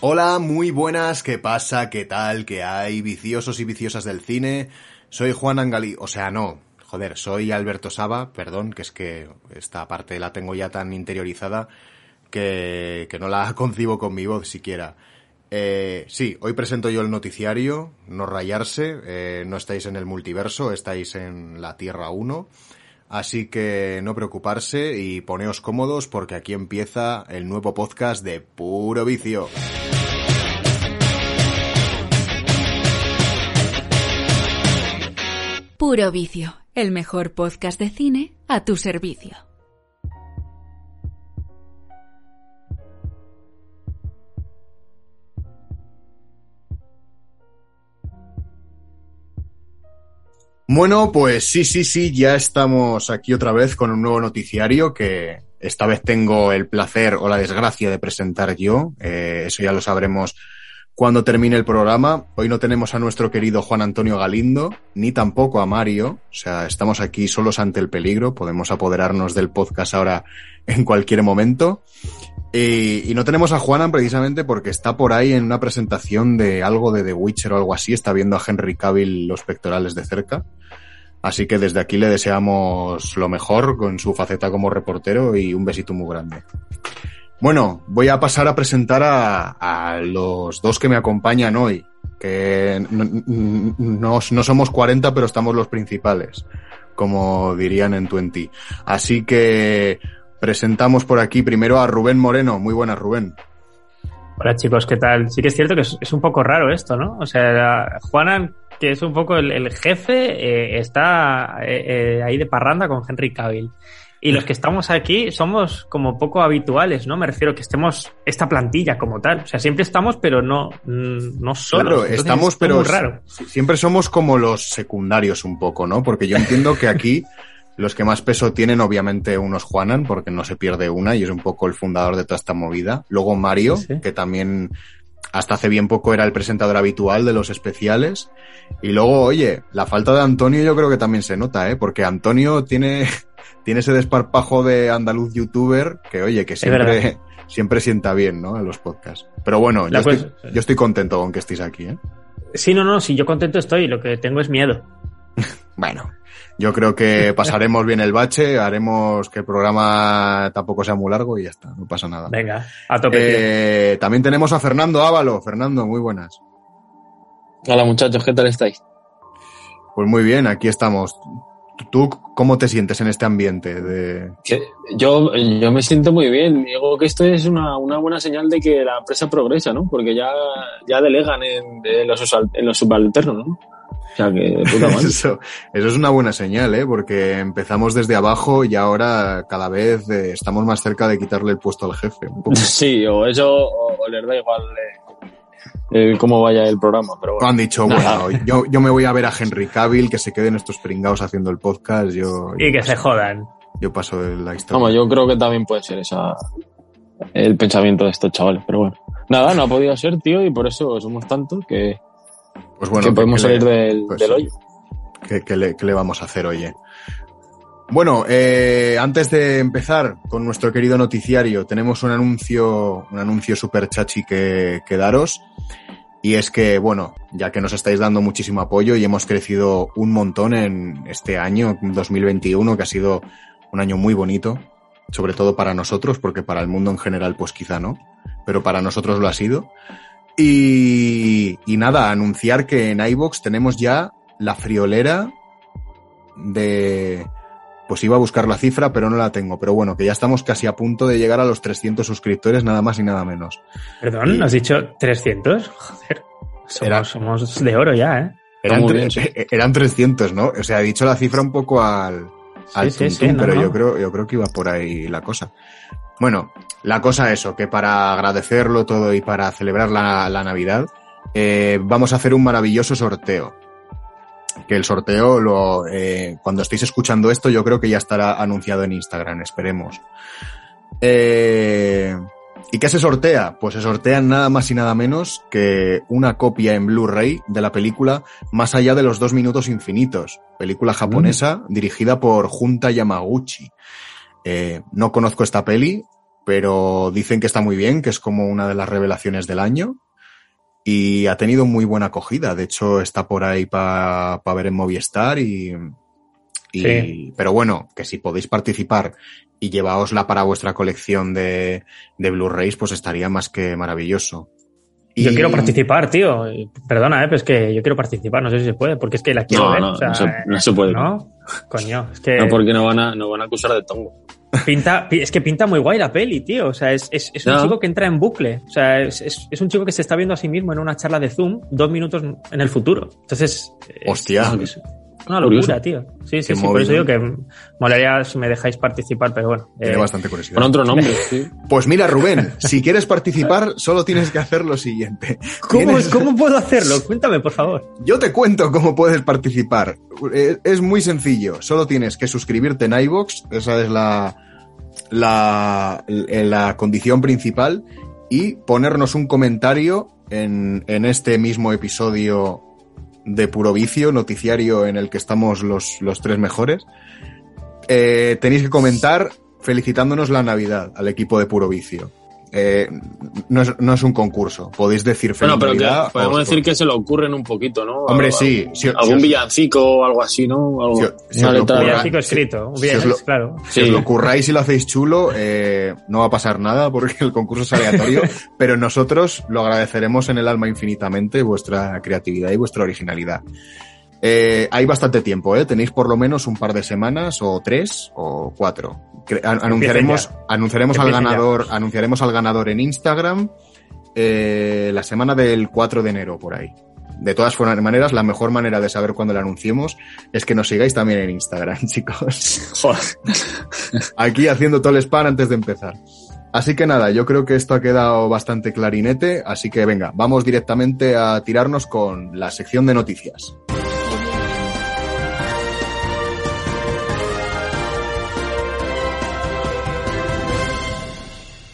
Hola, muy buenas, ¿qué pasa? ¿Qué tal? ¿Qué hay? Viciosos y viciosas del cine. Soy Juan Angalí, o sea, no, joder, soy Alberto Saba, perdón, que es que esta parte la tengo ya tan interiorizada que, que no la concibo con mi voz siquiera. Eh, sí, hoy presento yo el noticiario, no rayarse, eh, no estáis en el multiverso, estáis en la Tierra 1. Así que no preocuparse y poneos cómodos porque aquí empieza el nuevo podcast de Puro Vicio. Puro Vicio, el mejor podcast de cine a tu servicio. Bueno, pues sí, sí, sí, ya estamos aquí otra vez con un nuevo noticiario que esta vez tengo el placer o la desgracia de presentar yo. Eh, eso ya lo sabremos cuando termine el programa. Hoy no tenemos a nuestro querido Juan Antonio Galindo, ni tampoco a Mario. O sea, estamos aquí solos ante el peligro. Podemos apoderarnos del podcast ahora en cualquier momento. Y, y, no tenemos a Juanan precisamente porque está por ahí en una presentación de algo de The Witcher o algo así. Está viendo a Henry Cavill los pectorales de cerca. Así que desde aquí le deseamos lo mejor con su faceta como reportero y un besito muy grande. Bueno, voy a pasar a presentar a, los dos que me acompañan hoy, que no, no, no, somos 40, pero estamos los principales, como dirían en Twenty. Así que presentamos por aquí primero a Rubén Moreno. Muy buenas, Rubén. Hola chicos, ¿qué tal? Sí que es cierto que es, es un poco raro esto, ¿no? O sea, Juanan, que es un poco el, el jefe, eh, está eh, eh, ahí de parranda con Henry Cavill. Y los que estamos aquí somos como poco habituales, ¿no? Me refiero que estemos esta plantilla como tal. O sea, siempre estamos, pero no, no solos. Claro, Entonces, estamos, pero raro. siempre somos como los secundarios un poco, ¿no? Porque yo entiendo que aquí los que más peso tienen, obviamente, unos Juanan, porque no se pierde una y es un poco el fundador de toda esta movida. Luego Mario, sí, sí. que también hasta hace bien poco era el presentador habitual de los especiales. Y luego, oye, la falta de Antonio yo creo que también se nota, ¿eh? Porque Antonio tiene tiene ese desparpajo de andaluz youtuber que, oye, que siempre, siempre sienta bien, ¿no? En los podcasts. Pero bueno, yo, estoy, yo estoy contento con que estéis aquí, ¿eh? Sí, no, no, sí, yo contento estoy, lo que tengo es miedo. bueno, yo creo que pasaremos bien el bache, haremos que el programa tampoco sea muy largo y ya está, no pasa nada. Venga, a tope. Eh, también tenemos a Fernando Ávalo. Fernando, muy buenas. Hola muchachos, ¿qué tal estáis? Pues muy bien, aquí estamos. ¿Tú cómo te sientes en este ambiente? De... Yo, yo me siento muy bien. Digo que esto es una, una, buena señal de que la empresa progresa, ¿no? Porque ya, ya delegan en, en, los, en los subalternos, ¿no? O sea que puta madre. eso, eso es una buena señal, ¿eh? Porque empezamos desde abajo y ahora cada vez eh, estamos más cerca de quitarle el puesto al jefe. Sí, o eso, o, o les da igual. Eh eh, cómo vaya el programa. Pero bueno. Han dicho, bueno, yo, yo me voy a ver a Henry Cavill, que se queden estos pringados haciendo el podcast. Yo, y que se jodan. Yo paso de la historia. Vamos, yo creo que también puede ser esa el pensamiento de estos chavales, pero bueno. Nada, no ha podido ser, tío, y por eso somos tantos que, pues bueno, que podemos que salir le, del, pues, del hoyo. ¿qué, qué, le, ¿Qué le vamos a hacer, oye? Bueno, eh, antes de empezar con nuestro querido noticiario, tenemos un anuncio, un anuncio super chachi que, que daros. Y es que, bueno, ya que nos estáis dando muchísimo apoyo y hemos crecido un montón en este año, 2021, que ha sido un año muy bonito, sobre todo para nosotros, porque para el mundo en general, pues quizá no, pero para nosotros lo ha sido. Y, y nada, anunciar que en iBox tenemos ya la friolera de, pues iba a buscar la cifra, pero no la tengo. Pero bueno, que ya estamos casi a punto de llegar a los 300 suscriptores, nada más y nada menos. Perdón, y... ¿has dicho 300? Joder, somos, Era... somos de oro ya, ¿eh? Eran, bien, sí. eran 300, ¿no? O sea, he dicho la cifra un poco al, al sí, sí, pero no, no. yo creo, yo creo que iba por ahí la cosa. Bueno, la cosa eso, que para agradecerlo todo y para celebrar la, la Navidad, eh, vamos a hacer un maravilloso sorteo que el sorteo, lo, eh, cuando estéis escuchando esto, yo creo que ya estará anunciado en Instagram, esperemos. Eh, ¿Y qué se sortea? Pues se sortean nada más y nada menos que una copia en Blu-ray de la película Más allá de los dos minutos infinitos, película japonesa mm. dirigida por Junta Yamaguchi. Eh, no conozco esta peli, pero dicen que está muy bien, que es como una de las revelaciones del año y ha tenido muy buena acogida. De hecho, está por ahí para ver en Movistar y, y Sí. pero bueno, que si podéis participar y llevaosla para vuestra colección de, de Blu-rays, pues estaría más que maravilloso. Yo quiero participar, tío. Perdona, eh, pero es que yo quiero participar, no sé si se puede, porque es que la quiero No, ver. no, o sea, no se- no se puede. ¿No? Coño, es que No, porque no van a, no van a acusar de tongo. pinta, pi- es que pinta muy guay la peli, tío. O sea, es, es, es un chico que entra en bucle. O sea, es, es, es un chico que se está viendo a sí mismo en una charla de Zoom dos minutos en el futuro. Entonces, es- Hostia. es una locura, Curioso. tío. Sí, sí, Qué sí. Por eso digo que molaría si me dejáis participar, pero bueno. Tiene eh, bastante curiosidad. Con otro nombre, sí. Pues mira, Rubén, si quieres participar, solo tienes que hacer lo siguiente. ¿cómo, Tienes- ¿Cómo puedo hacerlo? Cuéntame, por favor. Yo te cuento cómo puedes participar. Eh, Es muy sencillo. Solo tienes que suscribirte en iVoox. Esa es la, la, la condición principal. Y ponernos un comentario en, en este mismo episodio de Puro Vicio, noticiario en el que estamos los, los tres mejores. Eh, tenéis que comentar felicitándonos la Navidad al equipo de Puro Vicio. Eh, no, es, no es un concurso. Podéis decir feliz Bueno, pero que podemos o- decir que se lo ocurren un poquito, ¿no? Hombre, Algo- sí. si- si Algún os- villancico o algo así, ¿no? Algo, Si os- si una os lo letra- ocurra- Villancico escrito. Un si os lo- villancico, claro. Si os Sí. lo curráis y lo hacéis chulo, eh, no va a pasar nada porque el concurso es aleatorio, pero nosotros lo agradeceremos en el alma infinitamente, vuestra creatividad y vuestra originalidad. Eh, hay bastante tiempo, ¿eh? Tenéis por lo menos un par de semanas, o tres, o cuatro. Cre- anunciaremos, anunciaremos al ya. ganador, anunciaremos al ganador en Instagram eh, la semana del 4 de enero, por ahí. De todas maneras, la mejor manera de saber cuándo lo anunciemos es que nos sigáis también en Instagram, chicos. Aquí haciendo todo el spam antes de empezar. Así que nada, yo creo que esto ha quedado bastante clarinete, así que venga, vamos directamente a tirarnos con la sección de noticias.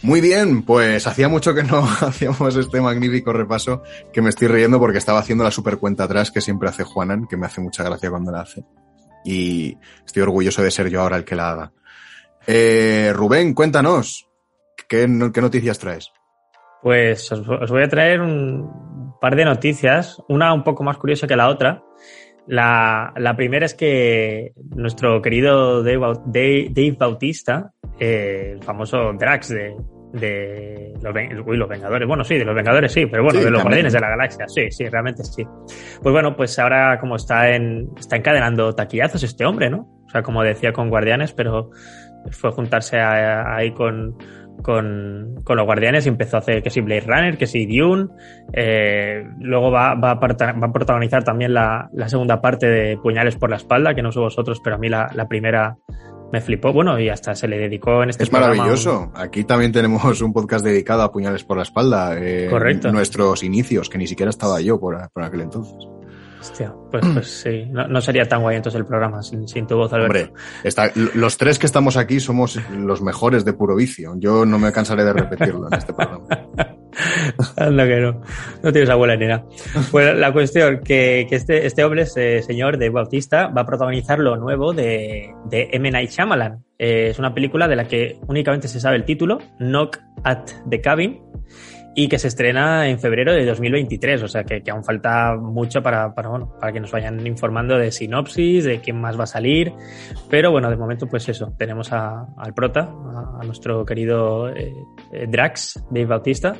Muy bien, pues hacía mucho que no hacíamos este magnífico repaso, que me estoy riendo porque estaba haciendo la super cuenta atrás que siempre hace Juanan, que me hace mucha gracia cuando la hace. Y estoy orgulloso de ser yo ahora el que la haga. Eh, Rubén, cuéntanos, ¿qué, no- qué noticias traes? Pues os, voy a traer un par de noticias, una un poco más curiosa que la otra. La, primera es que nuestro querido Dave Bautista, eh, el famoso Drax de, de los, uy, los Vengadores, bueno, sí, de los Vengadores sí, pero bueno, Sí, de los. Guardianes de la Galaxia, sí, sí, realmente sí. Pues bueno, pues ahora como está, en, está encadenando taquillazos este hombre, ¿no? O sea, como decía con Guardianes, pero fue juntarse a- ahí con, con, con los guardianes y empezó a hacer que si Blade Runner, que si Dune. eh, luego va, va, a va a protagonizar también la, la segunda parte de Puñales por la espalda, que no sé vosotros, pero a mí la, la primera me flipó. Bueno, y hasta se le dedicó en este Es programa maravilloso. Aquí también tenemos un podcast dedicado a puñales por la espalda. eh, Correcto. Nuestros inicios, que ni siquiera estaba yo por, por aquel entonces. Hostia, pues, pues sí, no, no sería tan guay entonces el programa sin, sin tu voz, Alberto. Hombre, está- los tres que estamos aquí somos los mejores de puro vicio. Yo no me cansaré de repetirlo en este programa. Anda que no. No tienes abuela ni nada. Pues la cuestión, que, que este, este hombre, este señor de Bautista, va a protagonizar lo nuevo de, de M. Night Shyamalan. Eh, es una película de la que únicamente se sabe el título, Knock at the Cabin, y que se estrena en febrero de 2023. O sea que, que aún falta mucho para, para, bueno, para que nos vayan informando de sinopsis, de quién más va a salir. Pero bueno, de momento, pues eso, tenemos a- al prota, a, a nuestro querido eh, eh, Drax, Dave Bautista.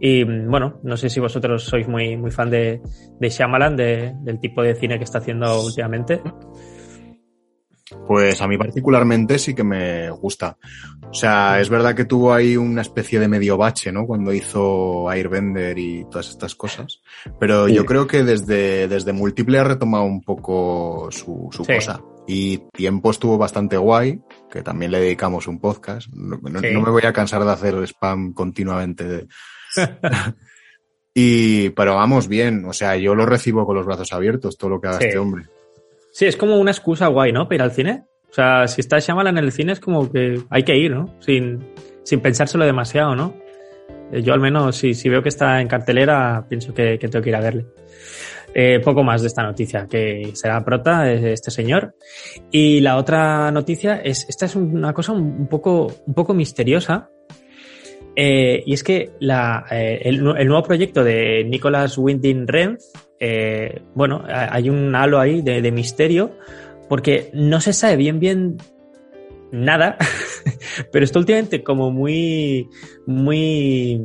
Y mm, bueno, no sé si vosotros sois muy, muy fan de, de Shyamalan, de- del tipo de cine que está haciendo últimamente. Pues a mí particularmente sí que me gusta. O sea, es verdad que tuvo ahí una especie de medio bache, ¿no? Cuando hizo Airbender y todas estas cosas. Pero Sí. yo creo que desde, desde Múltiple ha retomado un poco su, su Sí. cosa. Y tiempo estuvo bastante guay, que también le dedicamos un podcast. No, no- Sí. no me voy a cansar de hacer spam continuamente. de- y, pero vamos bien, o sea, yo lo recibo con los brazos abiertos, todo lo que haga este hombre. Sí, es como una excusa guay, ¿no? Para ir al cine. O sea, si está Shyamalan en el cine es como que hay que ir, ¿no? Sin, sin pensárselo demasiado, ¿no? Eh, Yo al menos, si, si veo que está en cartelera, pienso que, que tengo que ir a verle. Eh, poco más de esta noticia, que será prota eh, este señor. Y la otra noticia es, esta es una cosa un, un poco, un poco misteriosa, Eh, y es que la, eh, el, nu- el nuevo proyecto de Nicolas Winding Refn, eh, bueno, ha- hay un halo ahí de, de misterio, porque no se sabe bien bien nada, pero está últimamente como muy, muy...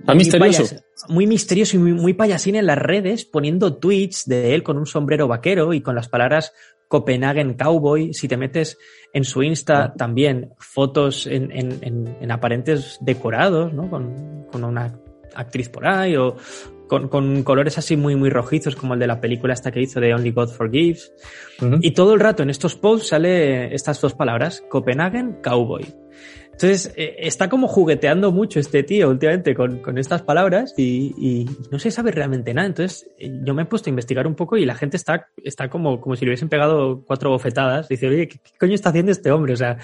Está muy misterioso. payas- muy misterioso y muy, muy payasín en las redes, poniendo tweets de él con un sombrero vaquero y con las palabras Copenhagen Cowboy. Si te metes en su Insta, también fotos en, en- en- en aparentes decorados, ¿no? Con, con una actriz por ahí o con, con colores así muy, muy rojizos, como el de la película esta que hizo de Only God Forgives. Y todo el rato en estos posts sale estas dos palabras, Copenhagen Cowboy. Entonces, eh, está como jugueteando mucho este tío últimamente con, con estas palabras y, y no se sabe realmente nada. Entonces, eh, yo me he puesto a investigar un poco y la gente está, está como, como si le hubiesen pegado cuatro bofetadas. Dice, oye, ¿qué, qué coño está haciendo este hombre? O sea,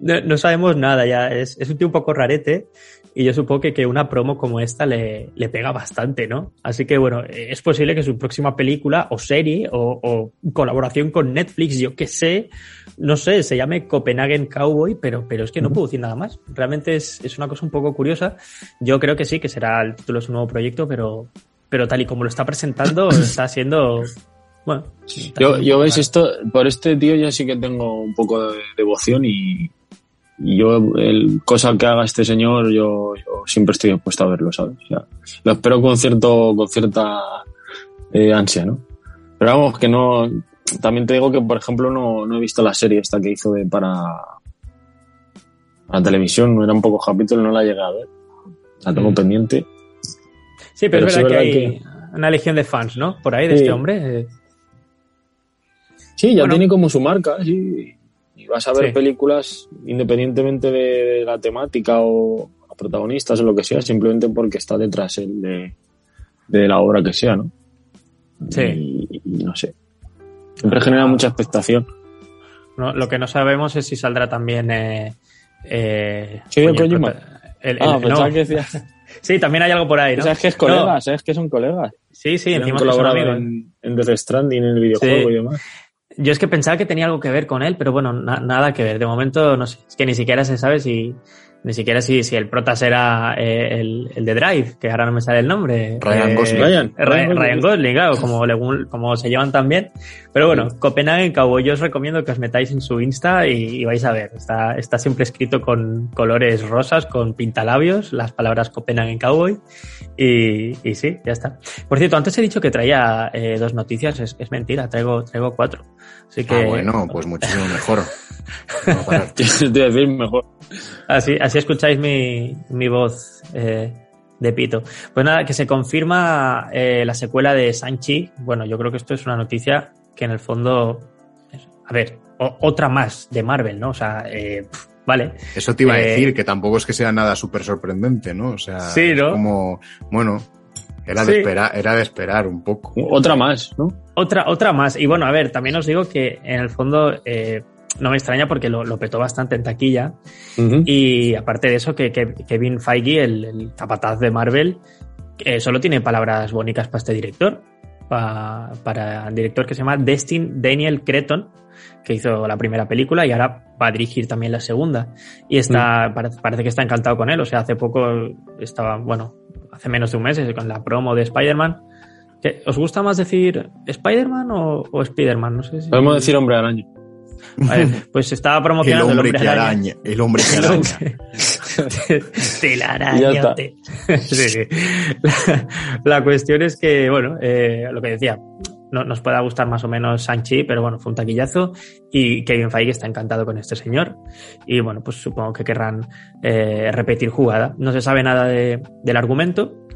no, no sabemos nada ya. Es, es un tío un poco rarete y yo supongo que, que una promo como esta le, le pega bastante, ¿no? Así que, bueno, eh, es posible que su próxima película o serie o, o colaboración con Netflix, yo qué sé, no sé, se llame Copenhagen Cowboy, pero, pero es que no puedo decir nada más. Realmente es, es una cosa un poco curiosa. Yo creo que sí, que será el título de su nuevo proyecto, pero, pero tal y como lo está presentando, está siendo. Bueno. Yo, yo poco esto, por este tío ya sí que tengo un poco de devoción y, y yo, el, cosa que haga este señor, yo, yo siempre estoy dispuesto a verlo, ¿sabes? O sea, lo espero con cierto, con cierta eh, ansia, ¿no? Pero vamos, que no, también te digo que, por ejemplo, no, no he visto la serie esta que hizo de para, para televisión, no eran pocos capítulos, no la he llegado a ver. La tengo Mm. pendiente. Sí, pero, Pero es verdad que hay una legión de fans, ¿no? Por ahí de Sí. este hombre. eh, Sí, ya Bueno. tiene como su marca, sí. Y vas a ver Sí. películas independientemente de la temática o protagonistas o lo que sea, simplemente porque está detrás él de, de la obra que sea, ¿no? Sí. Y, y no sé. Siempre genera mucha expectación. no- lo que no sabemos es si saldrá también. Eh, eh, Hideo coño, el Kojima. prota- el- el- Ah, no. pensaba que decía. Sí, también hay algo por ahí, O ¿no? sea, es que es colegas, ¿eh? es que son colegas. Sí, sí, encima colaborado amigos. en, en Death Stranding, en el videojuego Sí. y demás. Yo es que pensaba que tenía algo que ver con él, pero bueno, na- nada que ver. De momento, no sé, es que ni siquiera se sabe si, ni siquiera si, si el prota será eh, el, el de Drive, que ahora no me sale el nombre. Ryan Eh, Gosling. Ryan, Ryan, Ryan Gosling. Ryan Gosling, claro, como, le- como se llevan tan bien. Pero bueno, Copenhagen Cowboy, yo os recomiendo que os metáis en su Insta y, y vais a ver. Está, está siempre escrito con colores rosas, con pintalabios, las palabras Copenhagen Cowboy. Y, y sí, ya está. Por cierto, antes he dicho que traía eh, dos noticias, es, es mentira, traigo, traigo cuatro. Así que, Ah, bueno, pues muchísimo mejor. No, Te decir mejor. Así, así escucháis mi, mi voz eh, de pito. Pues nada, que se confirma eh, la secuela de Sanchi. Bueno, yo creo que esto es una noticia que en el fondo. a ver, o- otra más de Marvel, ¿no? O sea, eh, vale. Eso te iba a Eh, decir, que tampoco es que sea nada súper sorprendente, ¿no? O sea, Sí, ¿no? es como, bueno, era Sí. de esperar, era de esperar un poco. Otra más, ¿no? Otra, otra más. Y bueno, a ver, también os digo que en el fondo eh, no me extraña porque lo, lo petó bastante en taquilla. Y aparte de eso, que, que Kevin Feige, el, el capataz de Marvel, eh, solo tiene palabras bonitas para este director. Pa- para el director que se llama Destin Daniel Creton, que hizo la primera película y ahora va a dirigir también la segunda. Y está, parece, parece que está encantado con él. O sea, hace poco estaba, bueno, hace menos de un mes con la promo de Spider-Man. ¿Qué- ¿Os gusta más decir Spider-Man o, o Spider-Man? No sé si. Podemos decir hombre araña. Vale, pues estaba El promocionando hombre el que araña, el hombre que araña. Telarañote. Sí, sí. La, la cuestión es que, bueno, eh, lo que decía, no, nos pueda gustar más o menos Sanchi, pero bueno, fue un taquillazo y Kevin Feige está encantado con este señor y bueno, pues supongo que querrán eh, repetir jugada. No se sabe nada de- del argumento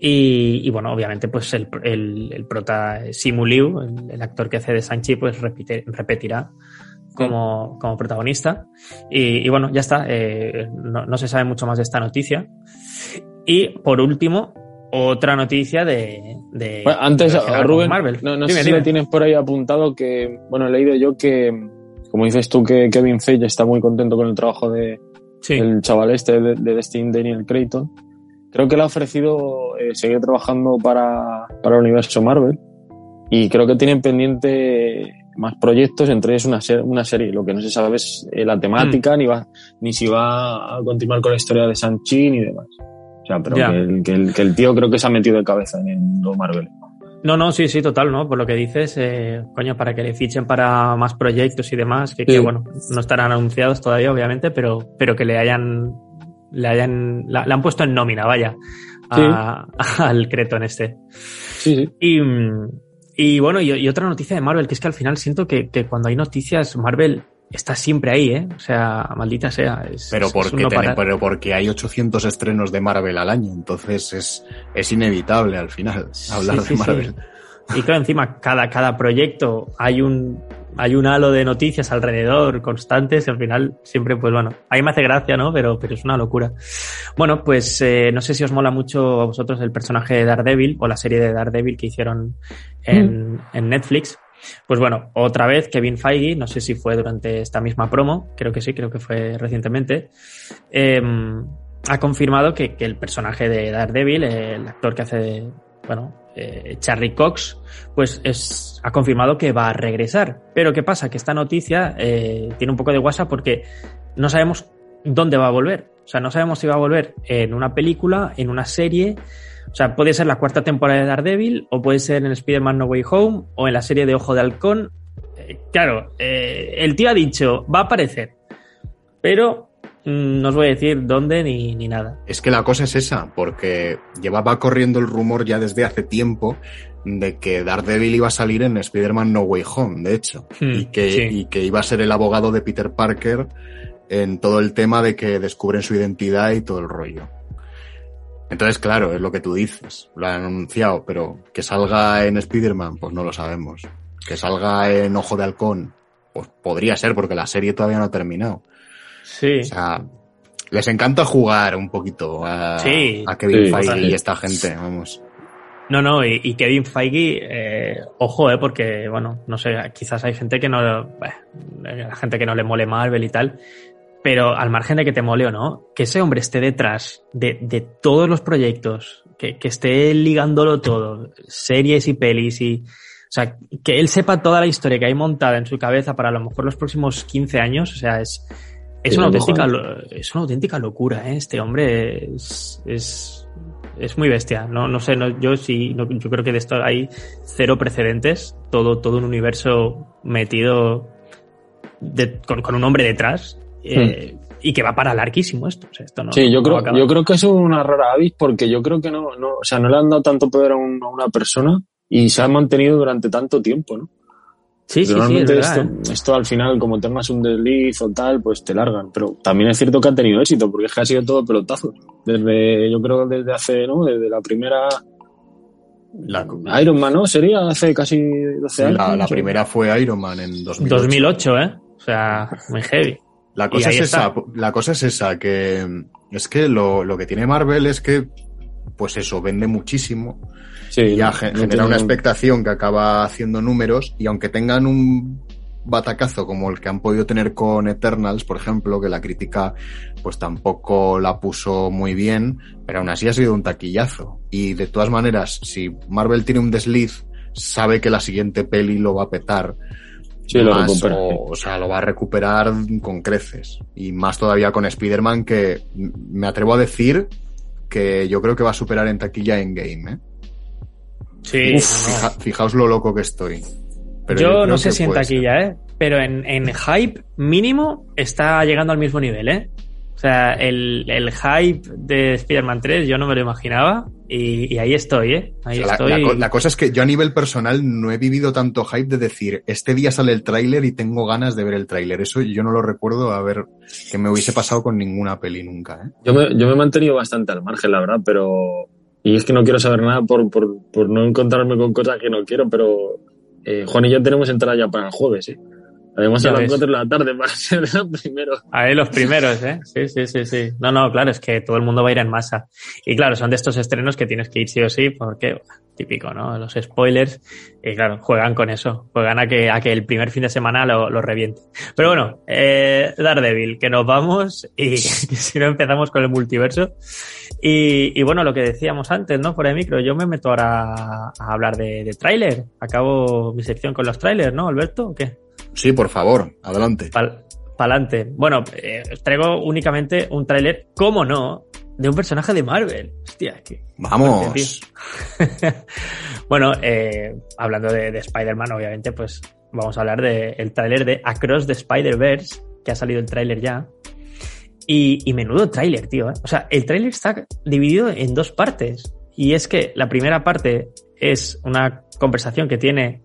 y, y, bueno, obviamente pues el, el, el prota Simu Liu, el, el actor que hace de Sanchi, pues repite- repetirá como, como protagonista. Y, y bueno, ya está. eh, no, no se sabe mucho más de esta noticia. Y por último, otra noticia de. de Bueno, antes, con Rubén, Marvel. no, no Dime, sé si dime. lo tienes por ahí apuntado que, bueno, he leído yo que, como dices tú, que Kevin Feige está muy contento con el trabajo de Sí. el chaval este de, de Destin Daniel Creighton. Creo que le ha ofrecido eh, seguir trabajando para, para el universo Marvel y creo que tienen pendiente más proyectos, entre ellos una, ser- una serie. Lo que no se sabe es eh, la temática, ni va, ni si va a continuar con la historia de Sanchi ni demás. O sea, pero que el, que, el, que el tío creo que se ha metido de cabeza en el mundo Marvel. No, no, sí, sí, total, ¿no? Por lo que dices, eh, coño, para que le fichen para más proyectos y demás, que, que, Sí. bueno, no estarán anunciados todavía, obviamente, pero, pero que le hayan, le hayan, la- le han puesto en nómina, vaya, a- al Creton este. Sí, sí. Y, y bueno, y, y otra noticia de Marvel, que es que al final siento que, que cuando hay noticias, Marvel está siempre ahí, ¿eh? O sea, maldita sea. Es, Pero porque, ten- pero porque hay 800 estrenos de Marvel al año, entonces es, es inevitable al final hablar Sí, sí, de Marvel. sí. Y claro, encima, cada, cada proyecto hay un, hay un halo de noticias alrededor constantes y al final siempre, pues bueno, ahí me hace gracia, ¿no? Pero, pero es una locura. Bueno, pues eh, no sé si os mola mucho a vosotros el personaje de Daredevil o la serie de Daredevil que hicieron en, en Netflix. Pues bueno, otra vez Kevin Feige, no sé si fue durante esta misma promo, creo que sí, creo que fue recientemente, eh, ha confirmado que, el personaje de Daredevil, el actor que hace, bueno, eh, Charlie Cox, pues es, ha confirmado que va a regresar. Pero ¿qué pasa? Que esta noticia eh, tiene un poco de guasa porque no sabemos dónde va a volver. O sea, no sabemos si va a volver en una película, en una serie. O sea, puede ser la cuarta temporada de Daredevil, o puede ser en Spider-Man No Way Home, o en la serie de Ojo de Halcón. Eh, claro, eh, el tío ha dicho, va a aparecer. Pero mm, no os voy a decir dónde ni, ni nada. Es que la cosa es esa, porque llevaba corriendo el rumor ya desde hace tiempo de que Daredevil iba a salir en Spider-Man No Way Home, de hecho, Hmm, y, que, sí. y que iba a ser el abogado de Peter Parker en todo el tema de que descubren su identidad y todo el rollo. Entonces, claro, es lo que tú dices, lo han anunciado, pero que salga en Spider-Man, pues no lo sabemos. Que salga en Ojo de Halcón, pues podría ser, porque la serie todavía no ha terminado. Sí. O sea, les encanta jugar un poquito a, Sí. a Kevin Sí, Feige y esta gente, vamos. No, no, y, y Kevin Feige, eh, ojo, eh, porque, bueno, no sé, quizás hay gente que no, bueno, la gente que no le mole Marvel y tal, pero al margen de que te mole o no, que ese hombre esté detrás de, de todos los proyectos, que, que esté ligándolo todo, series y pelis y, o sea, que él sepa toda la historia que hay montada en su cabeza para a lo mejor los próximos 15 años, o sea, es, es una auténtica, es una auténtica locura, ¿eh? Este hombre es, es, es muy bestia. No, no sé, no, yo sí, no- yo creo que de esto hay cero precedentes. Todo, todo un universo metido de- con, con un hombre detrás. Eh, Y que va para larguísimo esto. O sea, esto no, Sí, yo no creo, yo creo que es una rara avis porque yo creo que no, no, o sea, no le han dado tanto poder a, un- a una persona y se ha mantenido durante tanto tiempo, ¿no? Sí, sí, sí, es verdad, esto, ¿eh? esto al final, como tengas un desliz o tal, pues te largan. Pero también es cierto que ha tenido éxito, porque es que ha sido todo pelotazo. Desde, yo creo que desde hace, ¿no? Desde la primera La, Iron Man, ¿no? Sería hace casi 12 sí, años. la, la primera fue Iron Man en 2008. 2008, ¿eh? O sea, muy heavy. La cosa, es está. esa, la cosa es esa, que es que lo, lo que tiene Marvel es que, pues eso, vende muchísimo Sí, y ya no- ge- no genera tiene- una expectación que acaba haciendo números y aunque tengan un batacazo como el que han podido tener con Eternals, por ejemplo, que la crítica pues tampoco la puso muy bien, pero aún así ha sido un taquillazo. Y de todas maneras, si Marvel tiene un desliz, sabe que la siguiente peli lo va a petar. Sí, lo Más, recupera. O, o sea, lo va a recuperar con creces. Y más todavía con Spider-Man, que me atrevo a decir que yo creo que va a superar en taquilla en game, ¿eh? Sí, Uf, fija- fijaos lo loco que estoy. Pero yo, no sé si en ser. taquilla, ¿eh? Pero en, en hype mínimo está llegando al mismo nivel, ¿eh? O sea, el, el hype de Spider-Man 3 yo no me lo imaginaba y, y ahí estoy, ¿eh? Ahí O sea, la, estoy. la cosa es que yo a nivel personal no he vivido tanto hype de decir, este día sale el tráiler y tengo ganas de ver el tráiler. Eso yo no lo recuerdo a ver que me hubiese pasado con ninguna peli nunca, ¿eh? Yo me, yo me he mantenido bastante al margen, la verdad, pero. Y es que no quiero saber nada por, por, por no encontrarme con cosas que no quiero, pero. eh, Juan y yo tenemos entrada ya para el jueves, ¿eh? Además Ya a las ves. 4 de la tarde para ser los primeros. Ahí los primeros, ¿eh? Sí, sí, sí, sí. No, no, claro, es que todo el mundo va a ir en masa. Y claro, son de estos estrenos que tienes que ir sí o sí, porque, típico, ¿no? Los spoilers, y claro, juegan con eso. Juegan a que, a que el primer fin de semana lo, lo reviente. Pero bueno, eh, Daredevil, que nos vamos y si no empezamos con el multiverso. Y, y bueno, lo que decíamos antes, ¿no? Por el micro, yo me meto ahora a, a hablar de, de tráiler. Acabo mi sección con los trailers, ¿no, Alberto? ¿O qué? Sí, por favor, adelante. Pal pa'lante. Bueno, eh, traigo únicamente un tráiler, cómo no, de un personaje de Marvel. Hostia, que... Vamos. bueno, eh, hablando de, de Spider-Man, obviamente, pues vamos a hablar del tráiler de Across the Spider-Verse, que ha salido el tráiler ya. Y, y menudo tráiler, tío. ¿eh? O sea, el tráiler está dividido en dos partes. Y es que la primera parte es una conversación que tiene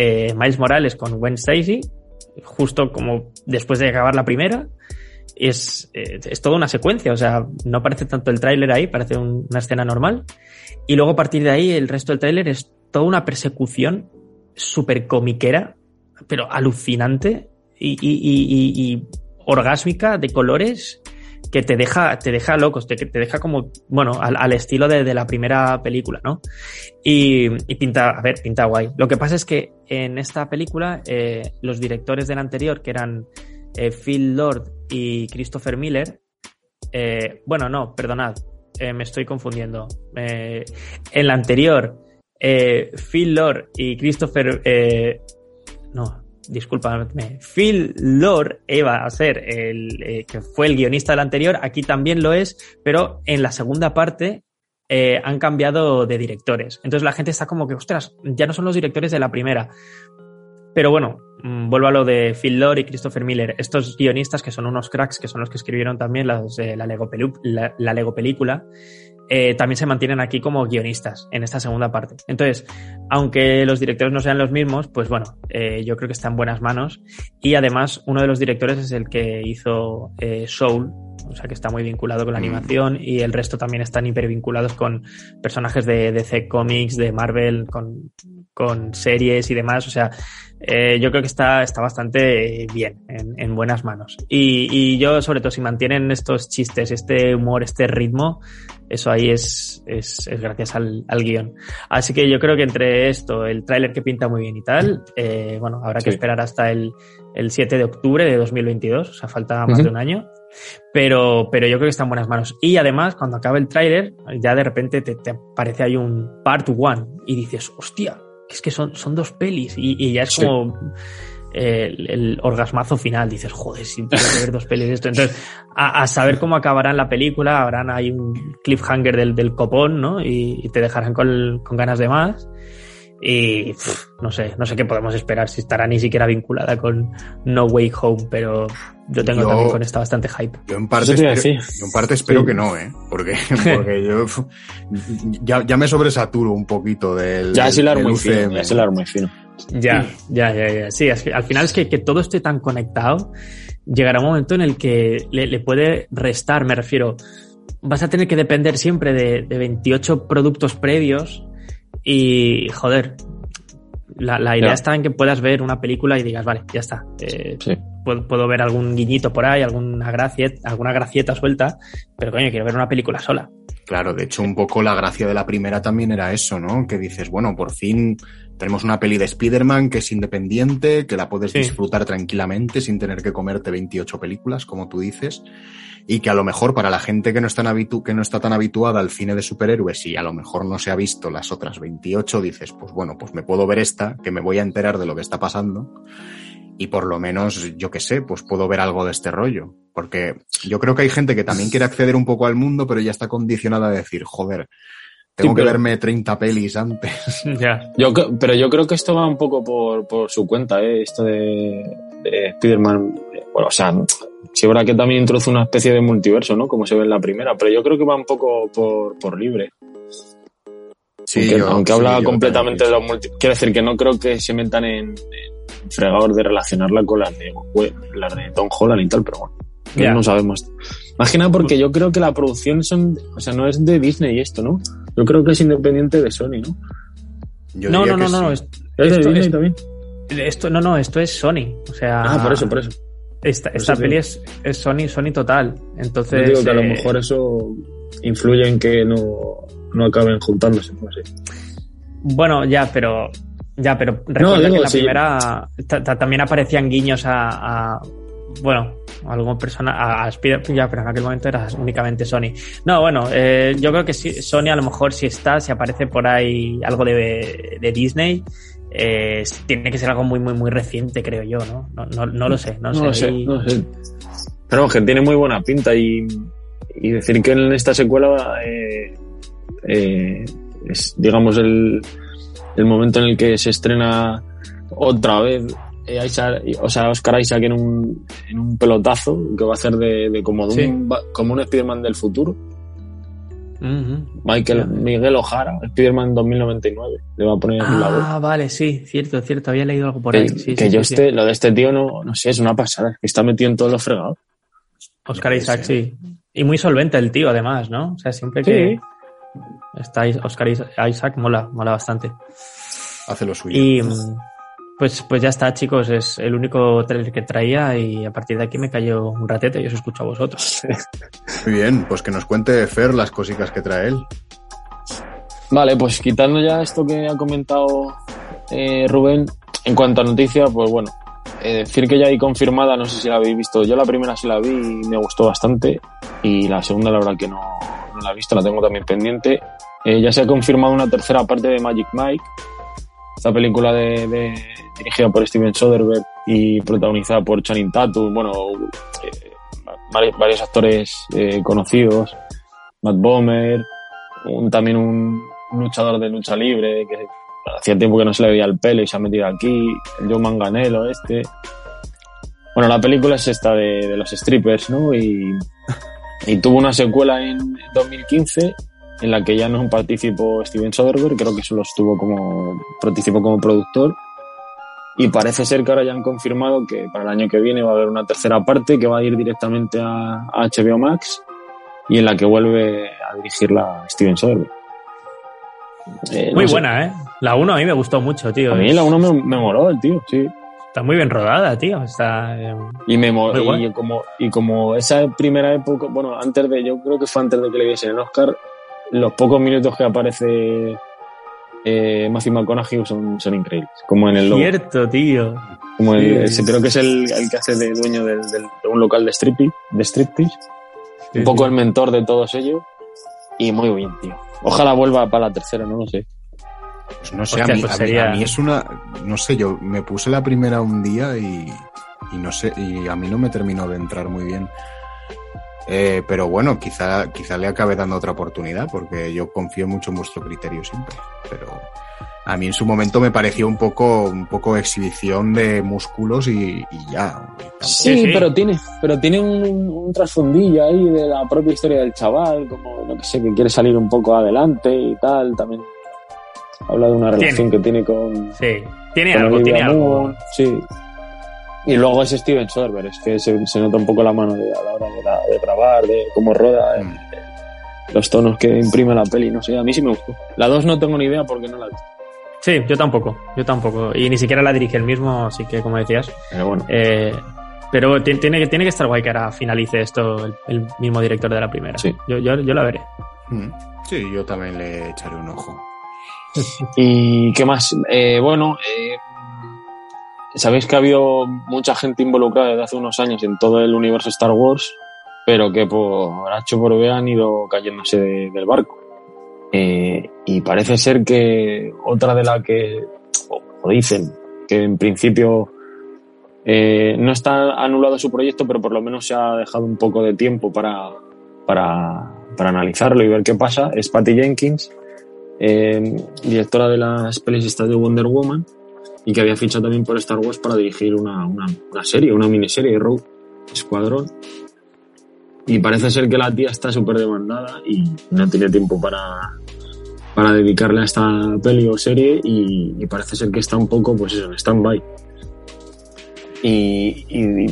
eh, Miles Morales con Gwen Stacy, justo como después de acabar la primera. Es, eh, es toda una secuencia, o sea, no parece tanto el tráiler ahí, parece un- una escena normal. Y luego a partir de ahí el resto del tráiler es toda una persecución súper comiquera, pero alucinante y- y- y orgásmica de colores que te deja, te deja locos, te, te deja como, bueno, al, al estilo de, de la primera película, ¿no? Y, y pinta, a ver, pinta guay. Lo que pasa es que en esta película, eh, los directores del anterior, que eran eh, Phil Lord y Christopher Miller, eh, bueno, no, perdonad, eh, me estoy confundiendo. Eh, en la anterior, Phil Lord y Christopher, no, discúlpame, Phil Lord iba a ser el eh, que fue el guionista del anterior, aquí también lo es, pero en la segunda parte eh, han cambiado de directores. Entonces la gente está como que, ostras, ya no son los directores de la primera. Pero bueno, mm, vuelvo a lo de Phil Lord y Christopher Miller. Estos guionistas que son unos cracks, que son los que escribieron también las la Lego, la, la Lego película, eh, también se mantienen aquí como guionistas en esta segunda parte. Entonces, aunque los directores no sean los mismos, pues bueno, eh, yo creo que está en buenas manos. Y además, uno de los directores es el que hizo eh, Soul, o sea que está muy vinculado con la Mm. animación, y el resto también están hipervinculados con personajes de DC Comics, de Marvel, con, con series y demás. O sea, eh, yo creo que está, está bastante bien, en, en buenas manos. Y, y yo, sobre todo, si mantienen estos chistes, este humor, este ritmo, eso ahí es, es, es gracias al, al guion. Así que yo creo que entre esto, el tráiler que pinta muy bien y tal, eh, bueno, habrá que esperar hasta el, el 7 de octubre de 2022, o sea, falta más de un año. Pero, pero yo creo que está en buenas manos. Y además, cuando acabe el tráiler, ya de repente te, te aparece ahí un part one y dices, hostia, es que son, son dos pelis. Y, y ya es Sí. como el, el orgasmazo final. Dices, joder, si tengo que ver dos pelis de esto. Entonces, a, a saber cómo acabará la película, habrán ahí un cliffhanger del, del copón, ¿no? Y, y te dejarán con, con ganas de más. Y pff, no sé, no sé qué podemos esperar, si estará ni siquiera vinculada con No Way Home, pero yo tengo Yo- también con esta bastante hype. Yo en parte, espero, yo en parte espero Sí. que no, ¿eh? Porque, porque yo ya, ya me sobresaturo un poquito del. Ya es hilar muy UCM. fino, ya es hilar muy fino. Ya, ya, ya, ya. Sí, es que al final es que, que todo esté tan conectado, llegará un momento en el que le, le puede restar, me refiero. Vas a tener que depender siempre de, de 28 productos previos y, joder, la, la idea Ya. está en que puedas ver una película y digas, vale, ya está. Eh, Sí. puedo, puedo ver algún guiñito por ahí, alguna gracieta, alguna gracieta suelta, pero coño, quiero ver una película sola. Claro, de hecho, un poco la gracia de la primera también era eso, ¿no? Que dices, bueno, por fin tenemos una peli de Spider-Man que es independiente, que la puedes Sí. disfrutar tranquilamente sin tener que comerte 28 películas, como tú dices, y que a lo mejor para la gente que no, está habitu que no está tan habituada al cine de superhéroes y a lo mejor no se ha visto las otras 28, dices, pues bueno, pues me puedo ver esta, que me voy a enterar de lo que está pasando y por lo menos, yo qué sé, pues puedo ver algo de este rollo. Porque yo creo que hay gente que también quiere acceder un poco al mundo, pero ya está condicionada a decir, joder, tengo Sí, que pero- verme 30 pelis antes. ya. Yo, pero yo creo que esto va un poco por, por su cuenta, ¿eh? Esto de, de Spider-Man. Bueno, o sea, sí, es verdad que también introduce una especie de multiverso, ¿no? Como se ve en la primera, pero yo creo que va un poco por, por libre. aunque, yo- aunque sí, habla yo completamente de los multi... Quiero decir que no creo que se metan en, en fregador de relacionarla con las de, las de Tom Holland y tal, pero bueno, Ya. no sabemos. Imagina porque yo creo que la producción son, o sea, no es de Disney esto, ¿no? Yo creo que es independiente de Sony, ¿no? yo No, no, no, no, no, sí. es- ¿Es de Esto Disney es- también? Esto, no, no, esto es Sony. O sea. Ah, por eso, por eso. Esta, esta eso peli es, es Sony, Sony total. Yo Entonces. digo que a lo eh, mejor eso influye en que no, no acaben juntándose. No sé. Bueno, ya, pero. Ya, pero recuerda digo, que en la sí. primera ta- ta- también aparecían guiños a. a- bueno, algún persona. A, a Spider- ya, pero en aquel momento era únicamente Sony. No, bueno, eh, yo creo que sí, Sony a lo mejor si está, si aparece por ahí algo de, de Disney. eh, tiene que ser algo muy, muy, muy reciente, creo yo, ¿no? No, no, no lo sé, no, No lo sé, Ahí- no lo sé. Pero vamos, que tiene muy buena pinta y, y decir que en esta secuela eh, es, digamos, el, el momento en el que se estrena otra vez Isaac- o sea, Oscar Isaac en un, en un pelotazo que va a hacer de, de como, de Sí. un, como un Spider-Man del futuro. Ujú. Michael. Miguel Ojara, Spider-Man 2099, le va a poner la voz. Ah, vale, sí, cierto, cierto. Había leído algo por Que, ahí. Sí, que sí, yo sí, este, sí. lo de este tío no, no sé, es una pasada, que está metido en todos los fregados. Oscar Isaac, ser. sí. Y muy solvente el tío, además, ¿no? O sea, siempre que está Oscar Is- Isaac, mola, mola bastante. Hace lo suyo. Y pues, pues ya está, chicos. Es el único trailer que traía y a partir de aquí me cayó un ratete y os escucho a vosotros. Muy bien, pues que nos cuente Fer las cositas que trae él. Vale, pues quitando ya esto que ha comentado eh, Rubén, en cuanto a noticias, pues bueno, eh, decir que ya hay confirmada, no sé si la habéis visto, yo la primera sí la vi y me gustó bastante, y la segunda la verdad que no, no la he visto, la tengo también pendiente. Eh, ya se ha confirmado una tercera parte de Magic Mike, esta película de, dirigida por Steven Soderbergh y protagonizada por Channing Tatum, bueno, eh, vari- varios actores eh, conocidos, Matt Bomer, un, también un, luchador de lucha libre que hacía tiempo que no se le veía el pelo y se ha metido aquí, el Joe Manganello este. Bueno, la película es esta de, los strippers, ¿no? Y tuvo una secuela en 2015 en la que ya no participó Steven Soderbergh, creo que solo estuvo como, participó como productor. Y parece ser que ahora ya han confirmado que para el año que viene va a haber una tercera parte que va a ir directamente a, a HBO Max y en la que vuelve a dirigirla Steven Soderbergh. Eh, Muy no sé. buena, ¿eh? La 1 a mí me gustó mucho, tío. A mí la 1 me, me moló el tío, sí. Está muy bien rodada, tío. Está. eh, Y me Muy y como y como esa primera época, bueno, antes de yo creo que fue antes de que le diesen el Oscar, los pocos minutos que aparece eh, Matthew McConaughey son, son increíbles, como en el logo, Cierto, tío. como el, sí, ese sí. creo que es el, el que hace de dueño de un local de striptease, de striptease, Sí, un poco sí. el mentor de todos ellos y muy bien, tío. Ojalá vuelva para la tercera, no lo sé. Pues no sé, Hostia, a, mí, pues a mí- sería- a mí es una. No sé, yo me puse la primera un día y, y no sé, y a mí no me terminó de entrar muy bien. Eh, pero bueno, quizá, quizá le acabe dando otra oportunidad porque yo confío mucho en vuestro criterio siempre. Pero a mí en su momento me pareció un poco, un poco exhibición de músculos y, y ya. Y Sí, sí. pero tiene, pero tiene un, un trasfondillo ahí de la propia historia del chaval, como no que sé, que quiere salir un poco adelante y tal. También habla de una Tiene. relación que tiene con, Sí. Tiene con algo, tiene algo. Sí. Y luego es Steven Soderbergh, es que se, se nota un poco la mano de, a la hora de, la- de grabar, de cómo roda, eh, Mm. los tonos que imprime la peli, no sé, a mí sí me gustó. La 2 no tengo ni idea porque no la vi. Sí, yo tampoco. Yo tampoco. Y ni siquiera la dirige el mismo, así que como decías. Pero bueno. Eh, pero ti- tiene, que- tiene que estar guay que ahora finalice esto el, el mismo director de la primera. Sí. Yo, yo, yo la veré. Mm. Sí, yo también le echaré un ojo. ¿Y qué más? Eh, bueno, eh, sabéis que ha habido mucha gente involucrada desde hace unos años en todo el universo Star Wars, pero que por H por B han ido cayéndose de- del barco. Eh, y parece ser que otra de la que, o, dicen, que en principio eh, no está anulado su proyecto, pero por lo menos se ha dejado un poco de tiempo para, para, para analizarlo y ver qué pasa, es Patty Jenkins, eh, directora de las pelis de Wonder Woman, y que había fichado también por Star Wars para dirigir una, una, una serie, una miniserie, Rogue Squadron. Y parece ser que la tía está súper demandada y no tiene tiempo para, para dedicarle a esta peli o serie y, parece ser que está un poco, pues eso, en stand-by. Y,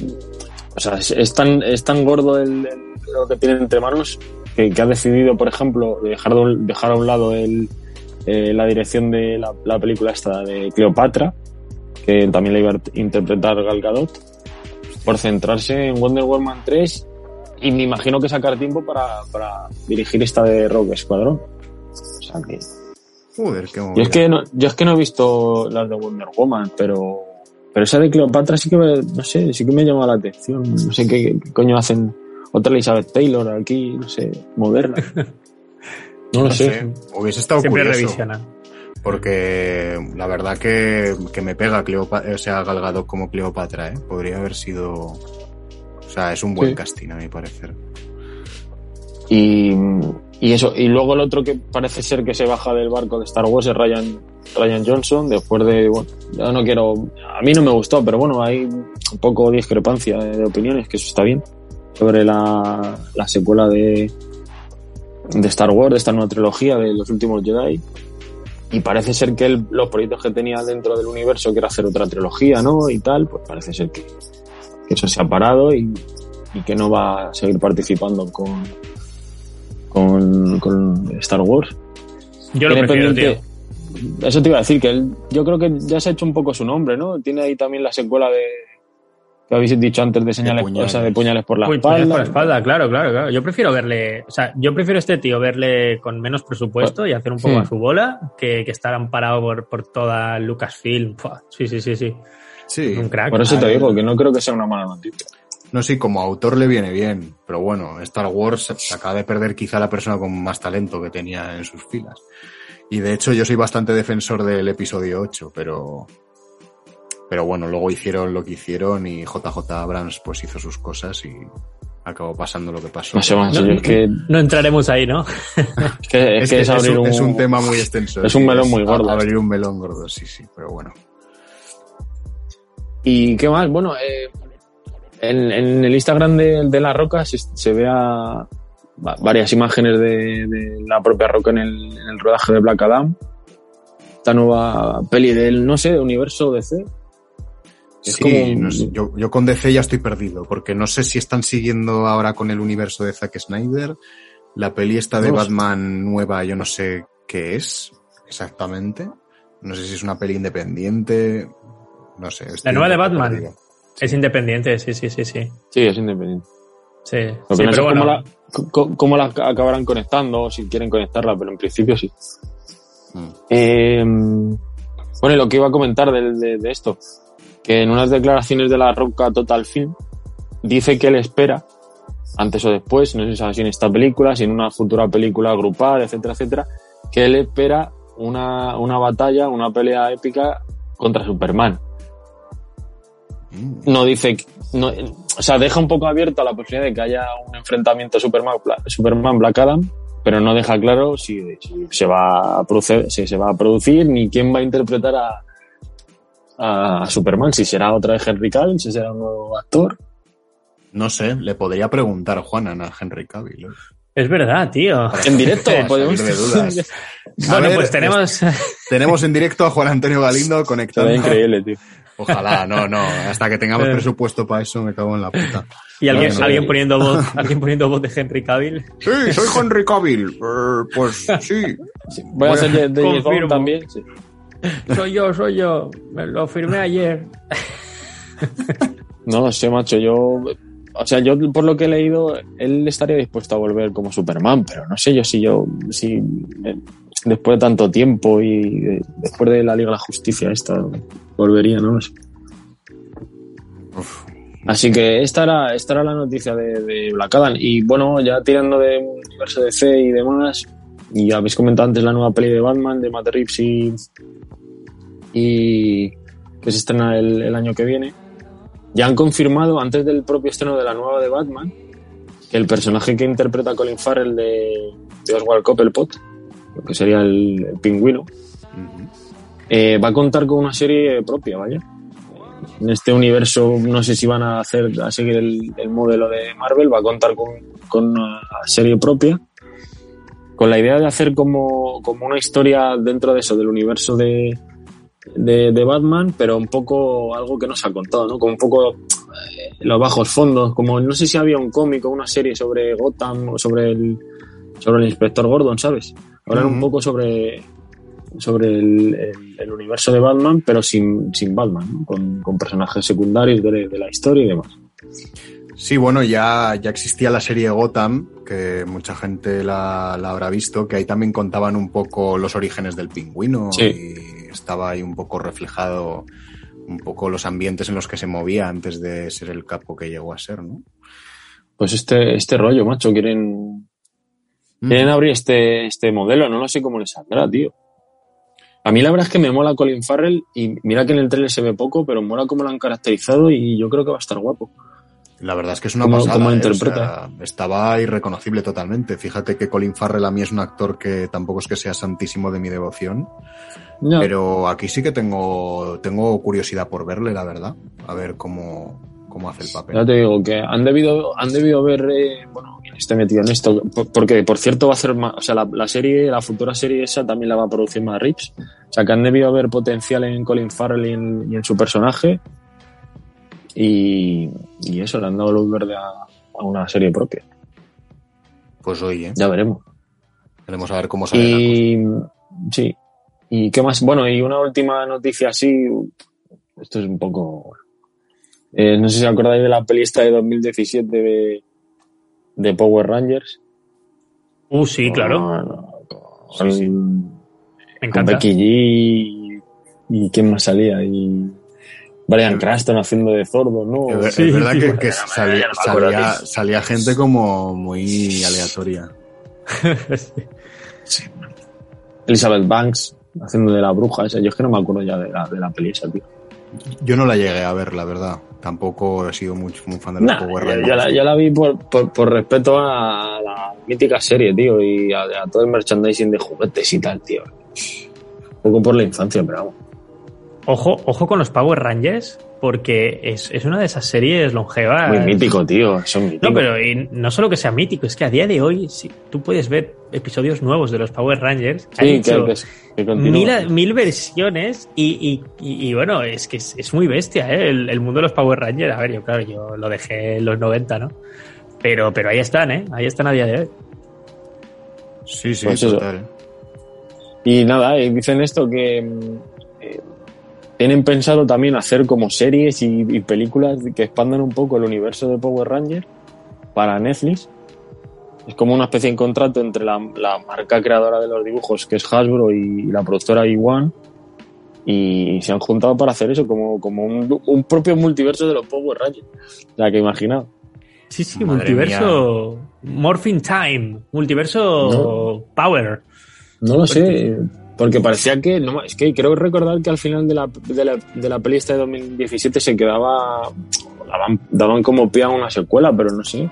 o sea, es, tan, es tan gordo el, lo que tiene entre manos que, ha decidido, por ejemplo, dejar, dejar a un lado el, eh, la dirección de la, la película esta de Cleopatra, que también le iba a interpretar Gal Gadot, por centrarse en Wonder Woman 3 y me imagino que sacar tiempo para, para dirigir esta de Rock Squadron. O sea que... Joder, qué Yo es que no, yo es que no he visto las de Wonder Woman, pero pero esa de Cleopatra sí que me, no sé, sí que me llama la atención. No sé qué, qué coño hacen otra Elizabeth Taylor aquí, no sé, moderna. No lo sé. Hubiese estado Siempre curioso. Porque la verdad que, que me pega Cleopatra, o sea, Galgado como Cleopatra, ¿eh? Podría haber sido. O sea, es un buen Sí. casting, a mi parecer. Y, y eso, y luego el otro que parece ser que se baja del barco de Star Wars es Ryan, Ryan Johnson, después de, bueno, ya no quiero, a mí no me gustó, pero bueno, hay un poco de discrepancia de opiniones, que eso está bien, sobre la, la secuela de, de Star Wars, de esta nueva trilogía de los últimos Jedi. Y parece ser que él, los proyectos que tenía dentro del universo, que era hacer otra trilogía, ¿no? Y tal, pues parece ser que, que eso se ha parado y, y que no va a seguir participando con, con, con Star Wars. Yo lo prefiero, tío. Eso te iba a decir, que él, yo creo que ya se ha hecho un poco su nombre, ¿no? Tiene ahí también la secuela de que habéis dicho antes de señales, puñales. o sea, de puñales por la Uy, espalda. puñales por la espalda, claro, claro, claro. Yo prefiero verle, o sea, yo prefiero a este tío verle con menos presupuesto y hacer un poco Sí. a su bola que, que estar amparado por, por toda Lucasfilm. Sí, sí, sí, sí. Sí. Un crack. Por eso te digo que no creo que sea una mala noticia. No sé, como autor le viene bien, pero bueno, Star Wars se acaba de perder quizá la persona con más talento que tenía en sus filas. Y de hecho yo soy bastante defensor del episodio 8, pero pero bueno, luego hicieron lo que hicieron y JJ Abrams pues hizo sus cosas y acabó pasando lo que pasó. No sé, macho, No, yo es que No entraremos ahí, ¿no? es, que, es, que es abrir un, un, es un tema muy extenso. es un melón muy gordo. a- Abrir un melón gordo, sí, sí, pero bueno. ¿Y qué más? Bueno, eh, en, en el Instagram de, de La Roca se, se ve a- va- varias imágenes de, de la propia Roca en el, en el rodaje de Black Adam. Esta nueva peli del, no sé, de universo DC. Es Sí, como- no sé, yo, yo con DC ya estoy perdido, porque no sé si están siguiendo ahora con el universo de Zack Snyder. La peli esta de No. Batman nueva, yo no sé qué es exactamente. No sé si es una peli independiente. No sé. estoy nueva de Batman. perdido. Es independiente, sí, sí, sí, sí. Sí, es independiente. Sí, Lo Sí, que no sé pero bueno. cómo, la, cómo la acabarán conectando, si quieren conectarla, pero en principio sí. Mm. Eh, bueno, y lo que iba a comentar de, de- de esto, que en unas declaraciones de la Roca Total Film dice que él espera, antes o después, no sé si en esta película, si en una futura película grupal, etcétera, etcétera, que él espera una, una batalla, una pelea épica contra Superman. Mm. No dice, no, o sea, deja un poco abierta la posibilidad de que haya un enfrentamiento Superman, Superman Black Adam, pero no deja claro si, si se va a producir, si se va a producir ni quién va a interpretar a, a Superman, si será otra vez Henry Cavill, si será un nuevo actor. No sé, le podría preguntar Juan a Henry Cavill. ¿eh? Es verdad, tío. En directo, podemos de Bueno, ver, pues tenemos. Tenemos en directo a Juan Antonio Galindo conectado. Increíble, tío. Ojalá, no, no. Hasta que tengamos Eh. presupuesto para eso, me cago en la puta. Y alguien, No, no, alguien poniendo voz, alguien poniendo voz de Henry Cavill. Sí, soy Henry Cavill. Eh, pues sí. Voy a hacer de, de también. sí. Soy yo, soy yo. Me lo firmé ayer. No lo sé, macho. Yo, o sea, yo por lo que he leído, él estaría dispuesto a volver como Superman, pero no sé yo si yo, si eh, después de tanto tiempo y de- después de la Liga de la Justicia esta, volvería, no lo sé. Uf. Así que esta era, esta era la noticia de, de Black Adam. Y bueno, ya tirando de universo DC y demás, y habéis comentado antes la nueva peli de Batman, de Matt Reeves y, y que se estrena el, año que viene. Ya han confirmado, antes del propio estreno de la nueva de Batman, que el personaje que interpreta Colin Farrell de, de Oswald Cobblepot, lo que sería el, pingüino, eh, va a contar con una serie propia, vaya. En este universo, no sé si van a hacer a seguir el, el modelo de Marvel, va a contar con, con una serie propia, con la idea de hacer como, como una historia dentro de eso, del universo de, de, de Batman, pero un poco algo que no se ha contado, ¿no? Como un poco eh, los bajos fondos, como no sé si había un cómic o una serie sobre Gotham o sobre el, sobre el inspector Gordon, ¿sabes? Hablar un poco sobre sobre el, el- el universo de Batman, pero sin, sin Batman, ¿no? con, con personajes secundarios de, de la historia y demás. Sí, bueno, ya, ya existía la serie Gotham, que mucha gente la, la habrá visto, que ahí también contaban un poco los orígenes del pingüino Sí. y estaba ahí un poco reflejado un poco los ambientes en los que se movía antes de ser el capo que llegó a ser, ¿no? Pues este, este rollo, macho, quieren, Mm. quieren abrir este, este modelo, no lo sé cómo les saldrá, tío. A mí la verdad es que me mola Colin Farrell y mira que en el trailer se ve poco, pero mola cómo lo han caracterizado y yo creo que va a estar guapo. La verdad es que es una ¿Cómo- pasada. cómo ¿eh? O interpreta? sea, estaba irreconocible totalmente. Fíjate que Colin Farrell a mí es un actor que tampoco es que sea santísimo de mi devoción, Ya. pero aquí sí que tengo, tengo curiosidad por verle, la verdad. A ver cómo, cómo hace el papel. Ya te digo que han debido, han debido ver, eh, bueno, quien esté metido en esto, por- porque por cierto va a hacer más, o sea, la, la serie, la futura serie esa también la va a producir más Reeves. O sea, que han debido ver potencial en Colin Farrell y en, y en su personaje. Y, y eso, le han dado luz verde a, a una serie propia. Pues oye, Ya veremos. veremos a ver cómo sale. la cosa. Y sí. ¿Y qué más? Bueno, y una última noticia así. Esto es un poco. eh, no sé si acordáis de la peli esta de 2017 de, de Power Rangers. Uh, sí, claro. Con, con- Sí, sí. Me con encanta. Becky G y, y quién más salía. Y Brian Cranston haciendo de zordo, ¿no? Es Sí, es verdad sí, que, salía, gente como muy aleatoria. Elizabeth Banks haciendo de la bruja esa. Yo es que no me acuerdo ya de la, de la peli esa, tío. Yo no la llegué a ver, la verdad. Tampoco he sido muy, muy fan de los Nah, Power yo, Rangers. yo la, yo la vi por, por, por respeto a la mítica serie, tío, y a, a todo el merchandising de juguetes y tal, tío. Un poco por la infancia, pero vamos. Ojo, ojo con los Power Rangers, porque es, es una de esas series longevas. Muy mítico, tío. Son. No, pero y no solo que sea mítico, es que a día de hoy sí, tú puedes ver episodios nuevos de los Power Rangers. Han sí, hecho que, que, mil, mil versiones y, y- y- y bueno, es que es, es muy bestia, ¿eh? El, el mundo de los Power Rangers. A ver, yo claro, yo lo dejé en los 90, ¿no? Pero, pero ahí están, ¿eh? Ahí están a día de hoy. Sí, sí, Pues eso. total. Y nada, eh, dicen esto que mm, tienen pensado también hacer como series y, y películas que expandan un poco el universo de Power Rangers para Netflix. Es como una especie de contrato entre la, la marca creadora de los dibujos, que es Hasbro, y, la productora E1. Y se han juntado para hacer eso, como, como un, un propio multiverso de los Power Rangers. O sea, que imaginado. Sí, sí, Madre multiverso. Morphing Time. Multiverso Power. No lo sé, porque parecía que, no, es que creo recordar que al final de la, de la, de la peli esta de 2017 se quedaba, daban, daban como pie a una secuela, pero no sé.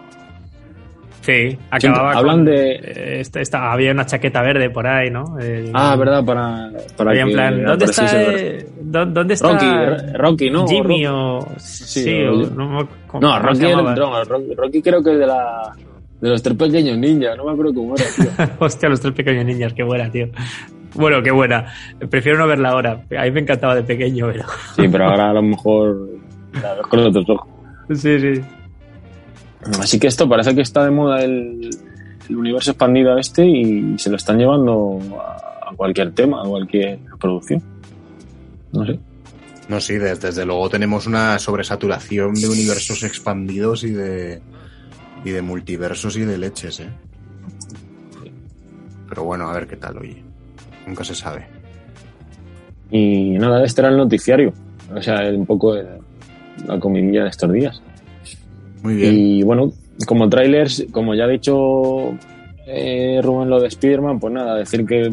Sí, acababa hablan con- de- eh, esta- esta- había una chaqueta verde por ahí, ¿no? Eh, Ah, verdad, para, para había en que plan, ¿dónde está, eh, ¿dó- ¿dónde está Rocky, Rocky, ¿no? Jimmy o... Sí, o- o- no, me- ¿cómo- No, Rocky, el- no, Rocky, Rocky creo que es de la, de los tres pequeños ninjas, no me acuerdo cómo era, tío. Hostia, los tres pequeños niños, qué buena, tío. Bueno, qué buena. Prefiero no verla ahora. A mí me encantaba de pequeño, pero... Sí, pero ahora a lo mejor la ves con otros ojos. Sí, sí. Así que esto parece que está de moda el, el universo expandido este y se lo están llevando a, a cualquier tema, a cualquier producción. No sé. No, sí, des- desde, luego tenemos una sobresaturación de universos expandidos y de, y de multiversos y de leches, ¿eh? Pero bueno, a ver qué tal, oye. Nunca se sabe. Y nada, este era el noticiario. O sea, un poco la comidilla de estos días. Muy bien. Y bueno, como trailers, como ya ha dicho eh, Rubén lo de Spider-Man, pues nada, decir que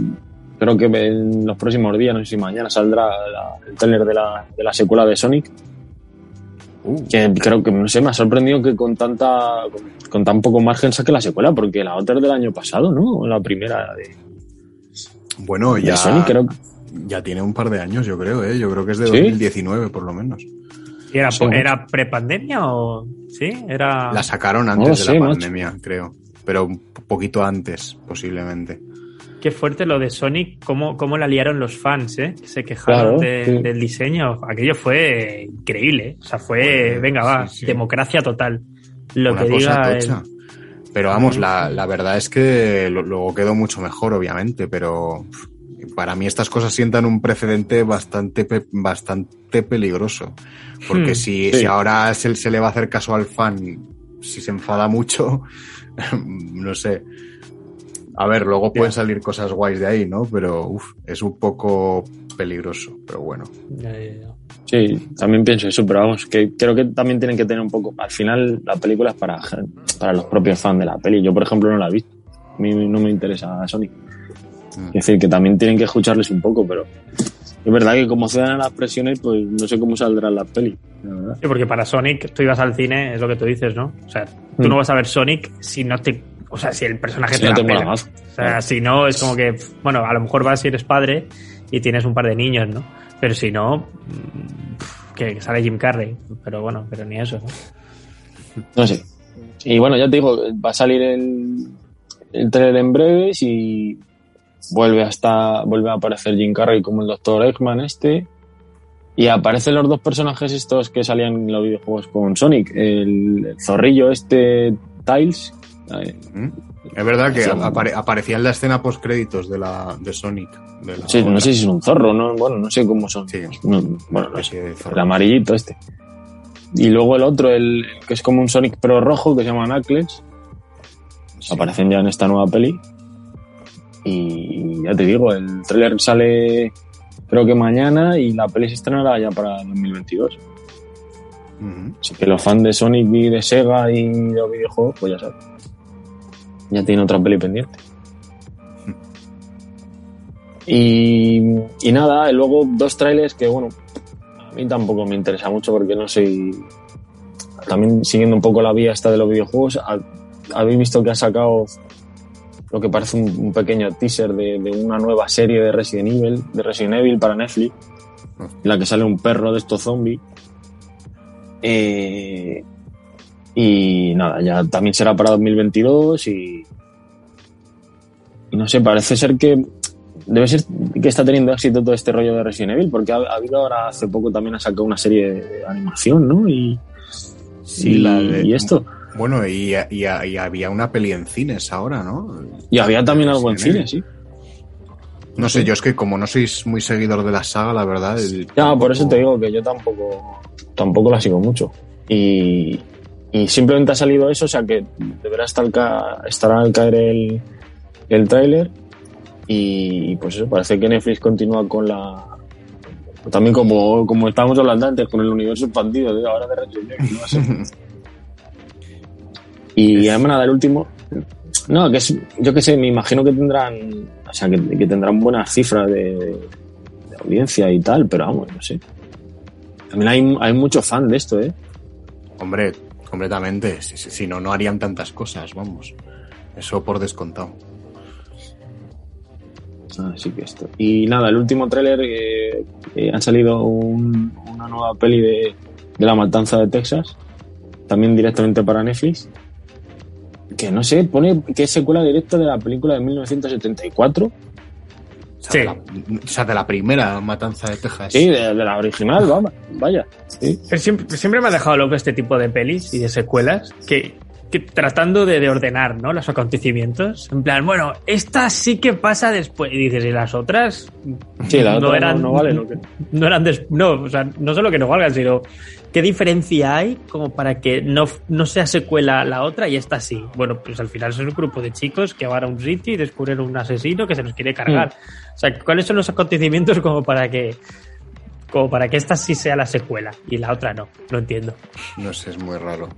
creo que en los próximos días, no sé si mañana saldrá la- el trailer de la, de la secuela de Sonic. Uh, Que creo que, no sé, me ha sorprendido que con tanta con, con tan poco margen saque la secuela, porque la otra es del año pasado, ¿no? La primera de, bueno, ya, creo tiene un par de años, yo creo, ¿eh? Yo creo que es de ¿Sí? 2019, por lo menos. ¿Y era, Sí, ¿era prepandemia o...? Sí, era... La sacaron No antes de la macho. pandemia, creo. Pero un poquito antes, posiblemente. Qué fuerte lo de Sonic, cómo, cómo la liaron los fans, ¿eh? Que se quejaron Claro, de- sí. del diseño. Aquello fue increíble. ¿eh? O sea, fue, Pues, venga, va, democracia total. Lo Una que cosa diga el-. Pero vamos, la, la verdad es que luego quedó mucho mejor, obviamente, pero para mí estas cosas sientan un precedente bastante, pe- bastante peligroso. Porque Hmm, si, sí. si ahora se, se le va a hacer caso al fan, si se enfada mucho, no sé. A ver, luego pueden salir cosas guays de ahí, ¿no? Pero uf, es un poco peligroso, pero bueno. Ya, ya, ya. Sí, también pienso eso, pero vamos, que creo que también tienen que tener un poco. Al final, la película es para, para los propios fans de la peli. Yo, por ejemplo, no la he visto. A mí no me interesa Sonic. Mm. Es decir, que también tienen que escucharles un poco, pero es verdad que como cedan a las presiones, pues no sé cómo saldrán las pelis. La verdad. Sí, porque para Sonic tú ibas al cine, es lo que tú dices, ¿no? O sea, tú Mm. no vas a ver Sonic si no te. O sea, si el personaje Si te no la te pela. más. O sea, si no, es como que. Bueno, a lo mejor vas si eres padre y tienes un par de niños, ¿no? Pero si no. Que sale Jim Carrey. Pero bueno, pero ni eso, ¿no? No sé. Y bueno, ya te digo, va a salir el, el trailer en breves y vuelve hasta vuelve a aparecer Jim Carrey como el Dr. Eggman este. Y aparecen los dos personajes estos que salían en los videojuegos con Sonic. El, el zorrillo este Tiles. Es verdad que apare- aparecía en la escena post créditos de la de Sonic. de la sí, no sé si es un zorro, ¿no? Bueno, no sé cómo son. Sí. No, bueno, no sé. El amarillito este. Y luego el otro, el, el que es como un Sonic pero rojo, que se llama Knuckles. Sí. Aparecen ya en esta nueva peli. Y ya te digo, el tráiler sale creo que mañana y la peli se estrenará ya para 2022. Ujú. Así que los fans de Sonic y de Sega y de los videojuegos, pues ya saben. Ya tienen otra peli pendiente. Y, y nada, y luego dos trailers que, bueno, a mí tampoco me interesa mucho porque no soy. También siguiendo un poco la vía esta de los videojuegos, ha- habéis visto que ha sacado lo que parece un, un pequeño teaser de, de una nueva serie de Resident Evil, de Resident Evil para Netflix, en la que sale un perro de estos zombies. Eh, y nada, ya también será para 2022 y, y no sé, parece ser que debe ser que está teniendo éxito todo este rollo de Resident Evil, porque ha, ha habido ahora hace poco también ha sacado una serie de animación, ¿no? Y, Sí, y, la de- y esto. Bueno, y, y- y había una peli en cines ahora, ¿no? Y había también algo en Resident cine, Evil. sí. No sé, yo es que como no sois muy seguidor de la saga, la verdad. Ya, por eso te digo que yo tampoco, tampoco la sigo mucho. Y, y simplemente ha salido eso, o sea que deberá estar estará al caer el, el tráiler. Y pues eso, parece que Netflix continúa con la. También como, como estábamos hablando antes, con el universo expandido de ahora de Resident Evil, no. Y además nada, el último. No, que es, yo que sé, me imagino que tendrán, o sea, que, que tendrán buenas cifras de, de audiencia y tal, pero vamos, no sé. También hay, hay mucho fan de esto, ¿eh? Hombre, completamente. Si, si- no, no harían tantas cosas, vamos. Eso por descontado. Así que esto. Y nada, el último tráiler eh, eh, ha salido un- una nueva peli de, de la matanza de Texas, también directamente para Netflix. Que no sé, pone que es secuela directa de la película de 1974. O sea, Sí. de la, o sea, de la primera matanza de Texas. Sí, de, de la original, vamos, vaya. Sí. Siempre, siempre me ha dejado loco este tipo de pelis y de secuelas que, que tratando de, de ordenar ¿no? los acontecimientos. En plan, bueno, esta sí que pasa después. Y dices, ¿y las otras? Sí, la No otra eran- no, no vale lo que. No eran des- no, o sea, no solo que no valgan, sino qué diferencia hay como para que no, no sea secuela la otra y esta sí. Bueno, pues al final son un grupo de chicos que van a un sitio y descubren un asesino que se los quiere cargar. Mm. O sea, ¿cuáles son los acontecimientos como para que como para que esta sí sea la secuela y la otra no? No entiendo. No sé, es muy raro.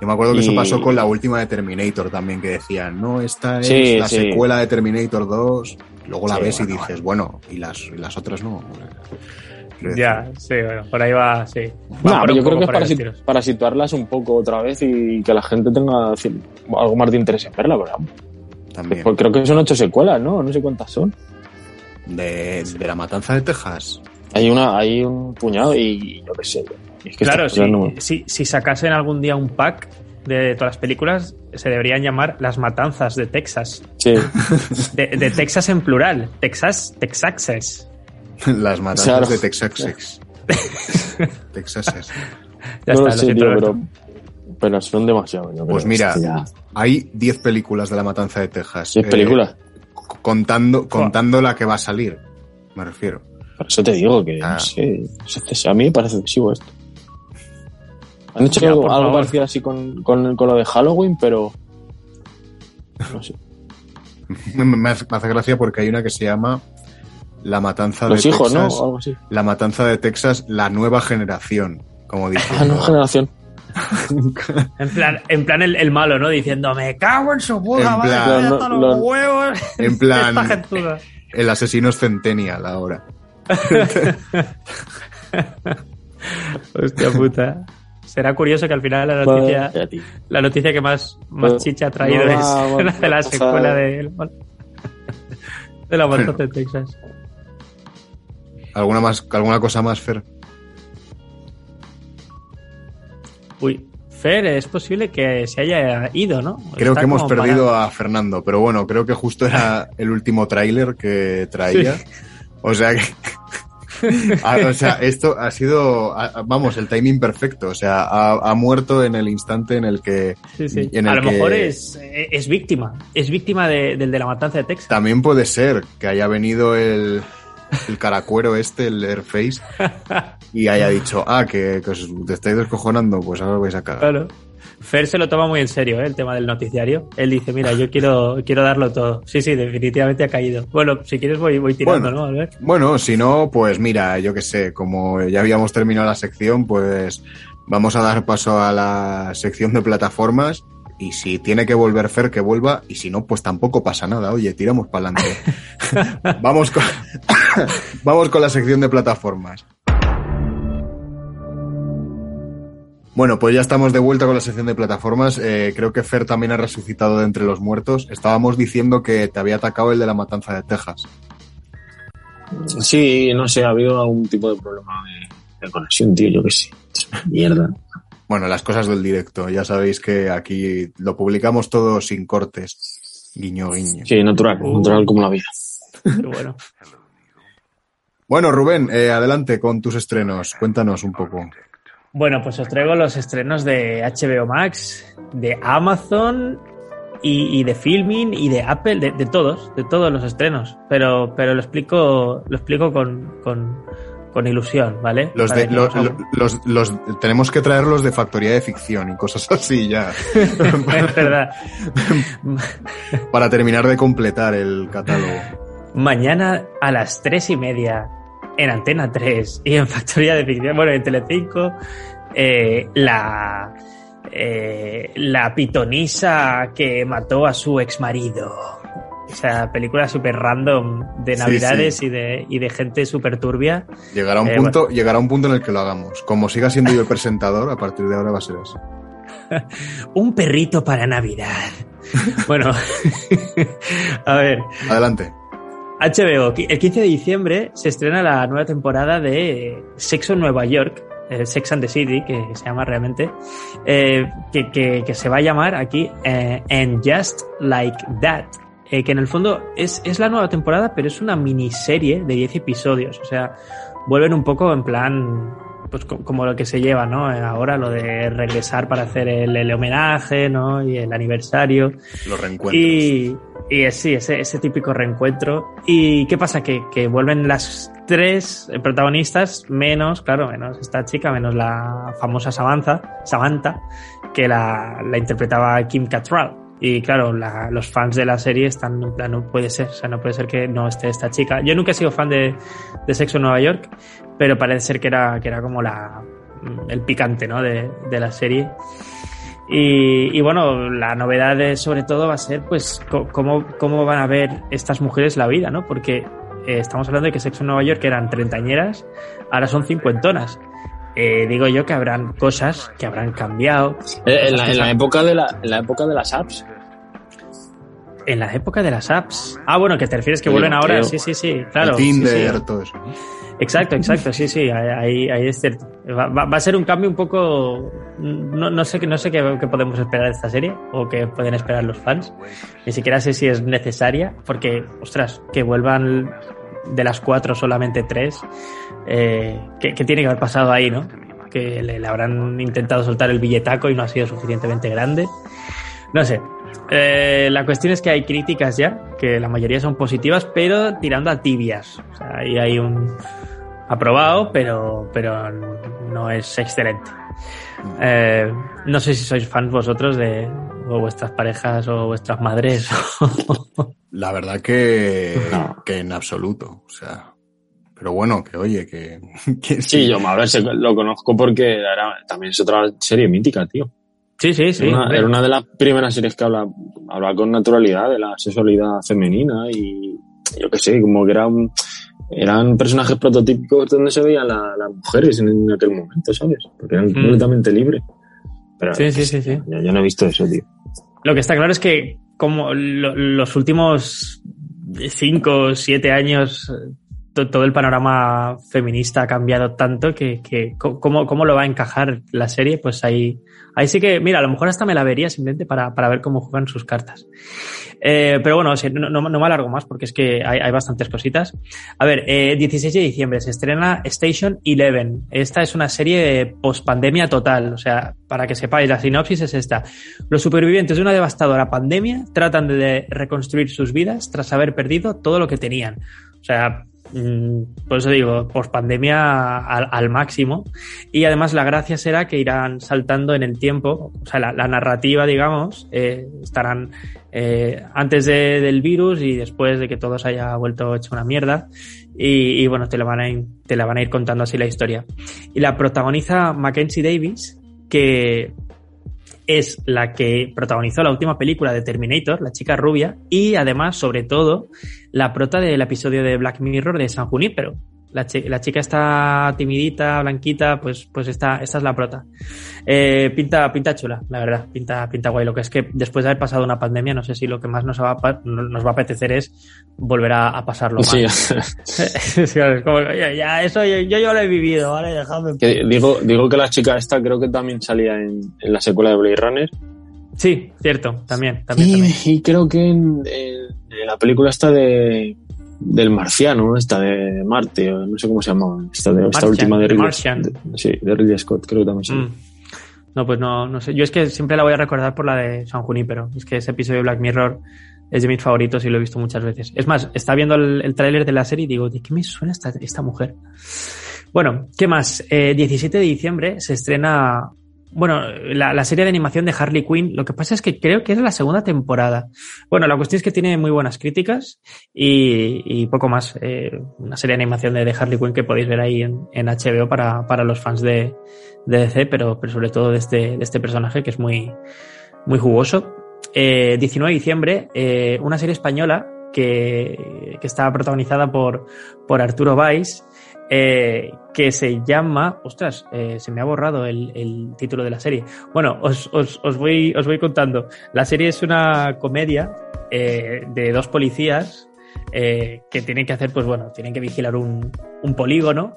Yo me acuerdo que eso Y- pasó con la última de Terminator también, que decían, no, esta es Sí, la sí. secuela de Terminator 2. Luego la Sí, ves y dices, bueno, y las, y las otras no. Ya, sí, bueno, por ahí va, sí. No, Va pero yo creo que es para, situarlas un poco otra vez y que la gente tenga algo más de interés en verla, ¿verdad? También. Pues creo que son ocho secuelas, ¿no? No sé cuántas son. De, de la matanza de Texas. Hay una, hay un puñado y yo qué sé. Es que Claro, si, si, si sacasen algún día un pack de todas las películas, se deberían llamar Las Matanzas de Texas. Sí. De, de Texas en plural. Texas, Texaxes. Las matanzas Claro. de Texas. Texas. Ya no está, lo sé, tío, pero, pero son demasiado. yo Pues creo. mira, Hay 10 películas de la matanza de Texas. ¿Diez Eh, películas? contando, contando la que va a salir, me refiero. Por eso te digo que, Ah. no sé, a mí me parece excesivo esto. Han hecho Ya, algo, algo parecido así con, con, con lo de Halloween, pero... No sé. Me, hace, me hace gracia porque hay una que se llama La Matanza Los de hijos, ¿no? Texas. O algo así. La Matanza de Texas, la nueva generación, como dice. Ah, nueva generación. En plan, en plan el, el malo, ¿no? Diciendo, me cago en su puta En madre, plan, estoy no, hasta los no. huevos. En plan- Esta gentuza. El asesino es Centennial ahora. Hostia puta. Será curioso que al final la noticia, la noticia que más, más Pues, chicha ha traído no es la de la secuela de, de la matanza de Texas. ¿Alguna, más, ¿Alguna cosa más, Fer? Uy, Fer, es posible que se haya ido, ¿no? Creo Está que hemos perdido parado. a Fernando, pero bueno, creo que justo era el último tráiler que traía. O sea que. Ah, o sea, esto ha sido, vamos, el timing perfecto. O sea, ha, ha muerto en el instante en el que Sí, sí. en A el lo que- mejor es, es víctima. Es víctima de- del de la matanza de Texas. también puede ser que haya venido el, el caracuero este, el Airface, y haya dicho, ah, que, que os te estáis descojonando, pues ahora vais a cagar. Claro. Fer se lo toma muy en serio, ¿eh? el tema del noticiario. Él dice, mira, yo quiero, quiero darlo todo. Sí, sí, definitivamente ha caído. Bueno, si quieres voy, voy tirando, Bueno. ¿no, Albert? Bueno, si no, pues mira, yo qué sé, como ya habíamos terminado la sección, pues vamos a dar paso a la sección de plataformas. Y si tiene que volver Fer, que vuelva. Y si no, pues tampoco pasa nada. Oye, tiramos para adelante. vamos, con... vamos con la sección de plataformas. Bueno, pues ya estamos de vuelta con la sección de plataformas. Eh, creo que Fer también ha resucitado de entre los muertos. Estábamos diciendo que te había atacado el de la matanza de Texas. Sí, no sé, ha habido algún tipo de problema de, de conexión, tío, yo qué sé. Es una mierda. Bueno, las cosas del directo. Ya sabéis que aquí lo publicamos todo sin cortes. Guiño, guiño. Sí, natural, Uh. natural como la vida. Qué bueno. Bueno, Rubén, eh, adelante con tus estrenos. Cuéntanos un poco. Bueno, pues os traigo los estrenos de HBO Max, de Amazon y, y de Filmin y de Apple, de, de todos, de todos los estrenos. Pero, pero lo explico, lo explico con, con, con ilusión, ¿vale? Los de, lo- lo- los, los- tenemos que traerlos de factoría de ficción y cosas así ya. es verdad. para terminar de completar el catálogo. Mañana a las tres y media en Antena 3 y en Factoría de Ficción, bueno, en Telecinco, eh, la, eh, la pitonisa que mató a su exmarido. O sea, película súper random de navidades sí. Y, de, y de gente súper turbia. Llegará un Eh, punto, llegará un punto en el que lo hagamos. Como siga siendo yo el presentador, a partir de ahora va a ser así. Un perrito para Navidad. bueno, a ver, Adelante. HBO, el 15 de diciembre se estrena la nueva temporada de Sexo en Nueva York, eh, Sex and the City, que se llama realmente, eh, que, que- que se va a llamar aquí eh, And Just Like That, eh, que en el fondo es, es la nueva temporada, pero es una miniserie de 10 episodios, o sea, vuelven un poco en plan, pues co- como lo que se lleva, ¿no? Eh, Ahora lo de regresar para hacer el, el homenaje, ¿no? Y el aniversario. Los reencuentros. Y, y es- sí, ese, ese típico reencuentro. ¿Y qué pasa? Que, que vuelven las tres protagonistas, menos, claro, menos esta chica, menos la famosa Samantha, Samantha, que la, la interpretaba Kim Cattrall. Y claro, la- los fans de la serie están no puede ser, o sea, no puede ser que no esté esta chica. Yo nunca he sido fan de, de Sexo en Nueva York, pero parece ser que era, que era como la, el picante, ¿no? De, de la serie. Y, bueno, la novedad sobre todo va a ser pues cómo, cómo van a ver estas mujeres la vida, ¿no? Porque eh, estamos hablando de que Sexo en Nueva York eran treintañeras, ahora son cincuentonas. Eh, digo yo que habrán cosas que habrán cambiado. Eh, En la, cosas que en la se- época de la, en la época de las apps. en la época de las apps. Ah, bueno, que te refieres que vuelven ahora. creo. Sí, sí, sí, claro. el Tinder, sí. todo eso. ¿no? Exacto, exacto, sí, sí, ahí, ahí es cierto. Va, va- va a ser un cambio un poco... No, no sé, qué- no sé qué, qué podemos esperar de esta serie o qué pueden esperar los fans. Ni siquiera sé si es necesaria, porque, ostras, que vuelvan de las cuatro solamente tres. Eh, ¿qué, qué tiene que haber pasado ahí, no? Que le, le habrán intentado soltar el billetaco y no ha sido suficientemente grande. No sé, Eh, la cuestión es que hay críticas ya, que la mayoría son positivas, pero tirando a tibias. O sea, ahí hay un aprobado, pero, pero no es excelente. Eh, no sé si sois fans vosotros de o vuestras parejas o vuestras madres. La verdad que, que en absoluto. O sea, pero bueno, que oye, que. que sí, yo a ver, lo conozco porque era, también es otra serie mítica, tío. Sí, sí, sí. Era una, era una de las primeras series que habla, habla con naturalidad de la sexualidad femenina y yo qué sé, como que era un, eran personajes prototípicos donde se veían la, las mujeres en, aquel momento, ¿sabes? Porque eran completamente libres. Pero sí, sí, sí, sí. Yo, yo, no he visto eso, tío. Lo que está claro es que como lo, los últimos cinco o siete años todo el panorama feminista ha cambiado tanto que, que ¿cómo, ¿cómo, lo va a encajar la serie, pues ahí, ahí sí que, mira, a lo mejor hasta me la vería simplemente para, para ver cómo juegan sus cartas. Eh, pero bueno, no, no, no, me alargo más porque es que hay, hay bastantes cositas. A ver, eh, 16 de diciembre se estrena Station Eleven. Esta es una serie post pandemia total. O sea, para que sepáis, la sinopsis es esta. Los supervivientes de una devastadora pandemia tratan de reconstruir sus vidas tras haber perdido todo lo que tenían. O sea, por eso digo, post pandemia al, máximo. Y además la gracia será que irán saltando en el tiempo, o sea, la, narrativa, digamos, eh, estarán eh, antes de, del virus y después de que todo se haya vuelto hecho una mierda. Y, y bueno, te la, van a ir, te la van a ir contando así la historia. Y la protagoniza Mackenzie Davis, que es la que protagonizó la última película de Terminator, la chica rubia, y además, sobre todo, la prota del episodio de Black Mirror de San Junípero, la, la, chica está timidita, blanquita, pues, pues esta, esta es la prota. Eh, pinta, pinta chula, la verdad, pinta, pinta guay. Lo que es que después de haber pasado una pandemia, no sé si lo que más nos va a, nos va a apetecer es volver a, a pasarlo sí. mal. como, ya, ya, eso yo, yo, lo he vivido, ¿vale? Dejadme. Que digo, digo que la chica esta creo que también salía en, en la secuela de Blade Runner. Sí, cierto, también. también, y, también. y creo que en, en la película esta de del marciano, esta de Marte, no sé cómo se llama, esta, de, esta Martian, última de Ridley, de, sí, de Ridley Scott, creo que también sí. Mm. No, pues no, no sé. Yo es que siempre la voy a recordar por la de San Junípero. Es que ese episodio de Black Mirror es de mis favoritos y lo he visto muchas veces. Es más, está viendo el, el tráiler de la serie y digo, ¿de qué me suena esta, esta mujer? Bueno, ¿qué más? Eh, 17 de diciembre se estrena bueno, la, serie de animación de Harley Quinn, lo que pasa es que creo que es la segunda temporada. Bueno, la cuestión es que tiene muy buenas críticas y, y poco más. Eh, una serie de animación de, Harley Quinn que podéis ver ahí en, en HBO para, para, los fans de, de DC, pero, pero, sobre todo de este, de este personaje que es muy, muy jugoso. Eh, 19 de diciembre, eh, una serie española que, que está protagonizada por, por Arturo Valls eh, que se llama. Ostras, eh, se me ha borrado el, título de la serie. Bueno, os, voy, contando. La serie es una comedia eh, de dos policías que tienen que hacer, pues bueno, tienen que vigilar un, polígono.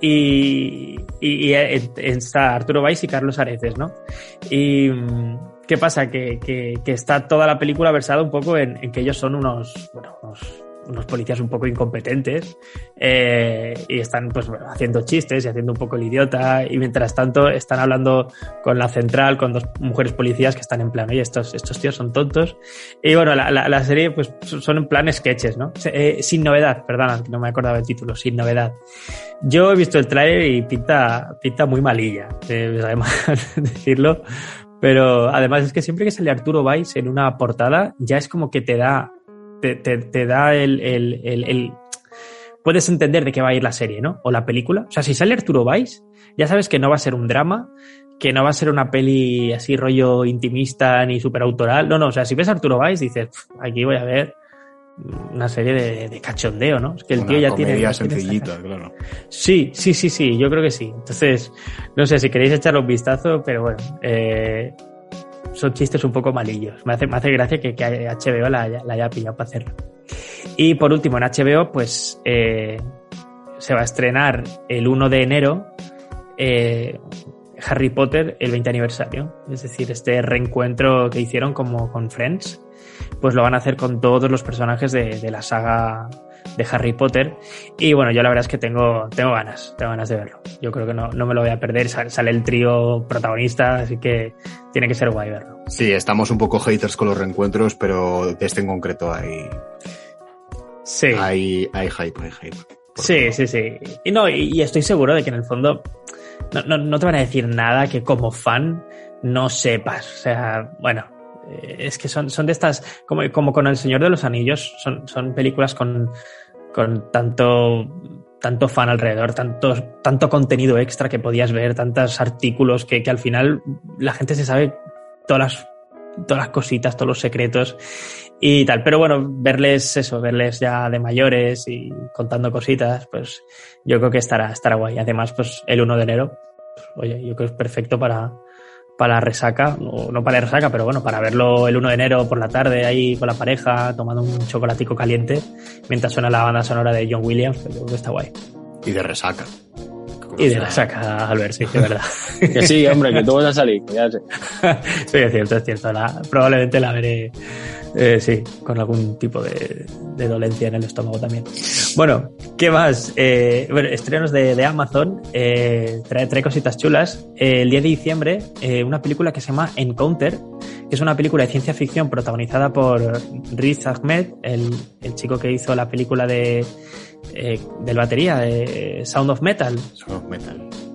Y, y, y, está Arturo Valls y Carlos Areces, ¿no? Y. ¿Qué pasa? Que, que, que, está toda la película versada un poco en, en que ellos son unos, bueno, unos unos policías un poco incompetentes eh, y están pues haciendo chistes y haciendo un poco el idiota y mientras tanto están hablando con la central, con dos mujeres policías que están en plan, oye, estos, estos tíos son tontos. Y bueno, la, la, serie pues son en plan sketches, ¿no? Eh, sin novedad, perdona, no me acordaba el título, sin novedad. Yo he visto el trailer y pinta, pinta muy malilla, eh, además decirlo, pero además es que siempre que sale Arturo Valls en una portada, ya es como que te da te, te, te da el, el, el, el, Puedes entender de qué va a ir la serie, ¿no? O la película. O sea, si sale Arturo Valls, ya sabes que no va a ser un drama, que no va a ser una peli así rollo intimista ni superautoral. No, no, o sea, si ves a Arturo Valls, dices, aquí voy a ver una serie de, de cachondeo, ¿no? Es que el una tío ya tiene. sencillita, claro. Sí, sí, sí, sí, yo creo que sí. Entonces, no sé si queréis echarle un vistazo, pero bueno, eh, son chistes un poco malillos. Me hace, me hace gracia que, que HBO la, la, haya pillado para hacerlo. Y por último, en HBO, pues eh, se va a estrenar el 1 de enero eh, Harry Potter, el 20 aniversario. Es decir, este reencuentro que hicieron como con Friends, pues lo van a hacer con todos los personajes de, de la saga de Harry Potter. Y bueno, yo la verdad es que tengo, tengo ganas, tengo ganas de verlo. Yo creo que no, no me lo voy a perder. Sale el trío protagonista, así que tiene que ser guay verlo. Sí, estamos un poco haters con los reencuentros, pero de este en concreto hay. Sí. Hay, hay hype, hay hype. Sí, sí, sí. Y no, y, y, estoy seguro de que en el fondo no, no, no, te van a decir nada que como fan no sepas. O sea, bueno, eh, es que son, son de estas, como, como con El Señor de los Anillos, son, son películas con, con tanto, tanto fan alrededor, tanto, tanto contenido extra que podías ver, tantos artículos que, que al final la gente se sabe todas las, todas las cositas, todos los secretos y tal. Pero bueno, verles eso, verles ya de mayores y contando cositas, pues yo creo que estará, estará guay. Además, pues el 1 de enero, pues, oye, yo creo que es perfecto para, para la resaca, o no para la resaca, pero bueno, para verlo el 1 de enero por la tarde ahí con la pareja, tomando un chocolatico caliente, mientras suena la banda sonora de John Williams, yo creo que está guay. Y de resaca. Y de resaca, Albert, sí, de verdad. que sí, hombre, que tú vas a salir, ya sé. sí, es cierto, es cierto. La, probablemente la veré, eh, sí, con algún tipo de, dolencia en el estómago también. Bueno, ¿qué más? Eh, bueno, estrenos de, Amazon, eh, trae, trae, cositas chulas. el 10 de diciembre, una película que se llama Encounter, que es una película de ciencia ficción protagonizada por Riz Ahmed, el, chico que hizo la película de eh, del batería, Sound of Metal. Sound of Metal.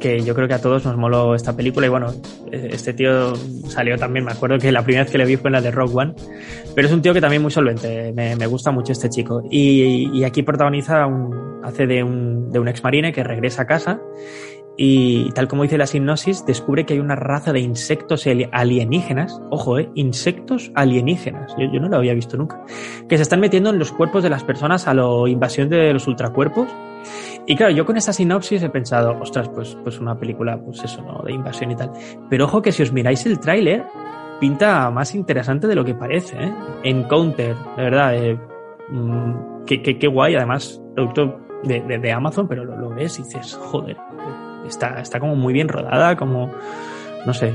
Que yo creo que a todos nos moló esta película y bueno, este tío salió también, me acuerdo que la primera vez que le vi fue en la de Rock One, pero es un tío que también muy solvente, me, gusta mucho este chico. Y, y aquí protagoniza, un, hace de un, de un ex marine que regresa a casa y tal como dice la sinopsis, descubre que hay una raza de insectos alienígenas, ojo, eh, insectos alienígenas, yo, no lo había visto nunca, que se están metiendo en los cuerpos de las personas a la invasión de los ultracuerpos. Y claro, yo con esta sinopsis he pensado, ostras, pues, pues una película, pues eso, ¿no? De invasión y tal. Pero ojo que si os miráis el tráiler, pinta más interesante de lo que parece, ¿eh? Encounter, de verdad, eh, mmm, qué, qué, qué, guay, además, producto de, de, Amazon, pero lo ves y dices, joder, está, está como muy bien rodada, como, no sé,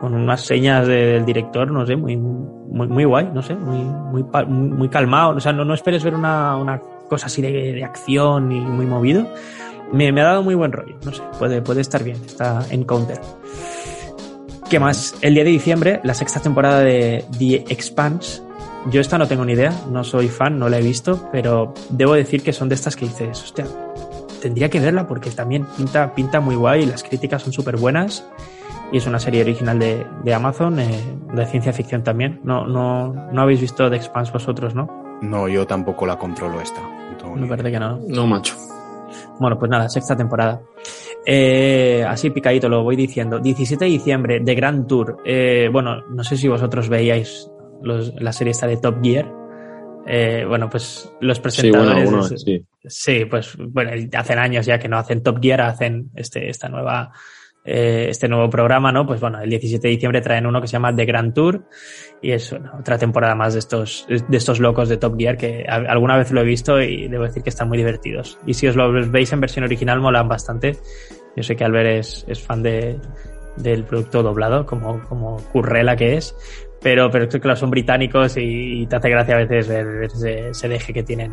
con unas señas de, del director, no sé, muy, muy, muy guay, no sé, muy, muy, muy calmado. O sea, no, no esperes ver una, una cosa así de, de, acción y muy movido. Me, me, ha dado muy buen rollo, no sé, puede, puede estar bien, está en counter. ¿Qué más? El día de diciembre, la sexta temporada de The Expanse. Yo esta no tengo ni idea, no soy fan, no la he visto, pero debo decir que son de estas que dices, hostia, tendría que verla porque también pinta, pinta muy guay, las críticas son súper buenas y es una serie original de, de Amazon, eh, de ciencia ficción también. No, no, no habéis visto The Expanse vosotros, ¿no? No, yo tampoco la controlo esta. No Me parece que no. No, macho. Bueno, pues nada, sexta temporada. Eh, así picadito lo voy diciendo. 17 de diciembre, The Grand Tour. Eh, bueno, no sé si vosotros veíais los, la serie esta de Top Gear. Eh, bueno, pues los presentadores. Sí, bueno, sí. sí, pues bueno, hacen años ya que no hacen Top Gear, hacen este, esta nueva, eh, este nuevo programa, ¿no? Pues bueno, el 17 de diciembre traen uno que se llama The Grand Tour y es bueno, otra temporada más de estos, de estos locos de Top Gear que a, alguna vez lo he visto y debo decir que están muy divertidos. Y si os lo veis en versión original, molan bastante. Yo sé que Albert es, es fan de, del producto doblado, como, como Currela que es, pero, pero los son británicos y, y, te hace gracia a veces ver ese, ese deje que tienen.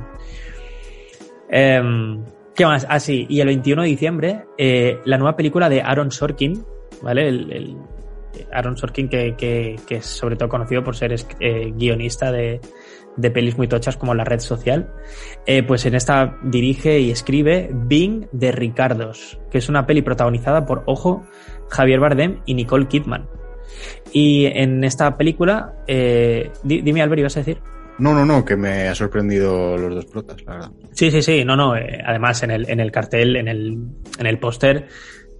Eh, ¿Qué más? Ah, sí, y el 21 de diciembre, eh, la nueva película de Aaron Sorkin, ¿vale? El Aaron Sorkin, que, que, que, es sobre todo conocido por ser eh, guionista de, de, pelis muy tochas como La Red Social, eh, pues en esta dirige y escribe Bing de Ricardos, que es una peli protagonizada por, ojo, Javier Bardem y Nicole Kidman. Y en esta película, eh, dime Albert, ¿ibas a decir? No, no, no, que me ha sorprendido los dos protas, la verdad. Sí, sí, sí, no, no. Eh, además, en el, en el cartel, en el, en el póster,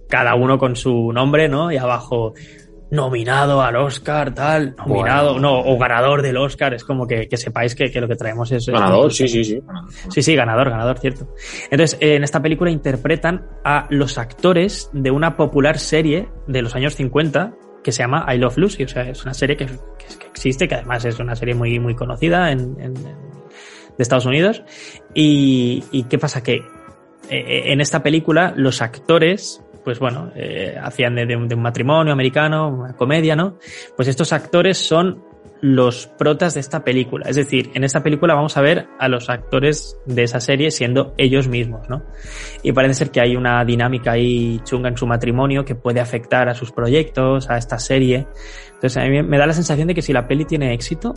cada uno con su nombre, ¿no? Y abajo, nominado al Oscar, tal, nominado, bueno. no, o ganador del Oscar. Es como que, que sepáis que, que, lo que traemos es. Ganador, es, sí, sí, sí. Sí, sí, ganador, ganador, cierto. Entonces, en esta película interpretan a los actores de una popular serie de los años 50 que se llama I Love Lucy. O sea, es una serie que, que, existe, que además es una serie muy, muy conocida en, en, de Estados Unidos. Y, y qué pasa que eh, en esta película los actores, pues bueno, eh, hacían de, de, un, de, un, matrimonio americano, una comedia, ¿no? Pues estos actores son los protas de esta película. Es decir, en esta película vamos a ver a los actores de esa serie siendo ellos mismos, ¿no? Y parece ser que hay una dinámica ahí chunga en su matrimonio que puede afectar a sus proyectos, a esta serie. Entonces a mí me da la sensación de que si la peli tiene éxito,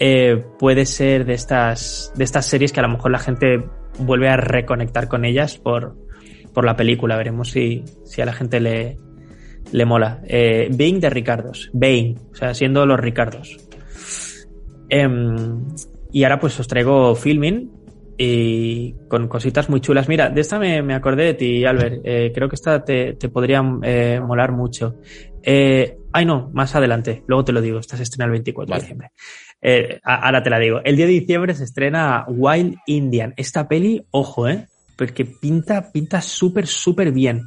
eh, puede ser de estas, de estas series que a lo mejor la gente vuelve a reconectar con ellas por, por la película. Veremos si, si a la gente le, le mola. Eh, Bing de Ricardos. Bane, o sea, siendo los Ricardos. Em, y ahora pues os traigo filming y con cositas muy chulas. Mira, de esta me, acordé de ti, Albert. Eh, creo que esta te, te podría eh, molar mucho. Eh, ay, no, más adelante. Luego te lo digo. Esta se estrena el 24 de diciembre. ahora te la digo. El 10 de diciembre se estrena Wild Indian. Esta peli, ojo, ¿eh? Porque pinta, pinta súper, súper bien.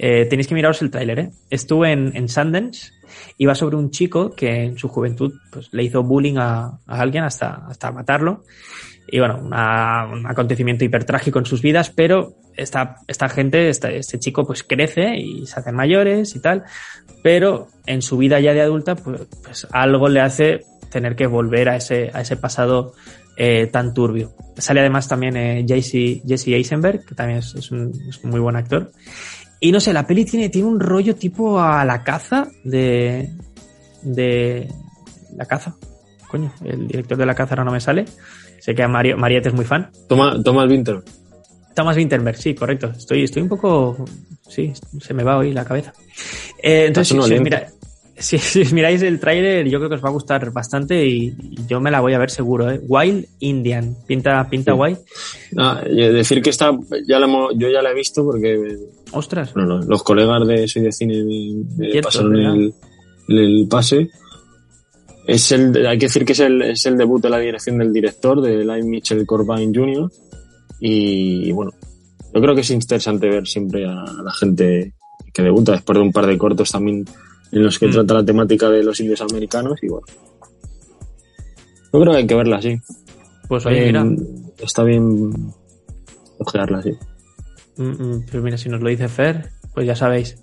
Tenéis que miraros el tráiler, ¿eh? Estuve en, en Sundance y va sobre un chico que en su juventud pues, le hizo bullying a, a alguien hasta, hasta matarlo. Y bueno, una, un acontecimiento hipertrágico en sus vidas, pero esta, esta gente, este, este chico pues crece y se hacen mayores y tal, pero en su vida ya de adulta pues, pues algo le hace tener que volver a ese, a ese pasado eh, tan turbio. Sale además también eh, Jesse, Jesse Eisenberg, que también es, es, un, es, un, muy buen actor. Y no sé, la peli tiene, tiene un rollo tipo a la caza de. de. La caza. Coño, el director de la caza ahora no me sale. Sé que a Mario, Mariette es muy fan. Toma, Thomas Winterberg. Thomas Winterberg, sí, correcto. Estoy, estoy un poco. Sí, se me va hoy la cabeza. Eh, entonces, sí, mira, si, si, miráis el tráiler, yo creo que os va a gustar bastante y, yo me la voy a ver seguro. ¿eh? Wild Indian, pinta, pinta sí. guay. Ah, decir que está, ya la yo ya la he visto porque. Ostras. Bueno, los, los colegas de Soy de Cine me, me Cierto, pasaron el, el, pase. Es el, hay que decir que es el, es el debut de la dirección del director, de Live Mitchell Corbijn Jr. Y, y bueno, yo creo que es interesante ver siempre a la gente que debuta después de un par de cortos también en los que mm. trata la temática de los indios americanos y bueno. Yo creo que hay que verla así. Pues oye, mira. Está bien ojearla así. Mm, pues mira, si nos lo dice Fer, pues ya sabéis.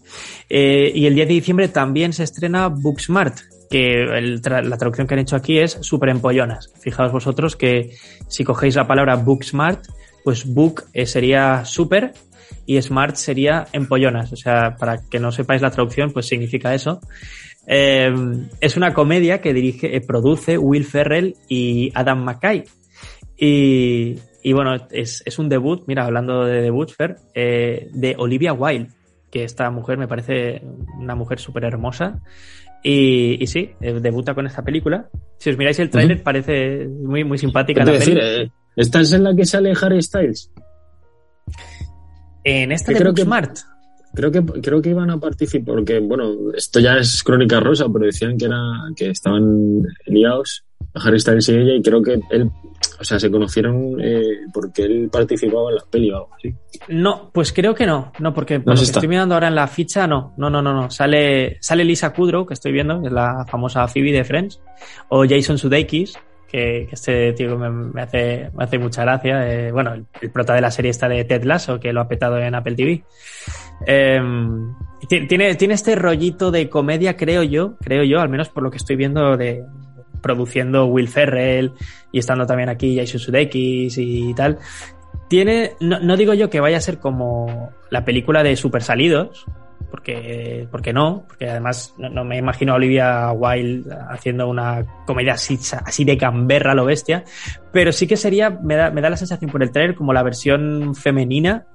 Eh, y el 10 de diciembre también se estrena Booksmart, que el tra la traducción que han hecho aquí es super empollonas. Fijaos vosotros que si cogéis la palabra Booksmart, pues book eh, sería super y smart sería empollonas. O sea, para que no sepáis la traducción, pues significa eso. Eh, es una comedia que dirige, eh, produce Will Ferrell y Adam McKay. Y, y bueno, es, es, un debut, mira, hablando de debut, Fer, eh, de Olivia Wilde, que esta mujer me parece una mujer súper hermosa. Y, y, sí, eh, debuta con esta película. Si os miráis el tráiler, uh -huh. parece muy, muy simpática. La decir, eh, ¿Esta es en la que sale Harry Styles? En esta de Booksmart. Creo que, creo que iban a participar, porque, bueno, esto ya es crónica rosa, pero decían que, era, que estaban liados Harry Styles y ella, y creo que él, o sea, se conocieron eh, porque él participaba en la peli o algo así. No, pues creo que no, no, porque por no lo que estoy mirando ahora en la ficha, no, no, no, no, no. Sale, sale Lisa Kudrow, que estoy viendo, que es la famosa Phoebe de Friends, o Jason Sudeikis, que, este tío me, hace, me hace mucha gracia. Eh, bueno, el, prota de la serie está de Ted Lasso, que lo ha petado en Apple TV. Eh, tiene, tiene este rollito de comedia, creo yo, creo yo, al menos por lo que estoy viendo de produciendo Will Ferrell y estando también aquí Jason Sudeikis y tal. Tiene, no, no digo yo que vaya a ser como la película de Super Salidos, porque, porque no, porque además no, me imagino a Olivia Wilde haciendo una comedia así, así de camberra lo bestia, pero sí que sería, me da, me da la sensación por el trailer como la versión femenina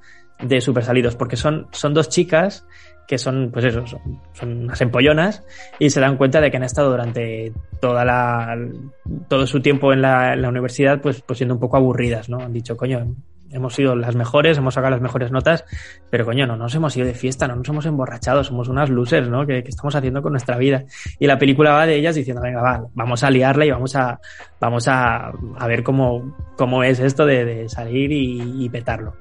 de Super Salidos, porque son, son dos chicas que son, pues eso, son, son, unas empollonas y se dan cuenta de que han estado durante toda la, todo su tiempo en la, en universidad, pues, pues siendo un poco aburridas, ¿no? Han dicho, coño, hemos sido las mejores, hemos sacado las mejores notas, pero coño, no nos hemos ido de fiesta, no nos hemos emborrachado, somos unas losers, ¿no? ¿Qué, estamos haciendo con nuestra vida? Y la película va de ellas diciendo, venga, va, vamos a liarla y vamos a, vamos a, a ver cómo, cómo es esto de, de salir y, y petarlo.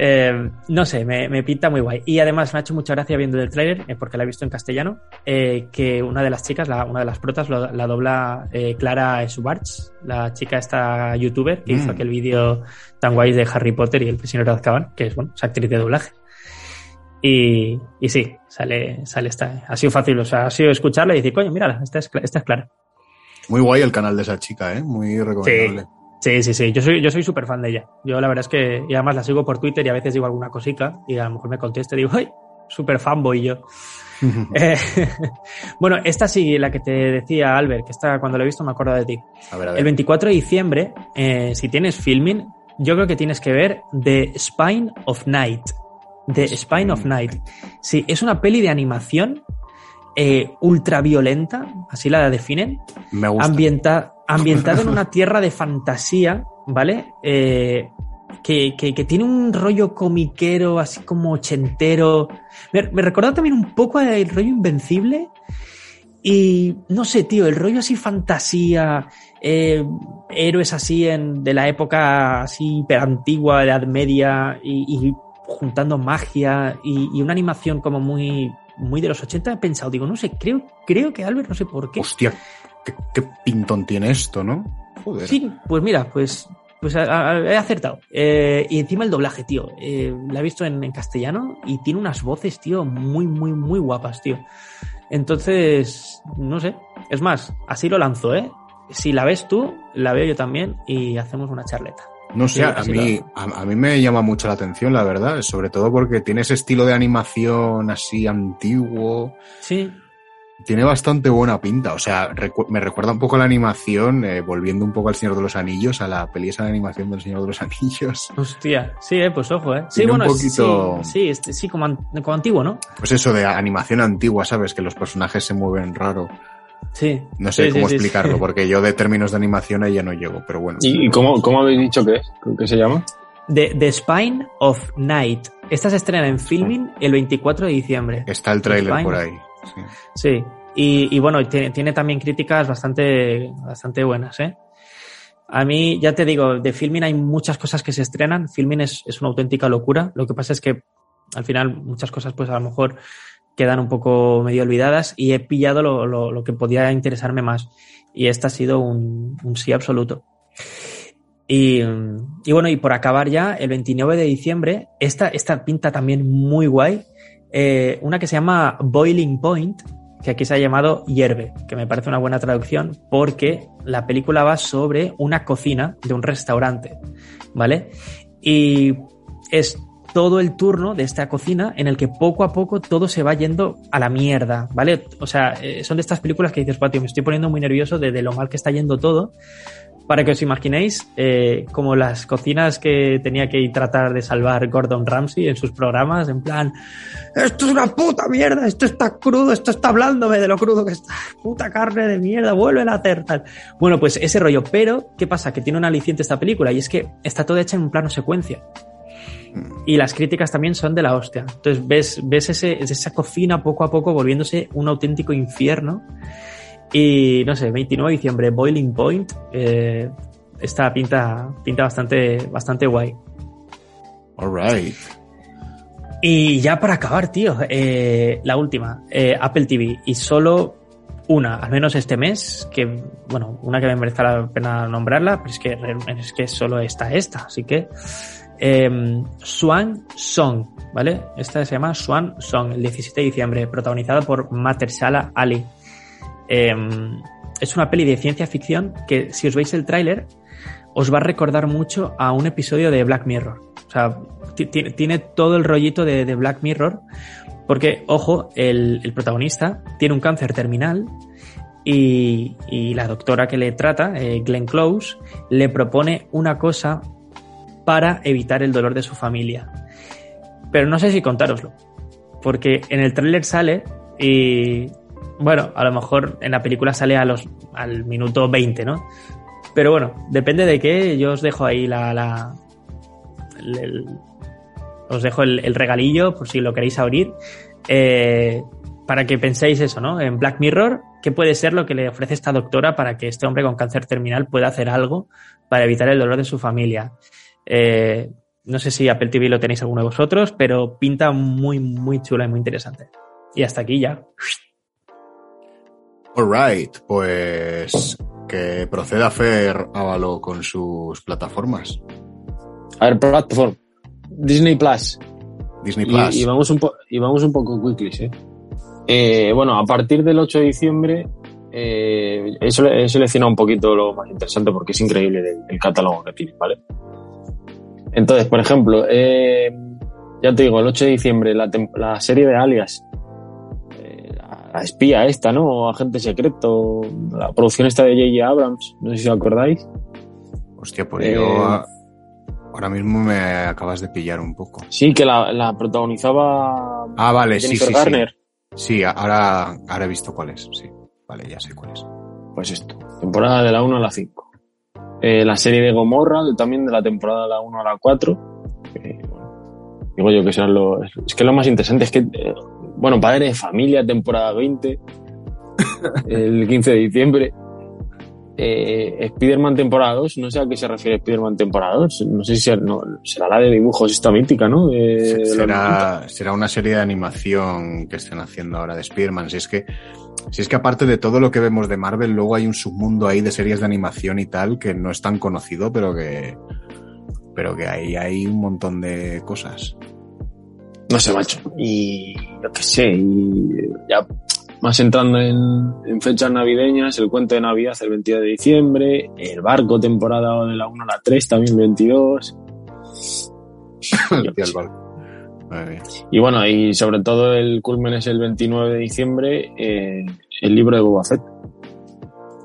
Eh, no sé, me, me, pinta muy guay. Y además me ha hecho mucha gracia viendo el tráiler, eh, porque la he visto en castellano, eh, que una de las chicas, la, una de las protas, lo, la dobla eh, Clara Schwartz, la chica esta youtuber que mm. hizo aquel vídeo tan guay de Harry Potter y el prisionero de Azkaban, que es, bueno, es actriz de doblaje. Y, y sí, sale, sale esta. Ha sido fácil, o sea, ha sido escucharla y decir, coño, mira, esta es, esta es clara. Muy guay el canal de esa chica, ¿eh? Muy recomendable. Sí, sí, sí. Yo soy, yo soy súper fan de ella. Yo la verdad es que, y además la sigo por Twitter y a veces digo alguna cosica y a lo mejor me conteste y digo, ¡ay! Súper fanboy yo. Eh, bueno, esta sí, la que te decía Albert, que esta cuando la he visto me acuerdo de ti. A ver, a ver. El 24 de diciembre, eh, si tienes filming, yo creo que tienes que ver The Spine of Night. The Spine of Night. Sí, es una peli de animación eh, ultra violenta, así la definen, Me gusta. ambienta, ambientada en una tierra de fantasía, ¿vale? Eh, que, que- que tiene un rollo comiquero, así como ochentero. Me, me también un poco el rollo invencible. Y no sé, tío, el rollo así fantasía, eh, héroes así en, de la época así hiperantigua, Edad Media, y, y juntando magia y, y una animación como muy, muy de los 80, he pensado, digo, no sé, creo, creo que Albert, no sé por qué. Hostia, qué, qué pintón tiene esto, ¿no? Joder. Sí, pues mira, pues, pues a- a- he acertado. Eh, y encima el doblaje, tío. Eh, la he visto en, en castellano y tiene unas voces, tío, muy, muy, muy guapas, tío. Entonces, no sé. Es más, así lo lanzo, ¿eh? Si la ves tú, la veo yo también y hacemos una charleta. No sé, a mí, a, a mí me llama mucho la atención, la verdad, sobre todo porque tiene ese estilo de animación así antiguo, Sí, tiene bastante buena pinta, o sea, recu- me recuerda un poco a la animación, eh, volviendo un poco al Señor de los Anillos, a la peli esa de animación del Señor de los Anillos. hostia. Sí, eh, pues ojo, ¿eh? Sí, Tiene un bueno, es- poquito- sí, sí, este- sí, como, an- como antiguo, ¿no? Pues eso de animación antigua, ¿sabes? Que los personajes se mueven raro. Sí. No sé Sí, cómo sí, explicarlo, sí. porque yo de términos de animación ahí ya no llego, pero bueno. ¿Y, cómo, cómo habéis dicho que es? ¿Qué se llama? The, The Spine of Night. Esta se estrena en filming el 24 de diciembre. Está el tráiler por ahí. Sí. Y, bueno, tiene, tiene también críticas bastante, bastante buenas, ¿eh? A mí, ya te digo, de Filmin hay muchas cosas que se estrenan. Filmin es, es una auténtica locura. Lo que pasa es que al final muchas cosas, pues a lo mejor quedan un poco medio olvidadas y he pillado lo, lo- que podía interesarme más. Y este ha sido un, un sí absoluto. Y, y bueno, y por acabar ya, el 29 de diciembre, esta, esta pinta también muy guay. Eh, una que se llama Boiling Point, que aquí se ha llamado Hierve, que me parece una buena traducción porque la película va sobre una cocina de un restaurante, ¿vale? Y es todo el turno de esta cocina en el que poco a poco todo se va yendo a la mierda, ¿vale? O sea, eh, son de estas películas que dices, patio, me estoy poniendo muy nervioso de, de lo mal que está yendo todo. Para que os imaginéis, eh, como las cocinas que tenía que tratar de salvar Gordon Ramsay en sus programas, en plan, esto es una puta mierda, esto está crudo, esto está hablándome de lo crudo que está, puta carne de mierda, vuelven a hacer tal. Bueno, pues ese rollo, pero ¿qué pasa? Que tiene un aliciente esta película y es que está toda hecha en un plano secuencia. Y las críticas también son de la hostia. Entonces ves, ves ese, esa cocina poco a poco volviéndose un auténtico infierno. Y no sé, 29 de diciembre, Boiling Point, eh, esta pinta, pinta bastante, bastante guay. Alright. Y ya para acabar, tío, eh, la última, eh, Apple TV. Y solo una, al menos este mes, que, bueno, una que me merezca la pena nombrarla, pero es que, es que solo está esta. Así que, eh, Swan Song, ¿vale? Esta se llama Swan Song, el 17 de diciembre, protagonizada por Mahershala Ali. Eh, es una peli de ciencia ficción que, si os veis el tráiler, os va a recordar mucho a un episodio de Black Mirror. O sea, ti- ti- tiene todo el rollito de, Black Mirror, porque, ojo, el, protagonista tiene un cáncer terminal y, y la doctora que le trata, eh, Glenn Close, le propone una cosa para evitar el dolor de su familia. Pero no sé si contároslo, porque en el tráiler sale y, bueno, a lo mejor en la película sale a los, al minuto 20, ¿no? Pero bueno, depende de qué, yo os dejo ahí la... la el- os dejo el, el regalillo por si lo queréis abrir. eh, para que penséis eso, ¿no? En Black Mirror, ¿qué puede ser lo que le ofrece esta doctora para que este hombre con cáncer terminal pueda hacer algo para evitar el dolor de su familia? Eh, no sé si Apple TV lo tenéis alguno de vosotros, pero pinta muy, muy chula y muy interesante. Y hasta aquí ya. Alright, pues que proceda Fer Ávalo con sus plataformas. A ver, platform. Disney Plus. Disney Plus. y vamos un po- y vamos un poco quickly, ¿eh? Eh, Bueno, a partir del 8 de diciembre eh, he, sele- he seleccionado un poquito lo más interesante porque es increíble el, el catálogo que tiene, ¿vale? Entonces, por ejemplo, eh, ya te digo, el 8 de diciembre, la, la serie de Alias, eh, la, la espía esta, ¿no? Agente secreto, la producción esta de J.J. Abrams, no sé si os acordáis. Hostia, pues Eh, yo a- ahora mismo me acabas de pillar un poco. Sí, que la, la protagonizaba Ah, vale, sí, Jennifer sí, Garner. sí. Sí, ahora, ahora he visto cuál es, sí. Vale, ya sé cuál es. Pues esto, temporada de la 1 a la 5. Eh, la serie de Gomorra, también de la temporada de la 1 a la 4. que, bueno, digo yo que serán lo. Es que lo más interesante es que, eh, bueno, Padre de Familia, temporada 20, el 15 de diciembre. Eh, Spider-Man temporada 2, no sé a qué se refiere Spider-Man temporada 2. No sé si será, no, será la de dibujos esta mítica, ¿no? De- de los 90. será, será una serie de animación que estén haciendo ahora de Spider-Man. Si es que, si es que aparte de todo lo que vemos de Marvel, luego hay un submundo ahí de series de animación y tal que no es tan conocido, pero que, pero que ahí hay un montón de cosas. No sé, macho. Y yo qué sé, y ya más entrando en, en fechas navideñas, el cuento de Navidad el 22 de diciembre, el barco temporada de la 1 a la 3 también el 22. Yo qué Hostia, el sé. barco. Madre mía. Y bueno, y sobre todo el culmen es el 29 de diciembre, eh, el libro de Boba Fett.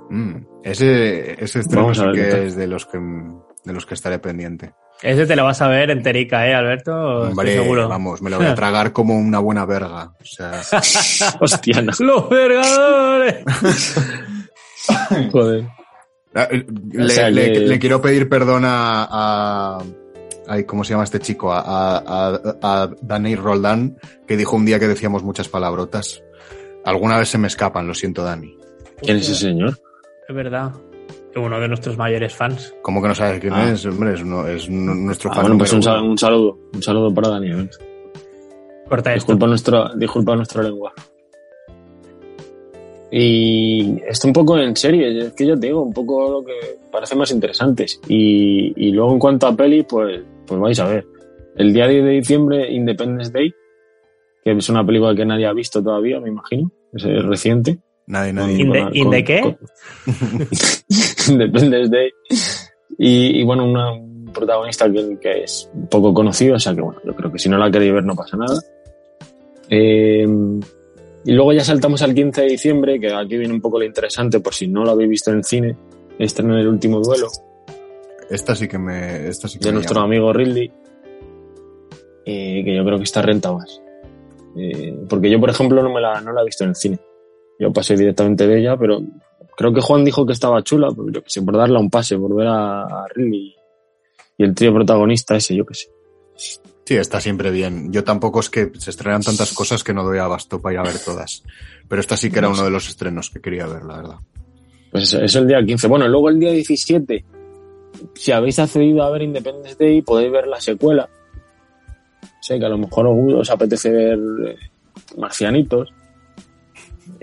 Mm, ese, ese estreno Vamos a sí ver que es de los que, de los que estaré pendiente. Ese te lo vas a ver enterica, ¿eh, Alberto? Hombre, Estoy seguro. vamos, me lo voy a tragar como una buena verga. O sea, Hostia, no. ¡Los vergadores! Joder. Ah, eh, Le, O sea, le- que- le quiero pedir perdón a, a- ay, ¿cómo se llama este chico? A, a- a Dani Roldán, que dijo un día que decíamos muchas palabrotas. Alguna vez se me escapan, lo siento, Dani. ¿Quién es ese señor? Es verdad. Uno de nuestros mayores fans. ¿Cómo que no sabes quién Ah. es? Hombre, es, uno- es nu- nuestro Ah, fan bueno, pues un, sal- saludo. Un saludo para Daniel. Corta esto. Disculpa, nuestro, disculpa nuestra lengua. Y esto un poco en serie, es que yo te digo, un poco lo que parece más interesantes. Y, y luego en cuanto a peli, pues, pues vais a ver. El día 10 de diciembre, Independence Day, que es una película que nadie ha visto todavía, me imagino. Es reciente. Nadie, nadie. ¿In de- Con- in de con- qué? con- Independence Day. Y, y bueno, una, un protagonista que, que es poco conocido, o sea que bueno, yo creo que si no la queréis ver no pasa nada. Eh, y luego ya saltamos al 15 de diciembre, que aquí viene un poco lo interesante, por si no lo habéis visto en el cine, estrena el último duelo Esta sí que me, esta sí que de me nuestro llama. amigo Ridley, eh, que yo creo que está renta más. Eh, porque yo, por ejemplo, no, me la, no la he visto en el cine. Yo pasé directamente de ella, pero creo que Juan dijo que estaba chula, pero yo que sé, por darle un pase, por ver a, a y el trío protagonista ese, yo que sé. Sí, está siempre bien. Yo tampoco es que se estrenan tantas cosas que no doy abasto para ir a ver todas. Pero esta sí que era uno de los estrenos que quería ver, la verdad. Pues eso el día 15. Bueno, luego el día 17, si habéis accedido a ver Independence Day, podéis ver la secuela. Sé que a lo mejor os, os apetece ver eh, Marcianitos.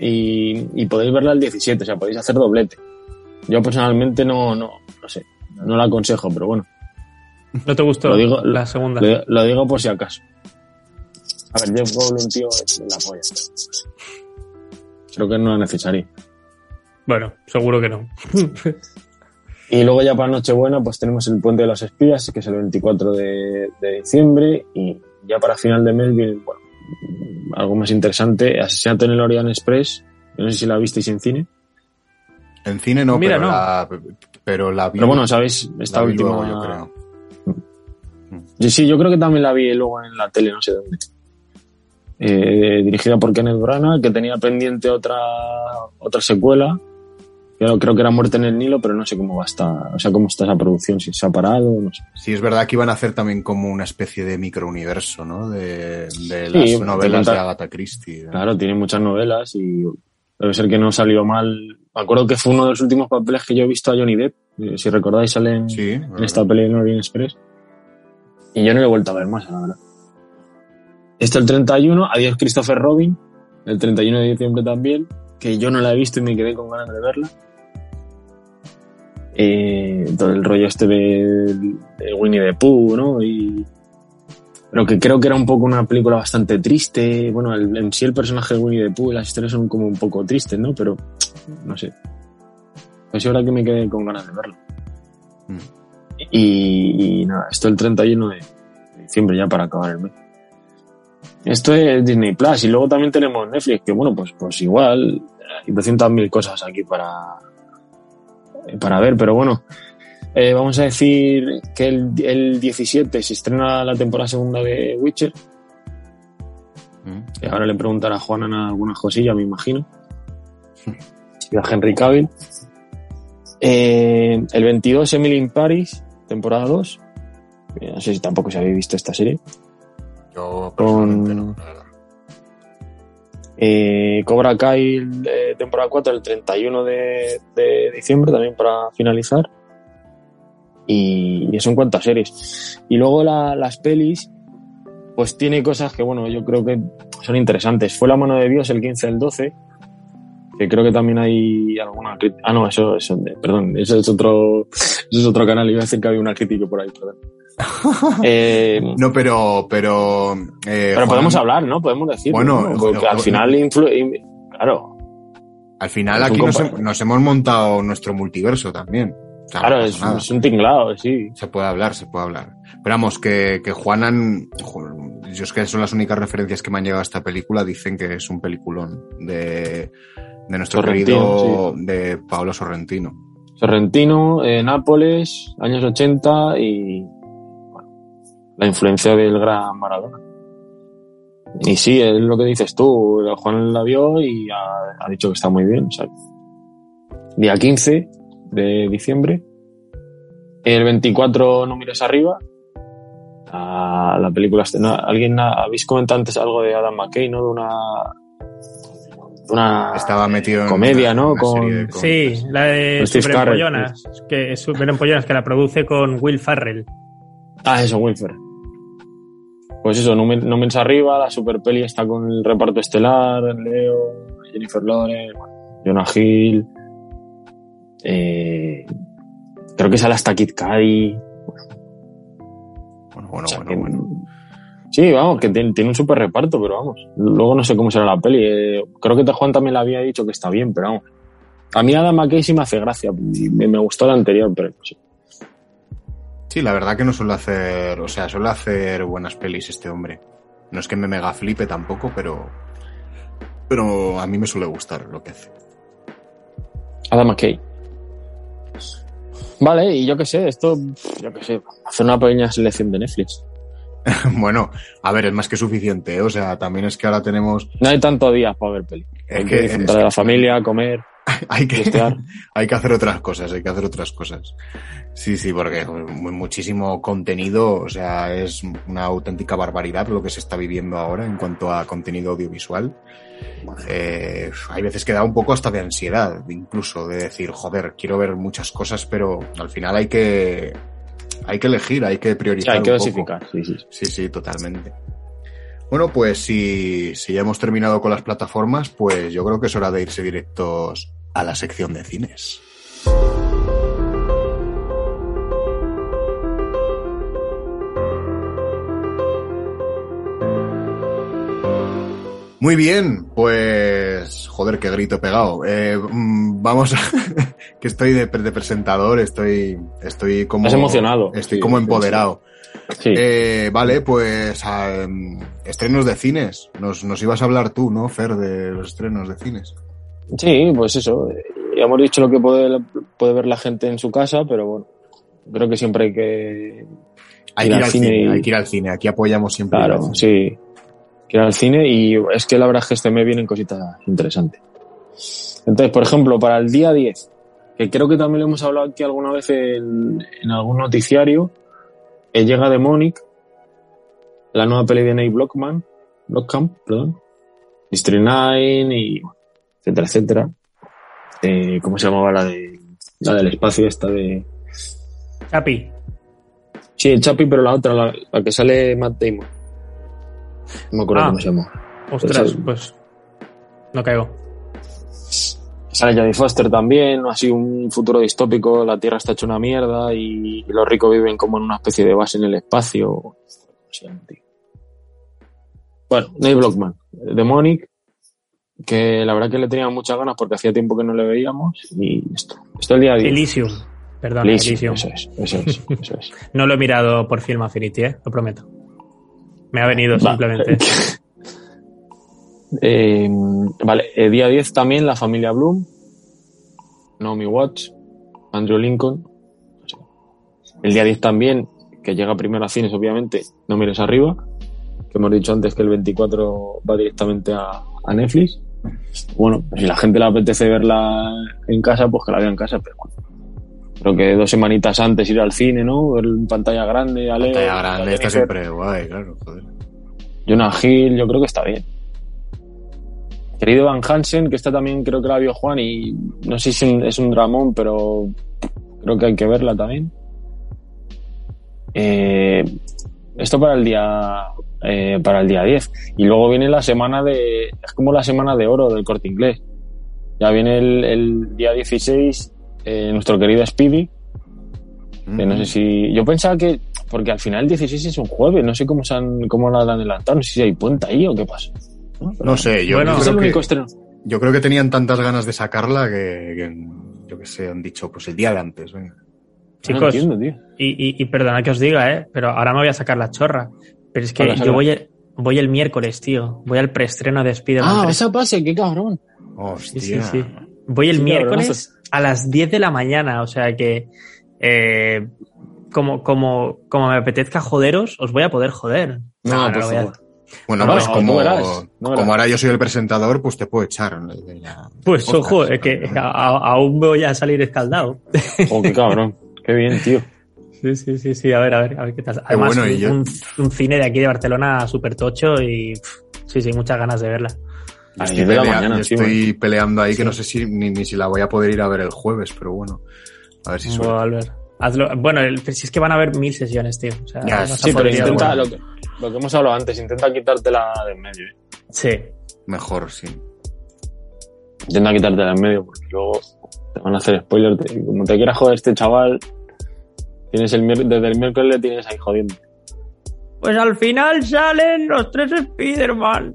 Y, y podéis verla el 17, o sea, podéis hacer doblete. Yo personalmente no, no, no sé, no la aconsejo, pero bueno, ¿No te gustó Lo digo- la segunda? lo, lo digo por si acaso. A ver, Jeff Goldblum, tío, es la polla. Creo que no es necesario. Bueno, seguro que no. Y luego ya para Nochebuena pues tenemos el Puente de los Espías, que es el 24 de, de diciembre, y ya para final de mes bueno, algo más interesante, Asesinato en el Orient Express, yo no sé si la visteis en cine, En cine no, Mira, pero, no. La, pero la vi. pero bueno, ¿sabéis? Esta la vi última... luego, yo creo. Sí, sí, yo creo que también la vi luego en la tele, no sé dónde. Eh, dirigida por Kenneth Branagh, que tenía pendiente otra, otra secuela, Creo, creo que era Muerte en el Nilo, pero no sé cómo va a estar, o sea, cómo está esa producción, si se ha parado, no sé. Sí, es verdad que iban a hacer también como una especie de microuniverso, ¿no? De, las novelas de Agatha Christie. ¿no? Claro, tiene muchas novelas y debe ser que no salió mal. Me acuerdo que fue uno de los últimos papeles que yo he visto a Johnny Depp. Eh, Si recordáis, sale en, Sí, en esta peli de Orient Express. Y yo no lo he vuelto a ver más, la verdad. Esto el 31, Adiós Christopher Robin, el 31 de diciembre también, que yo no la he visto y me quedé con ganas de verla. Eh, todo el rollo este de, de Winnie the Pooh, ¿no? Y, pero que creo que era un poco una película bastante triste. Bueno, el- en sí el personaje de Winnie the Pooh y las historias son como un poco tristes, ¿no? Pero, no sé. Pues ahora que me quedé con ganas de verlo. Mm. Y, y nada, esto el 31 de diciembre ya para acabar el mes. Esto es Disney Plus y luego también tenemos Netflix, que bueno, pues, pues igual hay 200.000 cosas aquí para, para ver, pero bueno, eh, vamos a decir que el, el 17 se estrena la temporada segunda de Witcher. Mm. Y ahora le preguntará a Juana alguna cosilla, me imagino. Y a Henry Cavill. Eh, el 22, Emily in Paris, temporada 2. Eh, No sé si tampoco se habéis visto esta serie. Yo personalmente Con- no, la verdad. Eh, Cobra Kai, eh, temporada 4, el 31 de, de diciembre, también para finalizar. Y, y eso en cuanto series. Y luego la- las pelis, pues tiene cosas que, bueno, yo creo que son interesantes. Fue La mano de Dios el 15 del 12, que creo que también hay alguna crítica. Ah, no, eso, eso, perdón, eso es otro, eso es otro canal. Iba a decir que había una crítica por ahí, perdón. Eh, No, pero, pero. eh, pero Juan, podemos hablar, ¿no? Podemos decir. Bueno, ¿no? Porque jo- al final influye. Claro, Al final aquí nos, hemos montado nuestro multiverso también. O sea, no claro, es, un tinglado, sí. Se puede hablar, se puede hablar. Pero vamos, que, que Juanan, yo es que son las únicas referencias que me han llegado a esta película, dicen que es un peliculón de, de nuestro querido, de Paolo Sorrentino. Sorrentino, eh, Nápoles, años 80 y la influencia del gran Maradona. Y sí, es lo que dices tú. Juan la vio y ha, ha dicho que está muy bien. o sea, día 15 de diciembre. El 24 no mires arriba. Ah, la película. este- no, Alguien ha- habéis comentado antes algo de Adam McKay, ¿no? De una. De una Estaba metido en comedia, una- ¿no? una Con-. Sí, la de Con Steve Super Carell, Empollonas, que es Super Empollonas, que la produce con Will Farrell. Ah, eso, Wilfer. Pues eso, no, no mires arriba, la super peli está con el reparto estelar, Leo, Jennifer Lawrence, Jonah Hill, eh, creo que sale hasta Kid Cudi. Bueno, bueno, O sea, bueno, que- bueno. Sí, vamos, que tiene, tiene un super reparto, pero vamos. Luego no sé cómo será la peli. eh, creo que Juan también le había dicho que está bien, pero vamos. A mí Adam McKay sí me hace gracia. Me, me gustó la anterior, pero sí. Sí, la verdad que no suele hacer, o sea, suele hacer buenas pelis este hombre. No es que me mega flipe tampoco, pero, pero a mí me suele gustar lo que hace. Adam McKay. Vale, y yo qué sé, esto, yo qué sé, hacer una pequeña selección de Netflix. Bueno, a ver, es más que suficiente, ¿eh? o sea, también es que ahora tenemos, No hay tanto días para ver peli. Es Hay que- que disfrutar es de la familia, comer, hay que, testear. hay que hacer otras cosas, hay que hacer otras cosas. Sí, sí, porque mu- muchísimo contenido, o sea, es una auténtica barbaridad lo que se está viviendo ahora en cuanto a contenido audiovisual. Eh, hay veces que da un poco hasta de ansiedad, incluso, de decir, joder, quiero ver muchas cosas, pero al final hay que, hay que elegir, hay que Sí, priorizar. hay que un poco. sí, sí. Sí, sí, totalmente. Bueno, pues si, si ya hemos terminado con las plataformas, pues yo creo que es hora de irse directos a la sección de cines. Muy bien, pues joder, qué grito pegado. Eh, mm, vamos a que estoy de, de presentador, estoy, estoy como Estás emocionado. estoy Sí, como empoderado. Sí. Eh, vale, pues a, em, estrenos de cines. Nos, nos ibas a hablar tú, ¿no, Fer, de los estrenos de cines? Sí, pues eso. Ya hemos dicho lo que puede, puede ver la gente en su casa, pero bueno, creo que siempre hay que Hay Ir que ir al cine cine, y- hay que ir al cine. Aquí apoyamos siempre. Claro, sí. Quiero ir al cine y es que la verdad es que este mes vienen cositas interesantes. Entonces, por ejemplo, para el día 10, que creo que también lo hemos hablado aquí alguna vez en, en algún noticiario, llega Demonic, la nueva peli de Nate Blockman, Blockcamp, perdón, District 9 y etcétera, etcétera. Eh, ¿Cómo se llamaba la de la del espacio esta de... Capi. Sí, el Chapi, pero la otra, la, la que sale Matt Damon. No me acuerdo Ah. cómo se llama. Ostras, Pues, pues. No caigo. Sale Jodie Foster también, así un futuro distópico, la Tierra está hecha una mierda y los ricos viven como en una especie de base en el espacio. Bueno, Nate Blockman, Demonic, que la verdad que le tenía muchas ganas porque hacía tiempo que no le veíamos y esto. Esto el día 10. Elysium. Perdón, Elysium, Elysium. Eso es, eso es, eso es. No lo he mirado por Film Affinity, ¿eh? lo prometo. Me ha venido Va. simplemente. Eh, vale, eh, día 10 también la familia Bloom, Naomi Watts, Andrew Lincoln. El día 10 también, que llega primero a cines, obviamente, no mires arriba, que hemos dicho antes que el 24 va directamente a, a Netflix. Bueno, pues si la gente le apetece verla en casa, pues que la vea en casa, pero bueno. Creo que dos semanitas antes ir al cine, ¿no? Ver en pantalla grande, Ale, Pantalla grande, está siempre guay, claro, joder. Jonah Hill, yo creo que está bien. Querido Van Hansen, que esta también creo que la vio Juan y no sé si es un, dramón, pero creo que hay que verla también. Eh, esto para el día eh, para el día 10. Y luego viene la semana de. Es como la semana de oro del corte inglés. Ya viene el, el día 16, eh, nuestro querido Speedy. que no sé si. Yo pensaba que. Porque al final el 16 es un jueves, no sé cómo, se han, cómo lo han adelantado, no sé si hay puente ahí o qué pasa. No sé, yo, Bueno, yo es el creo único que, estreno. yo creo que tenían tantas ganas de sacarla que, que, yo que sé, han dicho, pues el día de antes, venga. No Chicos, entiendo, tío. y, y, y perdona que os diga, ¿eh? pero ahora me voy a sacar la chorra. Pero es que yo voy el, voy el miércoles, tío. Voy al preestreno de Spider-Man Ah, 3. esa pase, qué cabrón. Hostia. Sí, sí, sí. Voy el Sí, miércoles a las 10 de la mañana, o sea que eh, como, como, como me apetezca joderos, os voy a poder joder. No, No, por a- favor. Bueno, No, pues no, como, no verás, no verás. como ahora yo soy el presentador, pues te puedo echar. Pues Podcast, ojo, es que aún voy a salir escaldado. Oh, qué cabrón. Qué bien, tío. Sí, sí, sí, sí, a ver, a ver, a ver qué tal. Además, bueno, un, yo- un- un cine de aquí de Barcelona súper tocho y pff, sí, sí, muchas ganas de verla. Yo estoy, las 10 de la pelea- mañana, yo sí, estoy peleando ahí que no sé si ni, ni si la voy a poder ir a ver el jueves, pero bueno. A ver si suena. Bueno, Albert, hazlo. Bueno, el- si es que van a haber mil sesiones, tío. O sea, a Sí, pero intenta lo que, lo que hemos hablado antes, intenta quitártela de en medio. ¿eh? Sí. Mejor, sí. Intenta quitártela en medio porque luego te van a hacer spoilers. Te- Como te quiera joder este chaval, tienes el desde el miércoles le tienes ahí jodiendo. Pues al final salen los tres Spider-Man.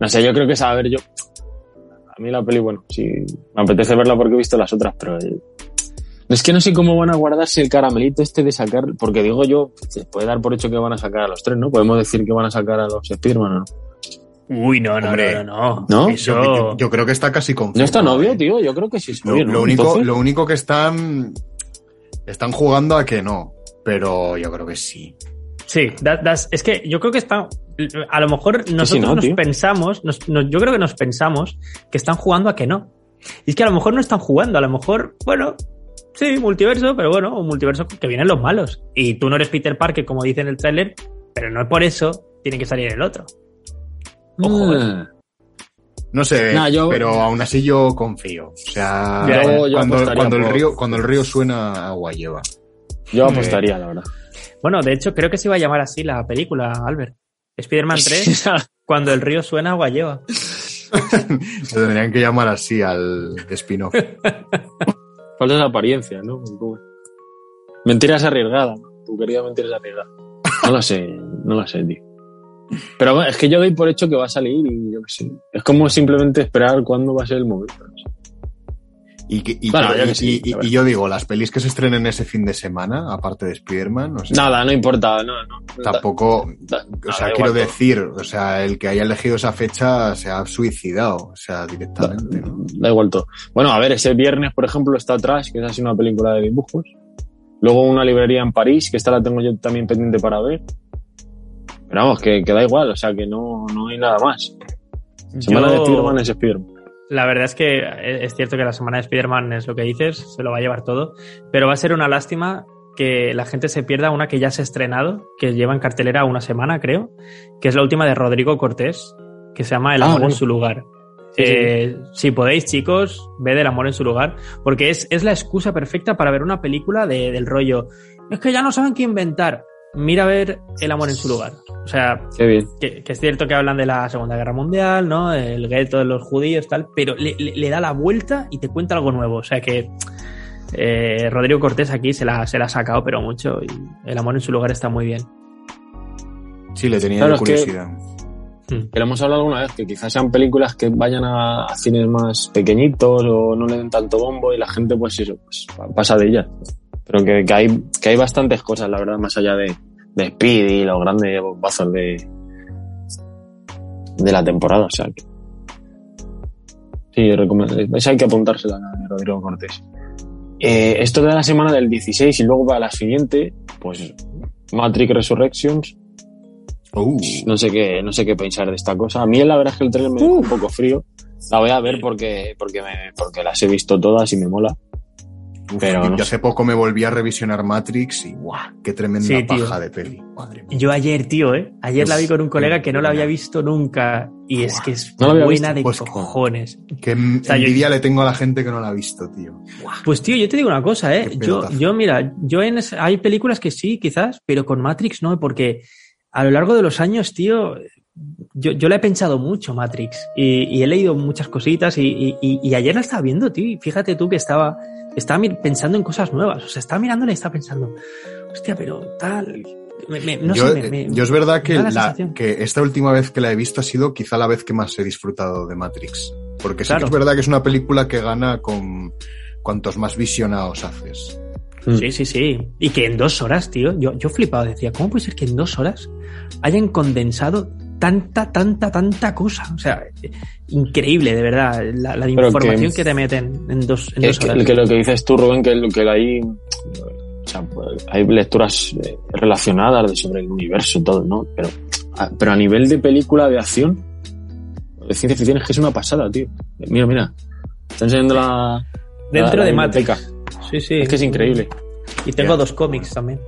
No sé, yo creo que es a ver, yo. A mí la peli, bueno, sí, me apetece verla porque he visto las otras, pero. eh, Es que no sé cómo van a guardarse el caramelito este de sacar, porque digo yo, se puede dar por hecho que van a sacar a los tres, ¿no? Podemos decir que van a sacar a los Spiderman, ¿no? Uy, no, no, Hombre, no, no, no. ¿no? Eso... Yo, yo- yo creo que está casi confirmado. ¿No está novio, ¿eh? tío? Yo creo que sí es Lo, novio, ¿no? lo único, Entonces, lo único que están. Están jugando a que no. Pero yo creo que sí. Sí, that- that's- es que yo creo que están. A lo mejor nosotros no, nos tío. pensamos, nos- nos- yo creo que nos pensamos que están jugando a que no. Y es que a lo mejor no están jugando, a lo mejor, bueno, sí, multiverso, pero bueno, un multiverso que vienen los malos. Y tú no eres Peter Parker, como dice en el tráiler, pero no por eso tiene que salir el otro. Ojo, ¿eh? ah, No sé, Nah, yo- pero aún así yo confío. O sea, Ya, yo- yo cuando, el río, cuando el río suena, agua lleva. yo apostaría, la verdad. Bueno, de hecho, creo que se iba a llamar así la película, Albert. Spider-Man 3, cuando el río suena, agua lleva. Se tendrían que llamar así al spin-off. Falta esa apariencia, ¿no? Mentiras arriesgadas. Tu querida mentiras arriesgada. No lo sé, no lo sé, tío. Pero es que yo doy por hecho que va a salir y yo qué sé. Es como simplemente esperar cuándo va a ser el momento. Y, que- y, Bueno, que- yo que y- sí, y- yo digo, las pelis que se estrenen ese fin de semana, aparte de Spider-Man, no sé. Nada, no importa, no, no. Tampoco, Da- o sea, da quiero igual, decir, o sea, el que haya elegido esa fecha se ha suicidado, o sea, directamente, ¿no? Da igual todo. Bueno, a ver, ese viernes, por ejemplo, está Trash, que es así una película de dibujos. Luego una librería en París, que esta la tengo yo también pendiente para ver. Pero vamos, que, que da igual, o sea, que no, no hay nada más. Semana de Yo- Spider-Man es Spider-Man. La verdad es que es cierto que la semana de Spider-Man es lo que dices, se lo va a llevar todo, pero va a ser una lástima que la gente se pierda una que ya se ha estrenado, que lleva en cartelera una semana, creo, que es la última de Rodrigo Cortés, que se llama El Ah, amor bueno. en su lugar. Sí, sí. Eh, Si podéis, chicos, ved El amor en su lugar, porque es, es la excusa perfecta para ver una película de- del rollo. Es que ya no saben qué inventar. Mira a ver El amor en su lugar. O sea, Qué bien. que, que es cierto que hablan de la Segunda Guerra Mundial, ¿no? El gueto de los judíos, tal, pero le, le- le da la vuelta y te cuenta algo nuevo. O sea que eh, Rodrigo Cortés aquí se la, se la ha sacado, pero mucho, y el amor en su lugar está muy bien. Sí, le tenía Claro, yo es que- curiosidad. Mm. que lo hemos hablado alguna vez, que quizás sean películas que vayan a, a cines más pequeñitos o no le den tanto bombo y la gente, pues eso, pues pa- pasa de ellas. Pero que, que hay, que hay bastantes cosas, la verdad, más allá de, de Speed y los grandes bombazos de, de la temporada, o sea que. Sí, esa hay que apuntársela a Rodrigo Cortés. Eh, esto de la semana del 16 y luego para la siguiente, pues Matrix Resurrections, Uh, no sé qué, no sé qué pensar de esta cosa. A mí la verdad es que el trailer me dejó un poco frío. La voy a ver porque, porque, me, porque las he visto todas y me mola. Uf, pero yo no sé. hace poco me volví a revisionar Matrix y ¡guau! ¡Qué tremenda Sí, paja de peli! Madre mía. Yo ayer, tío, ¿eh? Ayer la vi con un colega que no la había visto nunca. Y es que es No buena visto, de pues, cojones. Qué en- sea, yo- envidia le tengo a la gente que no la ha visto, tío. Pues tío, yo te digo una cosa, ¿eh? Yo, yo, mira, yo en es- hay películas que sí, quizás, pero con Matrix no, porque a lo largo de los años, tío, yo, yo la he pensado mucho, Matrix, y, y he leído muchas cositas, y, y- y- y ayer la estaba viendo, tío, y fíjate tú que estaba, estaba mir- pensando en cosas nuevas, o sea, estaba mirándola y estaba pensando, hostia, pero tal, me- me- no yo, sé, me- me- yo es verdad que, la la- que esta última vez que la he visto ha sido quizá la vez que más he disfrutado de Matrix. Porque sí que es verdad que es una película que gana con cuantos más visionados haces. Sí, sí, sí. Y que en dos horas, tío, yo, yo flipado, decía, ¿cómo puede ser que en dos horas hayan condensado tanta, tanta, tanta cosa? O sea, increíble, de verdad, la, información que- que, te meten en dos, en Que, dos que- horas. que lo que dices tú, Rubén, que, lo que hay, o sea, hay lecturas eh, relacionadas sobre el universo, todo, ¿no? Pero, a, pero a nivel de película de acción, de ciencia ficción es que es una pasada, tío. Mira, mira. Está enseñando la. Dentro la- la de. Matrix. Sí, sí. Es que es increíble. Y tengo dos cómics también.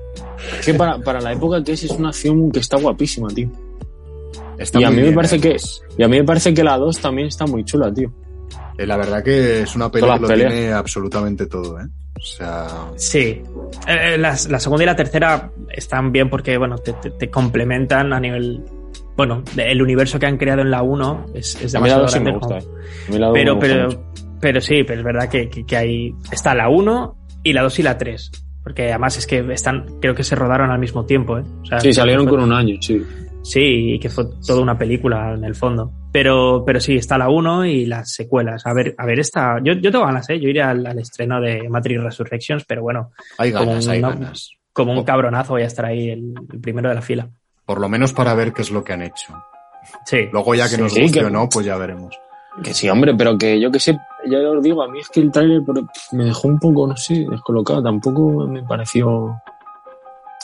Es que para, para la época que es, es una acción que está guapísima, tío. Está Y a mí me bien, parece que- además. Y a mí me parece que la 2 también está muy chula, tío. Eh, La verdad que es una peli Todas que lo peleas. tiene absolutamente todo, ¿eh? O sea, Sí. Eh, las- la segunda y la tercera están bien porque, bueno, te, te- te complementan a nivel. Bueno, el universo que han creado en la 1 es, es A mí la demasiado 2 sí me grande gusta, como- eh. A mí la 2 me Pero, gusta pero, pero sí, pero es verdad que, que, que hay. Está la 1 y la 2 y la 3. Porque además es que están, creo que se rodaron al mismo tiempo, ¿eh? O sea, Sí, salieron que fue- con un año, sí. Sí, y que fue toda una película en el fondo. Pero, pero sí, está la 1 y las secuelas. A ver, a ver esta. Yo, yo tengo ganas, ¿eh? Yo iré al, al estreno de Matrix Resurrections, pero bueno, hay ganas, Como hay una- ganas. como un cabronazo voy a estar ahí el, el primero de la fila. Por lo menos para ver qué es lo que han hecho. Sí. Luego ya que Sí, nos sí, guste que- o no, pues ya veremos. Que sí, hombre, pero que yo que sé, ya os digo, a mí es que el tráiler me dejó un poco, no sé, descolocado. Tampoco me pareció...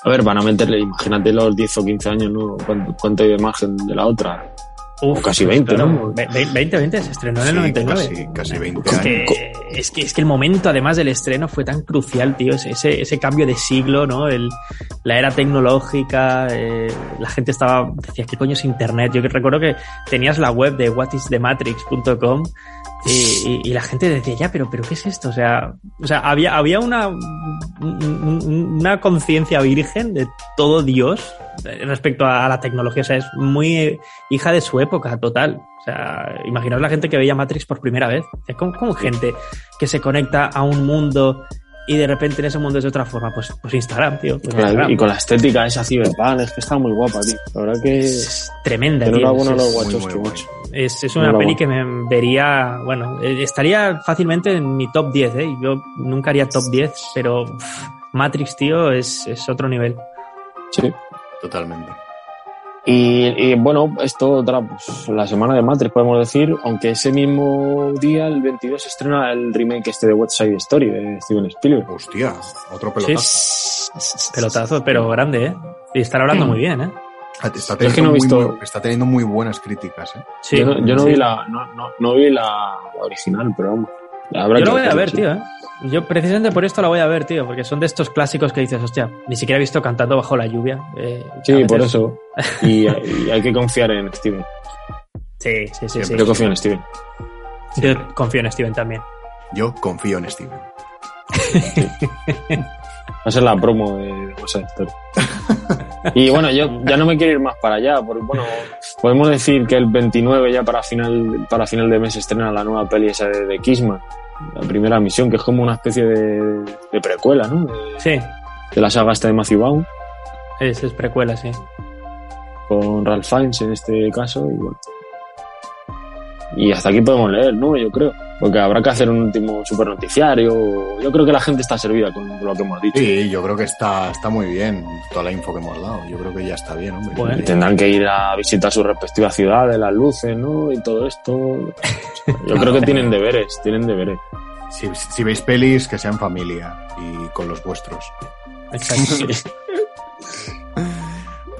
A ver, van a meterle, imagínate los 10 o 15 años, ¿no? ¿Cuánto, cuánto hay de margen de la otra? Uf, o casi 20, claro. ¿no? Ve- ve- 20, 20, se estrenó en el Sí, 99. Casi, casi 20 Es años. que, es, que, es que el momento, además del estreno, fue tan crucial, tío. Ese, ese, ese cambio de siglo, ¿no? El, la era tecnológica, eh, la gente estaba, decía, ¿qué coño es Internet? Yo que recuerdo que tenías la web de whatisthematrix.com y, y, la gente decía, ya, pero, pero ¿qué es esto? O sea, o sea había, había una, un- un- una conciencia virgen de todo Dios respecto a la tecnología. O sea, es muy hija de su época, total. O sea, imaginaos la gente que veía Matrix por primera vez. Es como gente que se conecta a un mundo y de repente en ese mundo es de otra forma. Pues, pues Instagram, tío. Pues Instagram. y con la estética esa cyberpunk, es que está muy guapa, tío. La verdad que... Es tremenda, tío. Es- los muy, muy macho. Es, es una Enhorabuena. peli que me vería, bueno, eh, estaría fácilmente en mi top 10, ¿eh? Yo nunca haría top 10, pero Matrix, tío, es, es otro nivel. Sí. Totalmente. Y, y, bueno, esto otra, pues, la semana de Matrix, podemos decir, aunque ese mismo día, el 22, se estrena el remake este de West Side Story de Steven Spielberg. Hostia, otro Sí, pelotazo. pelotazo, pero grande, ¿eh? Y estar hablando muy bien, ¿eh? Está es teniendo, que no he muy, visto- muy- está teniendo muy buenas críticas, ¿eh? Sí, yo no, yo no sí. vi, la, no, no, no vi la, original, pero vamos. Yo lo voy a ver, tío, ¿eh? Yo precisamente por esto la voy a ver, tío, porque son de estos clásicos que dices, hostia, ni siquiera he visto cantando bajo la lluvia. eh, Sí, veces- por eso. Y, y hay que confiar en Steven. Sí, sí, sí, sí. Yo confío en Steven. Yo confío en Steven también. Yo confío en Steven. Va a ser la promo de Side Story. Y bueno, yo ya no me quiero ir más para allá, porque bueno, podemos decir que el 29 ya para final, para final de mes estrena la nueva peli esa de, de Kissman, la primera misión, que es como una especie de, de precuela, ¿no? De, Sí, de la saga esta de Matthew Vaughn. es, es precuela, sí. con Ralph Fiennes en este caso y bueno. Y hasta aquí podemos leer, ¿no? Yo creo. Porque habrá que hacer un último super noticiario. Yo creo que la gente está servida con lo que hemos dicho. Sí, yo creo que está, está muy bien toda la info que hemos dado. Yo creo que ya está bien, hombre. Bueno. Y tendrán que ir a visitar sus respectivas ciudades, las luces, ¿no? Y todo esto. Yo creo que tienen deberes, tienen deberes. Si, si veis pelis, que sean familia y con los vuestros. Exacto.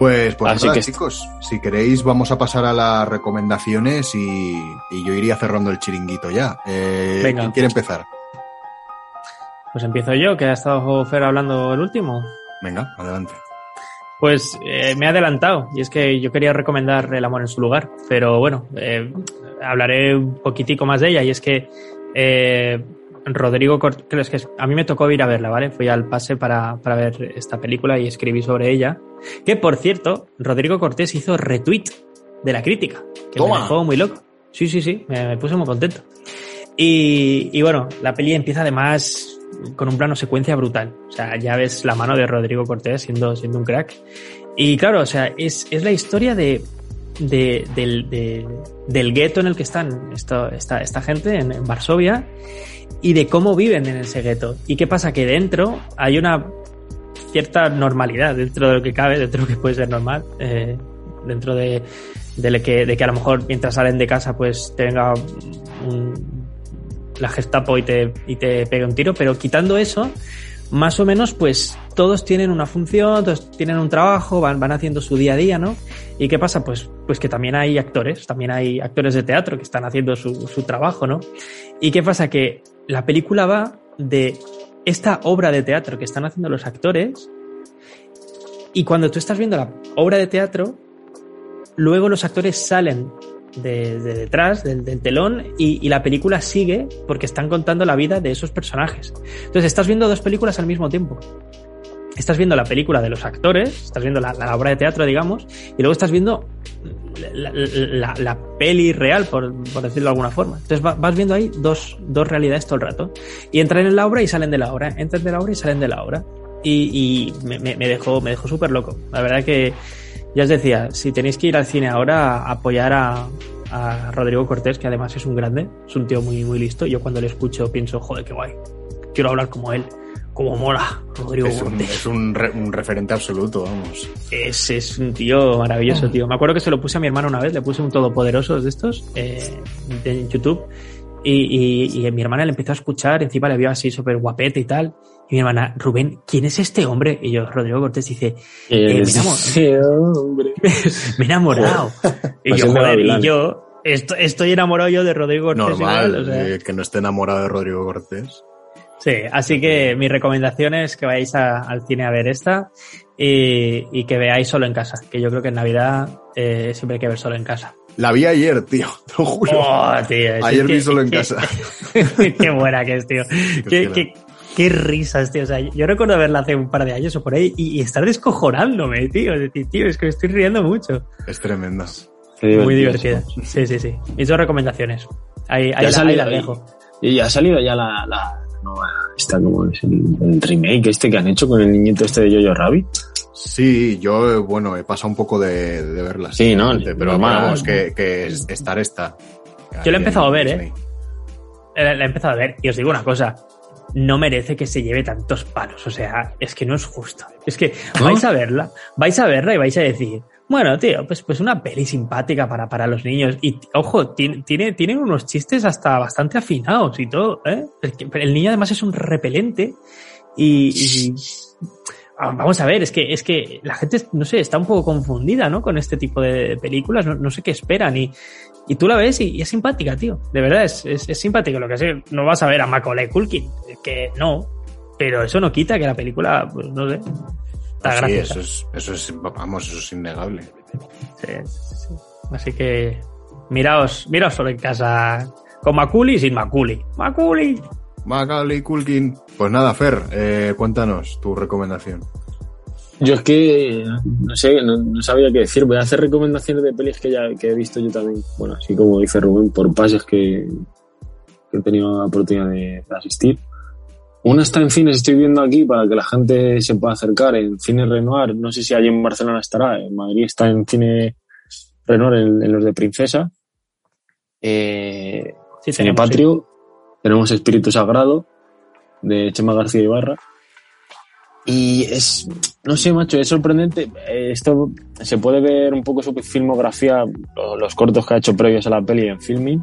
Pues, pues Así nada, que- chicos, si queréis vamos a pasar a las recomendaciones y, y yo iría cerrando el chiringuito ya. Eh, Venga. ¿Quién quiere empezar? Pues empiezo yo, que ha estado Fer hablando el último. Venga, adelante. Pues eh, me he adelantado y es que yo quería recomendar El amor en su lugar, pero bueno, eh, hablaré un poquitico más de ella y es que Rodrigo Cortés, que a mí me tocó ir a verla, ¿vale? Fui al pase para, para ver esta película y escribí sobre ella, que por cierto, Rodrigo Cortés hizo retweet de la crítica, que Toma. me dejó muy loco. Sí, sí, sí, me, me puse muy contento. Y, y bueno, la peli empieza además con un plano secuencia brutal. O sea, ya ves la mano de Rodrigo Cortés siendo, siendo un crack. Y claro, o sea, es, es la historia de, de- del, de- del gueto en el que están esta, esta, esta gente en, en Varsovia y de cómo viven en ese gueto. Y qué pasa que dentro hay una cierta normalidad dentro de lo que cabe, dentro de lo que puede ser normal, eh, dentro de, de, que, de que a lo mejor mientras salen de casa pues te venga un- la Gestapo y te, y te pegue un tiro, pero quitando eso, más o menos pues todos tienen una función, todos tienen un trabajo, van, van haciendo su día a día, ¿no? ¿Y qué pasa? Pues, pues que también hay actores, también hay actores de teatro que están haciendo su, su trabajo, ¿no? ¿Y qué pasa? Que la película va de esta obra de teatro que están haciendo los actores y cuando tú estás viendo la obra de teatro, luego los actores salen de, de detrás del, telón y, y la película sigue porque están contando la vida de esos personajes. Entonces estás viendo dos películas al mismo tiempo. Estás viendo la película de los actores, estás viendo la, la obra de teatro, digamos, y luego estás viendo la, la- la- peli real, por, por decirlo de alguna forma. Entonces va- vas viendo ahí dos, dos realidades todo el rato. Y entran en la obra y salen de la obra, entran de la obra y salen de la obra. Y, y me, me- me dejó, me dejó súper loco. La verdad que, ya os decía, si tenéis que ir al cine ahora a apoyar a, a Rodrigo Cortés, que además es un grande, es un tío muy, muy listo. Yo cuando le escucho pienso, joder, qué guay. Quiero hablar como él. Como mola, Rodrigo Es un, Cortés. es un, re- un referente absoluto, vamos. Es, es un tío maravilloso, tío. Me acuerdo que se lo puse a mi hermano una vez, le puse un todopoderoso de estos eh, de YouTube. Y, y, y mi hermana le empezó a escuchar, encima le vio así súper guapete y tal. Y mi hermana, Rubén, ¿quién es este hombre? Y yo, Rodrigo Cortés, dice, Eh, hombre. me he enamorado. Y yo, joder, y yo esto- estoy enamorado yo de Rodrigo Cortés. Normal igual, o sea. eh, que no esté enamorado de Rodrigo Cortés. Sí, así que mi recomendación es que vayáis a- al cine a ver esta y, y que veáis solo en casa, que yo creo que en Navidad eh, siempre hay que ver solo en casa. La vi ayer, tío, te lo juro. Oh, tío, ayer que- vi solo en que- casa. qué buena que es, tío. Qué, Hostia. qué- qué risas, tío. O sea, yo recuerdo verla hace un par de años o por ahí y, y estar descojonándome, tío. Es decir, tío, es que me estoy riendo mucho. Es tremenda. Muy divertida. Sí, sí, sí. Mis dos recomendaciones. Ahí, ahí, la, ahí salido las dejo. Y ya ha salido ya la, la nueva, esta como es el, el remake este que han hecho con el niñito este de Jojo Rabbit. Sí, yo, eh, bueno, he pasado un poco de, de verlas. Sí, ¿no? Pero Normal. vamos, que, que es- estar está. Yo lo he empezado a ver, Disney. ¿eh? La la he empezado a ver y os digo una cosa. No merece que se lleve tantos palos. O sea, es que no es justo. Es que ¿No? vais a verla, vais a verla y vais a decir, bueno, tío, pues, pues una peli simpática para, para los niños. Y ojo, tiene, tiene, unos chistes hasta bastante afinados y todo, ¿eh? El niño además es un repelente y, y- Ah, Vamos a ver, es que, es que la gente, no sé, está un poco confundida, ¿no? Con este tipo de películas, no, no sé qué esperan y, y tú la ves y, y es simpática, tío. De verdad, es, es, es simpático. Lo que sé, no vas a ver a Macaulay Culkin, que no, pero eso no quita que la película, pues no sé, está sí, eso es, eso es, vamos, eso es innegable. Sí, sí, sí. Así que miraos, miraos solo en casa con Maculi y sin Maculi. Maculi. Macaulay Culkin. Pues nada, Fer, eh, cuéntanos tu recomendación. Yo es que no sé, no, no sabía qué decir. Voy a hacer recomendaciones de pelis que ya que he visto yo también. Bueno, así como dice Rubén, por pases que, que he tenido la oportunidad de, de asistir. Una está en cines, estoy viendo aquí para que la gente se pueda acercar, en Cine Renoir, no sé si allí en Barcelona estará, en Madrid está en Cine Renoir, en, en los de Princesa. Eh, Sí, Cine Patrio, tenemos Espíritu Sagrado, de Chema García Ibarra. Y es, no sé, macho, es sorprendente. Eh, Esto se puede ver un poco su filmografía, lo- los cortos que ha hecho previos a la peli en filming.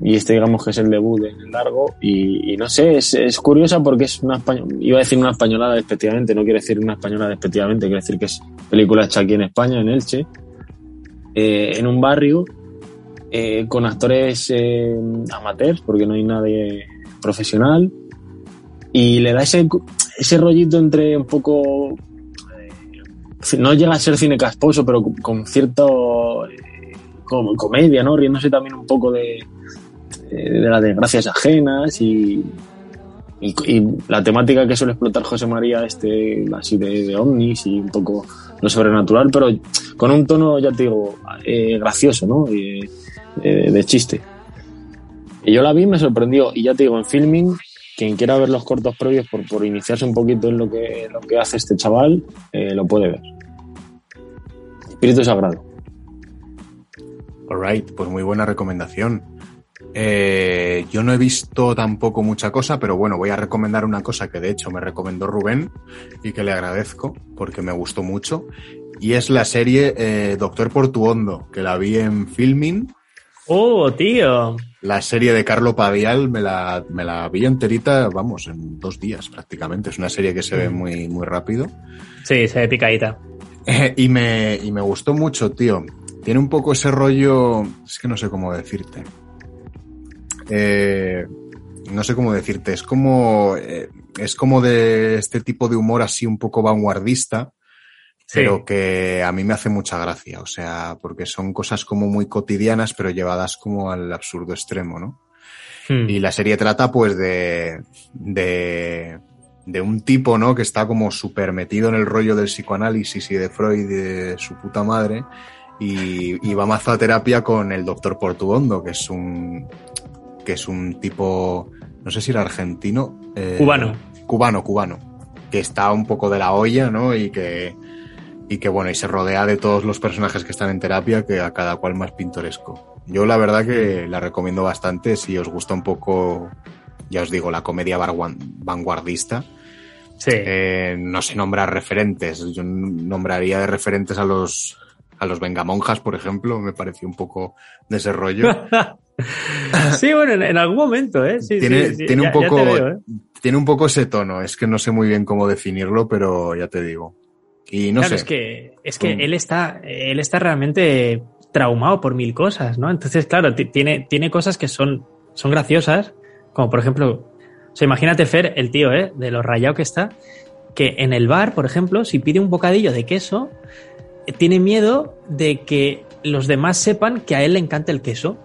Y este, digamos, que es el debut en el largo. Y, no sé, es, es curiosa porque es una española. Iba a decir una españolada despectivamente, no quiere decir una española despectivamente, quiere decir que es película hecha aquí en España, en Elche, eh, en un barrio, eh, con actores eh, amateurs, porque no hay nadie profesional. Y le da ese, ese rollito entre un poco. eh, no llega a ser cine casposo, pero con, con cierto. como comedia, ¿no? Riéndose también un poco de, de las desgracias ajenas y, y, la temática que suele explotar José María, este, así de, de ovnis y un poco lo sobrenatural, pero con un tono, ya te digo, eh, gracioso, ¿no? Eh, de chiste. Y yo la vi me sorprendió. Y ya te digo, en filming, quien quiera ver los cortos previos por, por iniciarse un poquito en lo que, lo que hace este chaval, eh, lo puede ver. Espíritu Sagrado. Alright, pues muy buena recomendación. Eh, yo no he visto tampoco mucha cosa, pero bueno, voy a recomendar una cosa que de hecho me recomendó Rubén y que le agradezco porque me gustó mucho. Y es la serie eh, Doctor Portuondo, que la vi en filming. ¡Oh, tío! La serie de Carlo Padial me la, me la vi enterita, vamos, en dos días prácticamente. Es una serie que se ve muy, muy rápido. Sí, se ve picadita. Eh, y, me, y me gustó mucho, tío. Tiene un poco ese rollo. Es que no sé cómo decirte. Eh, no sé cómo decirte. Es como. eh, es como de este tipo de humor así un poco vanguardista. Sí. Pero que a mí me hace mucha gracia. O sea, porque son cosas como muy cotidianas, pero llevadas como al absurdo extremo, ¿no? Hmm. Y la serie trata, pues, de, de, de un tipo, ¿no? Que está como súper metido en el rollo del psicoanálisis y de Freud y de su puta madre. Y, y va mazo a terapia con el doctor Portuondo, que es un, que es un tipo, no sé si era argentino. eh, Cubano. Cubano, cubano. Que está un poco de la olla, ¿no? Y que, y que bueno, y se rodea de todos los personajes que están en terapia, que a cada cual más pintoresco. Yo la verdad que la recomiendo bastante si os gusta un poco, ya os digo, la comedia vanguardista. Sí. Eh, no sé nombrar referentes. Yo nombraría de referentes a los a los Vengamonjas, por ejemplo. Me pareció un poco de ese rollo. sí, bueno, en, en algún momento, ¿eh? Sí, tiene, sí, sí, tiene ya- un poco veo, ¿eh? tiene un poco ese tono. Es que no sé muy bien cómo definirlo, pero ya te digo. Y no claro, sé. es que, es que él está, él está realmente traumado por mil cosas, ¿no? Entonces, claro, ti- tiene, tiene cosas que son, son graciosas, como por ejemplo, o sea, imagínate Fer, el tío, ¿eh? De lo rayado que está, que en el bar, por ejemplo, si pide un bocadillo de queso, tiene miedo de que los demás sepan que a él le encanta el queso.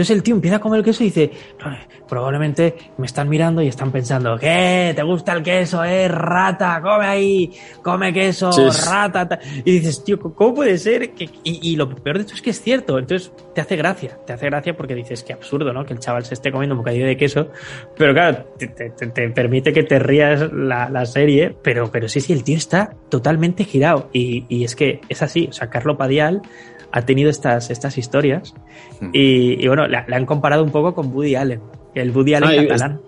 Entonces el tío empieza a comer el queso y dice, "No, probablemente me están mirando y están pensando, ¿qué? ¿Te gusta el queso, eh? Rata, come ahí, come queso, Sí. rata. ta-". Y dices, tío, ¿cómo puede ser? que y, y lo peor de esto es que es cierto. Entonces te hace gracia, te hace gracia porque dices, qué absurdo, ¿no? Que el chaval se esté comiendo un bocadillo de queso. Pero claro, te- te permite que te rías la, la serie, pero, pero sí, sí, el tío está totalmente girado. Y, y es que es así, o sea, Carlo Padial ha tenido estas, estas historias Hmm. y, y bueno, la, la han comparado un poco con Woody Allen, el Woody Allen Ah, catalán.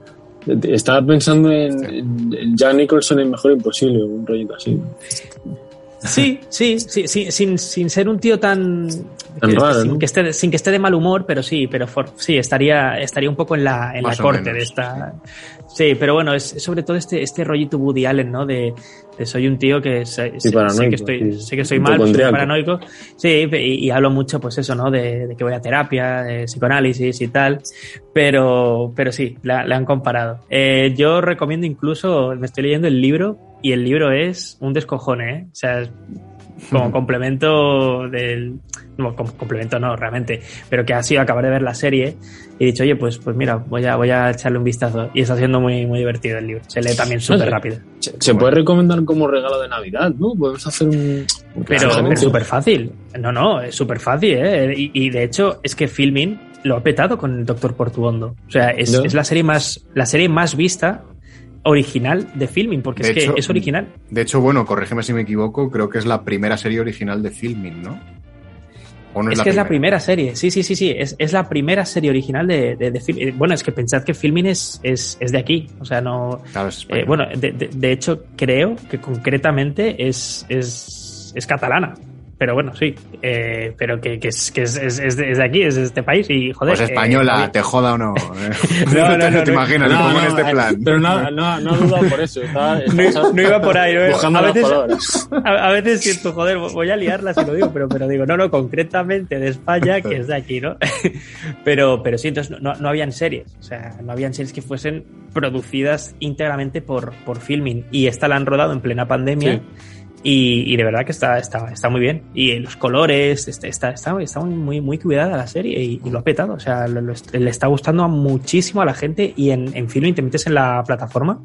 Estaba pensando en, en- en Jack Nicholson en Mejor Imposible, un rollito así. Sí, sí, sí, sí, sin, sin ser un tío tan, Tan que- raro, sin, ¿no? que esté, sin que esté de mal humor, pero sí, pero for- sí, estaría, estaría un poco en la, en la corte menos, de esta. Sí, pero bueno, es, es sobre todo este, este rollito Woody Allen, ¿no? De, de soy un tío que sé, que estoy, sí. sé que soy mal, soy paranoico. Sí, y, y hablo mucho, pues eso, ¿no? De, de que voy a terapia, de psicoanálisis y tal. Pero, pero sí, la, la han comparado. Eh, yo recomiendo incluso, me estoy leyendo el libro y el libro es un descojone, ¿eh? O sea, como complemento del. No, com- complemento no, realmente. Pero que ha sido acabar de ver la serie y he dicho, oye, pues, pues mira, voy a, voy a echarle un vistazo. Y está siendo muy, muy divertido el libro. Se lee también súper rápido. Se, se puede recomendar como regalo de Navidad, ¿no? Podemos hacer un. Pero es súper fácil. No, no, es súper fácil, ¿eh? Y, y de hecho es que Filmin lo ha petado con el Doctor Portuondo. O sea, es, la serie más la serie más vista original de filming, porque De es hecho- que es original. De hecho, bueno, corrígeme si me equivoco, creo que es la primera serie original de filming, ¿no? ¿O no Es que es la primera serie, sí, sí, sí, sí, es, es la primera serie original de, de, eh, Bueno, es que pensad que Filming es, es, es de aquí, o sea, no... Claro, es eh, bueno, de, de- de hecho, creo que concretamente es, es, es catalana. Pero bueno, sí. eh, pero que, que es, que es, es, es de, es de aquí, es de este país. Y joder. pues eh, española, te joda o no. No, no, no, te no. imaginas, No, como en no, este eh, plan. Pero no, no, no dudado por eso. Estaba, no, estaba no iba por ahí. no a veces, a veces siento, joder, voy a liarla si lo digo, pero, pero digo, no, no, concretamente de España, que es de aquí, ¿no? pero, pero sí, entonces no, no habían series, o sea, no habían series que fuesen producidas íntegramente por, por filming. Y esta la han rodado en plena pandemia. Sí. Y, y de verdad que está, está, está muy bien. Y los colores, está, está, está, está muy, muy cuidada la serie y, y lo ha petado. O sea, lo- lo le está gustando a muchísimo a la gente. Y en, en Filming te metes en la plataforma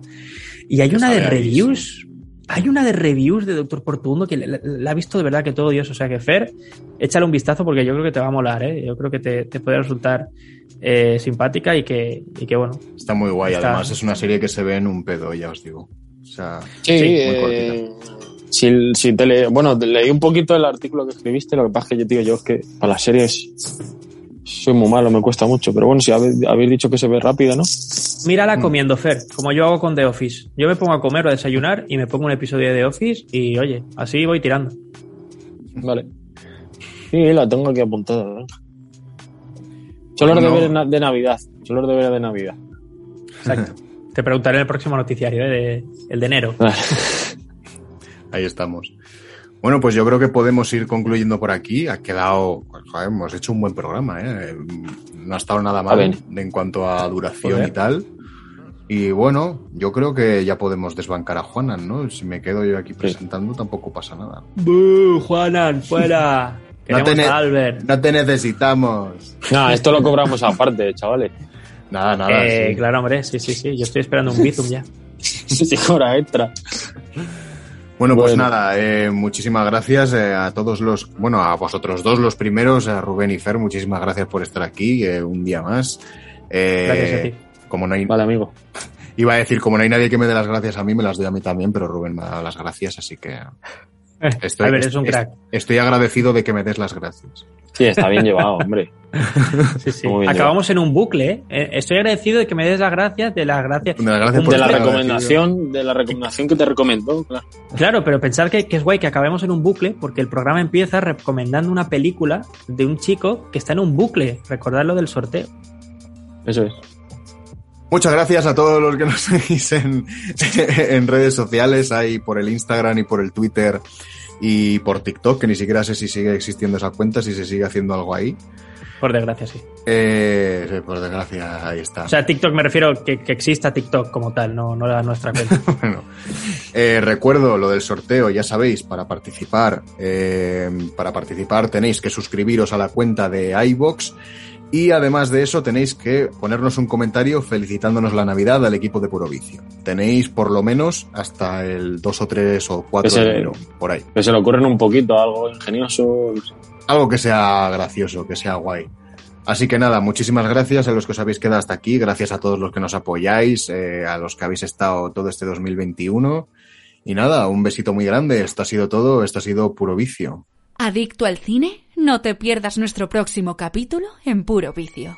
y hay una de reviews. Hay una de reviews de Doctor Portundo que la, ha visto de verdad que todo Dios. O sea que Fer, échale un vistazo porque yo creo que te va a molar, ¿eh? Yo creo que te, te puede resultar eh, simpática y que, y que bueno. Está muy guay, Está- además es una serie que se ve en un pedo, ya os digo. O sea, Sí, muy eh, si, si te le, bueno, te leí un poquito el artículo que escribiste, lo que pasa es que yo, tío, yo es que para las series soy muy malo, me cuesta mucho, pero bueno, si habéis, habéis dicho que se ve rápido, ¿no? Mírala comiendo, Fer, como yo hago con The Office. Yo me pongo a comer o a desayunar y me pongo un episodio de The Office y oye, así voy tirando. Vale. Sí, la tengo aquí apuntada. ¿eh? Son los Bueno. deberes de Navidad. Son los deberes de Navidad. Exacto. Te preguntaré en el próximo noticiario, ¿eh? de- el de enero. Ahí estamos. Bueno, pues yo creo que podemos ir concluyendo por aquí. Ha quedado, joder, hemos hecho un buen programa, ¿eh? No ha estado nada mal en cuanto a duración Joder. y tal. Y bueno, yo creo que ya podemos desbancar a Juanan, ¿no? Si me quedo yo aquí presentando tampoco pasa nada. ¡Bú, Juanan, fuera! No te ne- a Albert. No te necesitamos. no, esto lo cobramos aparte, chavales. Nada, nada. Eh, sí. Claro, hombre, sí, sí, sí. Yo estoy esperando un Bizum ya. Se cobra extra. Bueno, pues Bueno. nada, eh, muchísimas gracias eh, a todos los, bueno, a vosotros dos los primeros, a Rubén y Fer, muchísimas gracias por estar aquí eh, un día más. Eh, Gracias a ti. Como no hay, Vale, amigo. iba a decir, como no hay nadie que me dé las gracias a mí, me las doy a mí también, pero Rubén me ha dado las gracias, así que estoy, Albert es un crack. estoy agradecido de que me des las gracias. Sí, está bien llevado, hombre. Sí, sí. Acabamos en un bucle. ¿eh? Eh, Estoy agradecido de que me des las gracias, de las gracias. De las gracias por De la recomendación, de la recomendación que te recomendó, claro. Claro, pero pensar que, que es guay que acabemos en un bucle, porque el programa empieza recomendando una película de un chico que está en un bucle. Recordad lo del sorteo. Eso es. Muchas gracias a todos los que nos seguís en, en redes sociales, ahí por el Instagram y por el Twitter y por TikTok, que ni siquiera sé si sigue existiendo esa cuenta, si se sigue haciendo algo ahí. Por desgracia, sí. Eh, sí, por desgracia, ahí está. O sea, TikTok me refiero que, que exista TikTok como tal, no, no la nuestra cuenta. Bueno, eh, recuerdo lo del sorteo, ya sabéis, para participar, eh, para participar tenéis que suscribiros a la cuenta de iBox y además de eso tenéis que ponernos un comentario felicitándonos la Navidad al equipo de Puro Vicio. Tenéis por lo menos hasta el 2 o 3 o 4 Ese- de enero, por ahí. Que se le ocurren un poquito, algo ingenioso. Algo que sea gracioso, que sea guay. Así que nada, muchísimas gracias a los que os habéis quedado hasta aquí, gracias a todos los que nos apoyáis, eh, a los que habéis estado todo este 2021. Y nada, un besito muy grande. Esto ha sido todo, esto ha sido puro vicio. ¿Adicto al cine? No te pierdas nuestro próximo capítulo en Puro Vicio.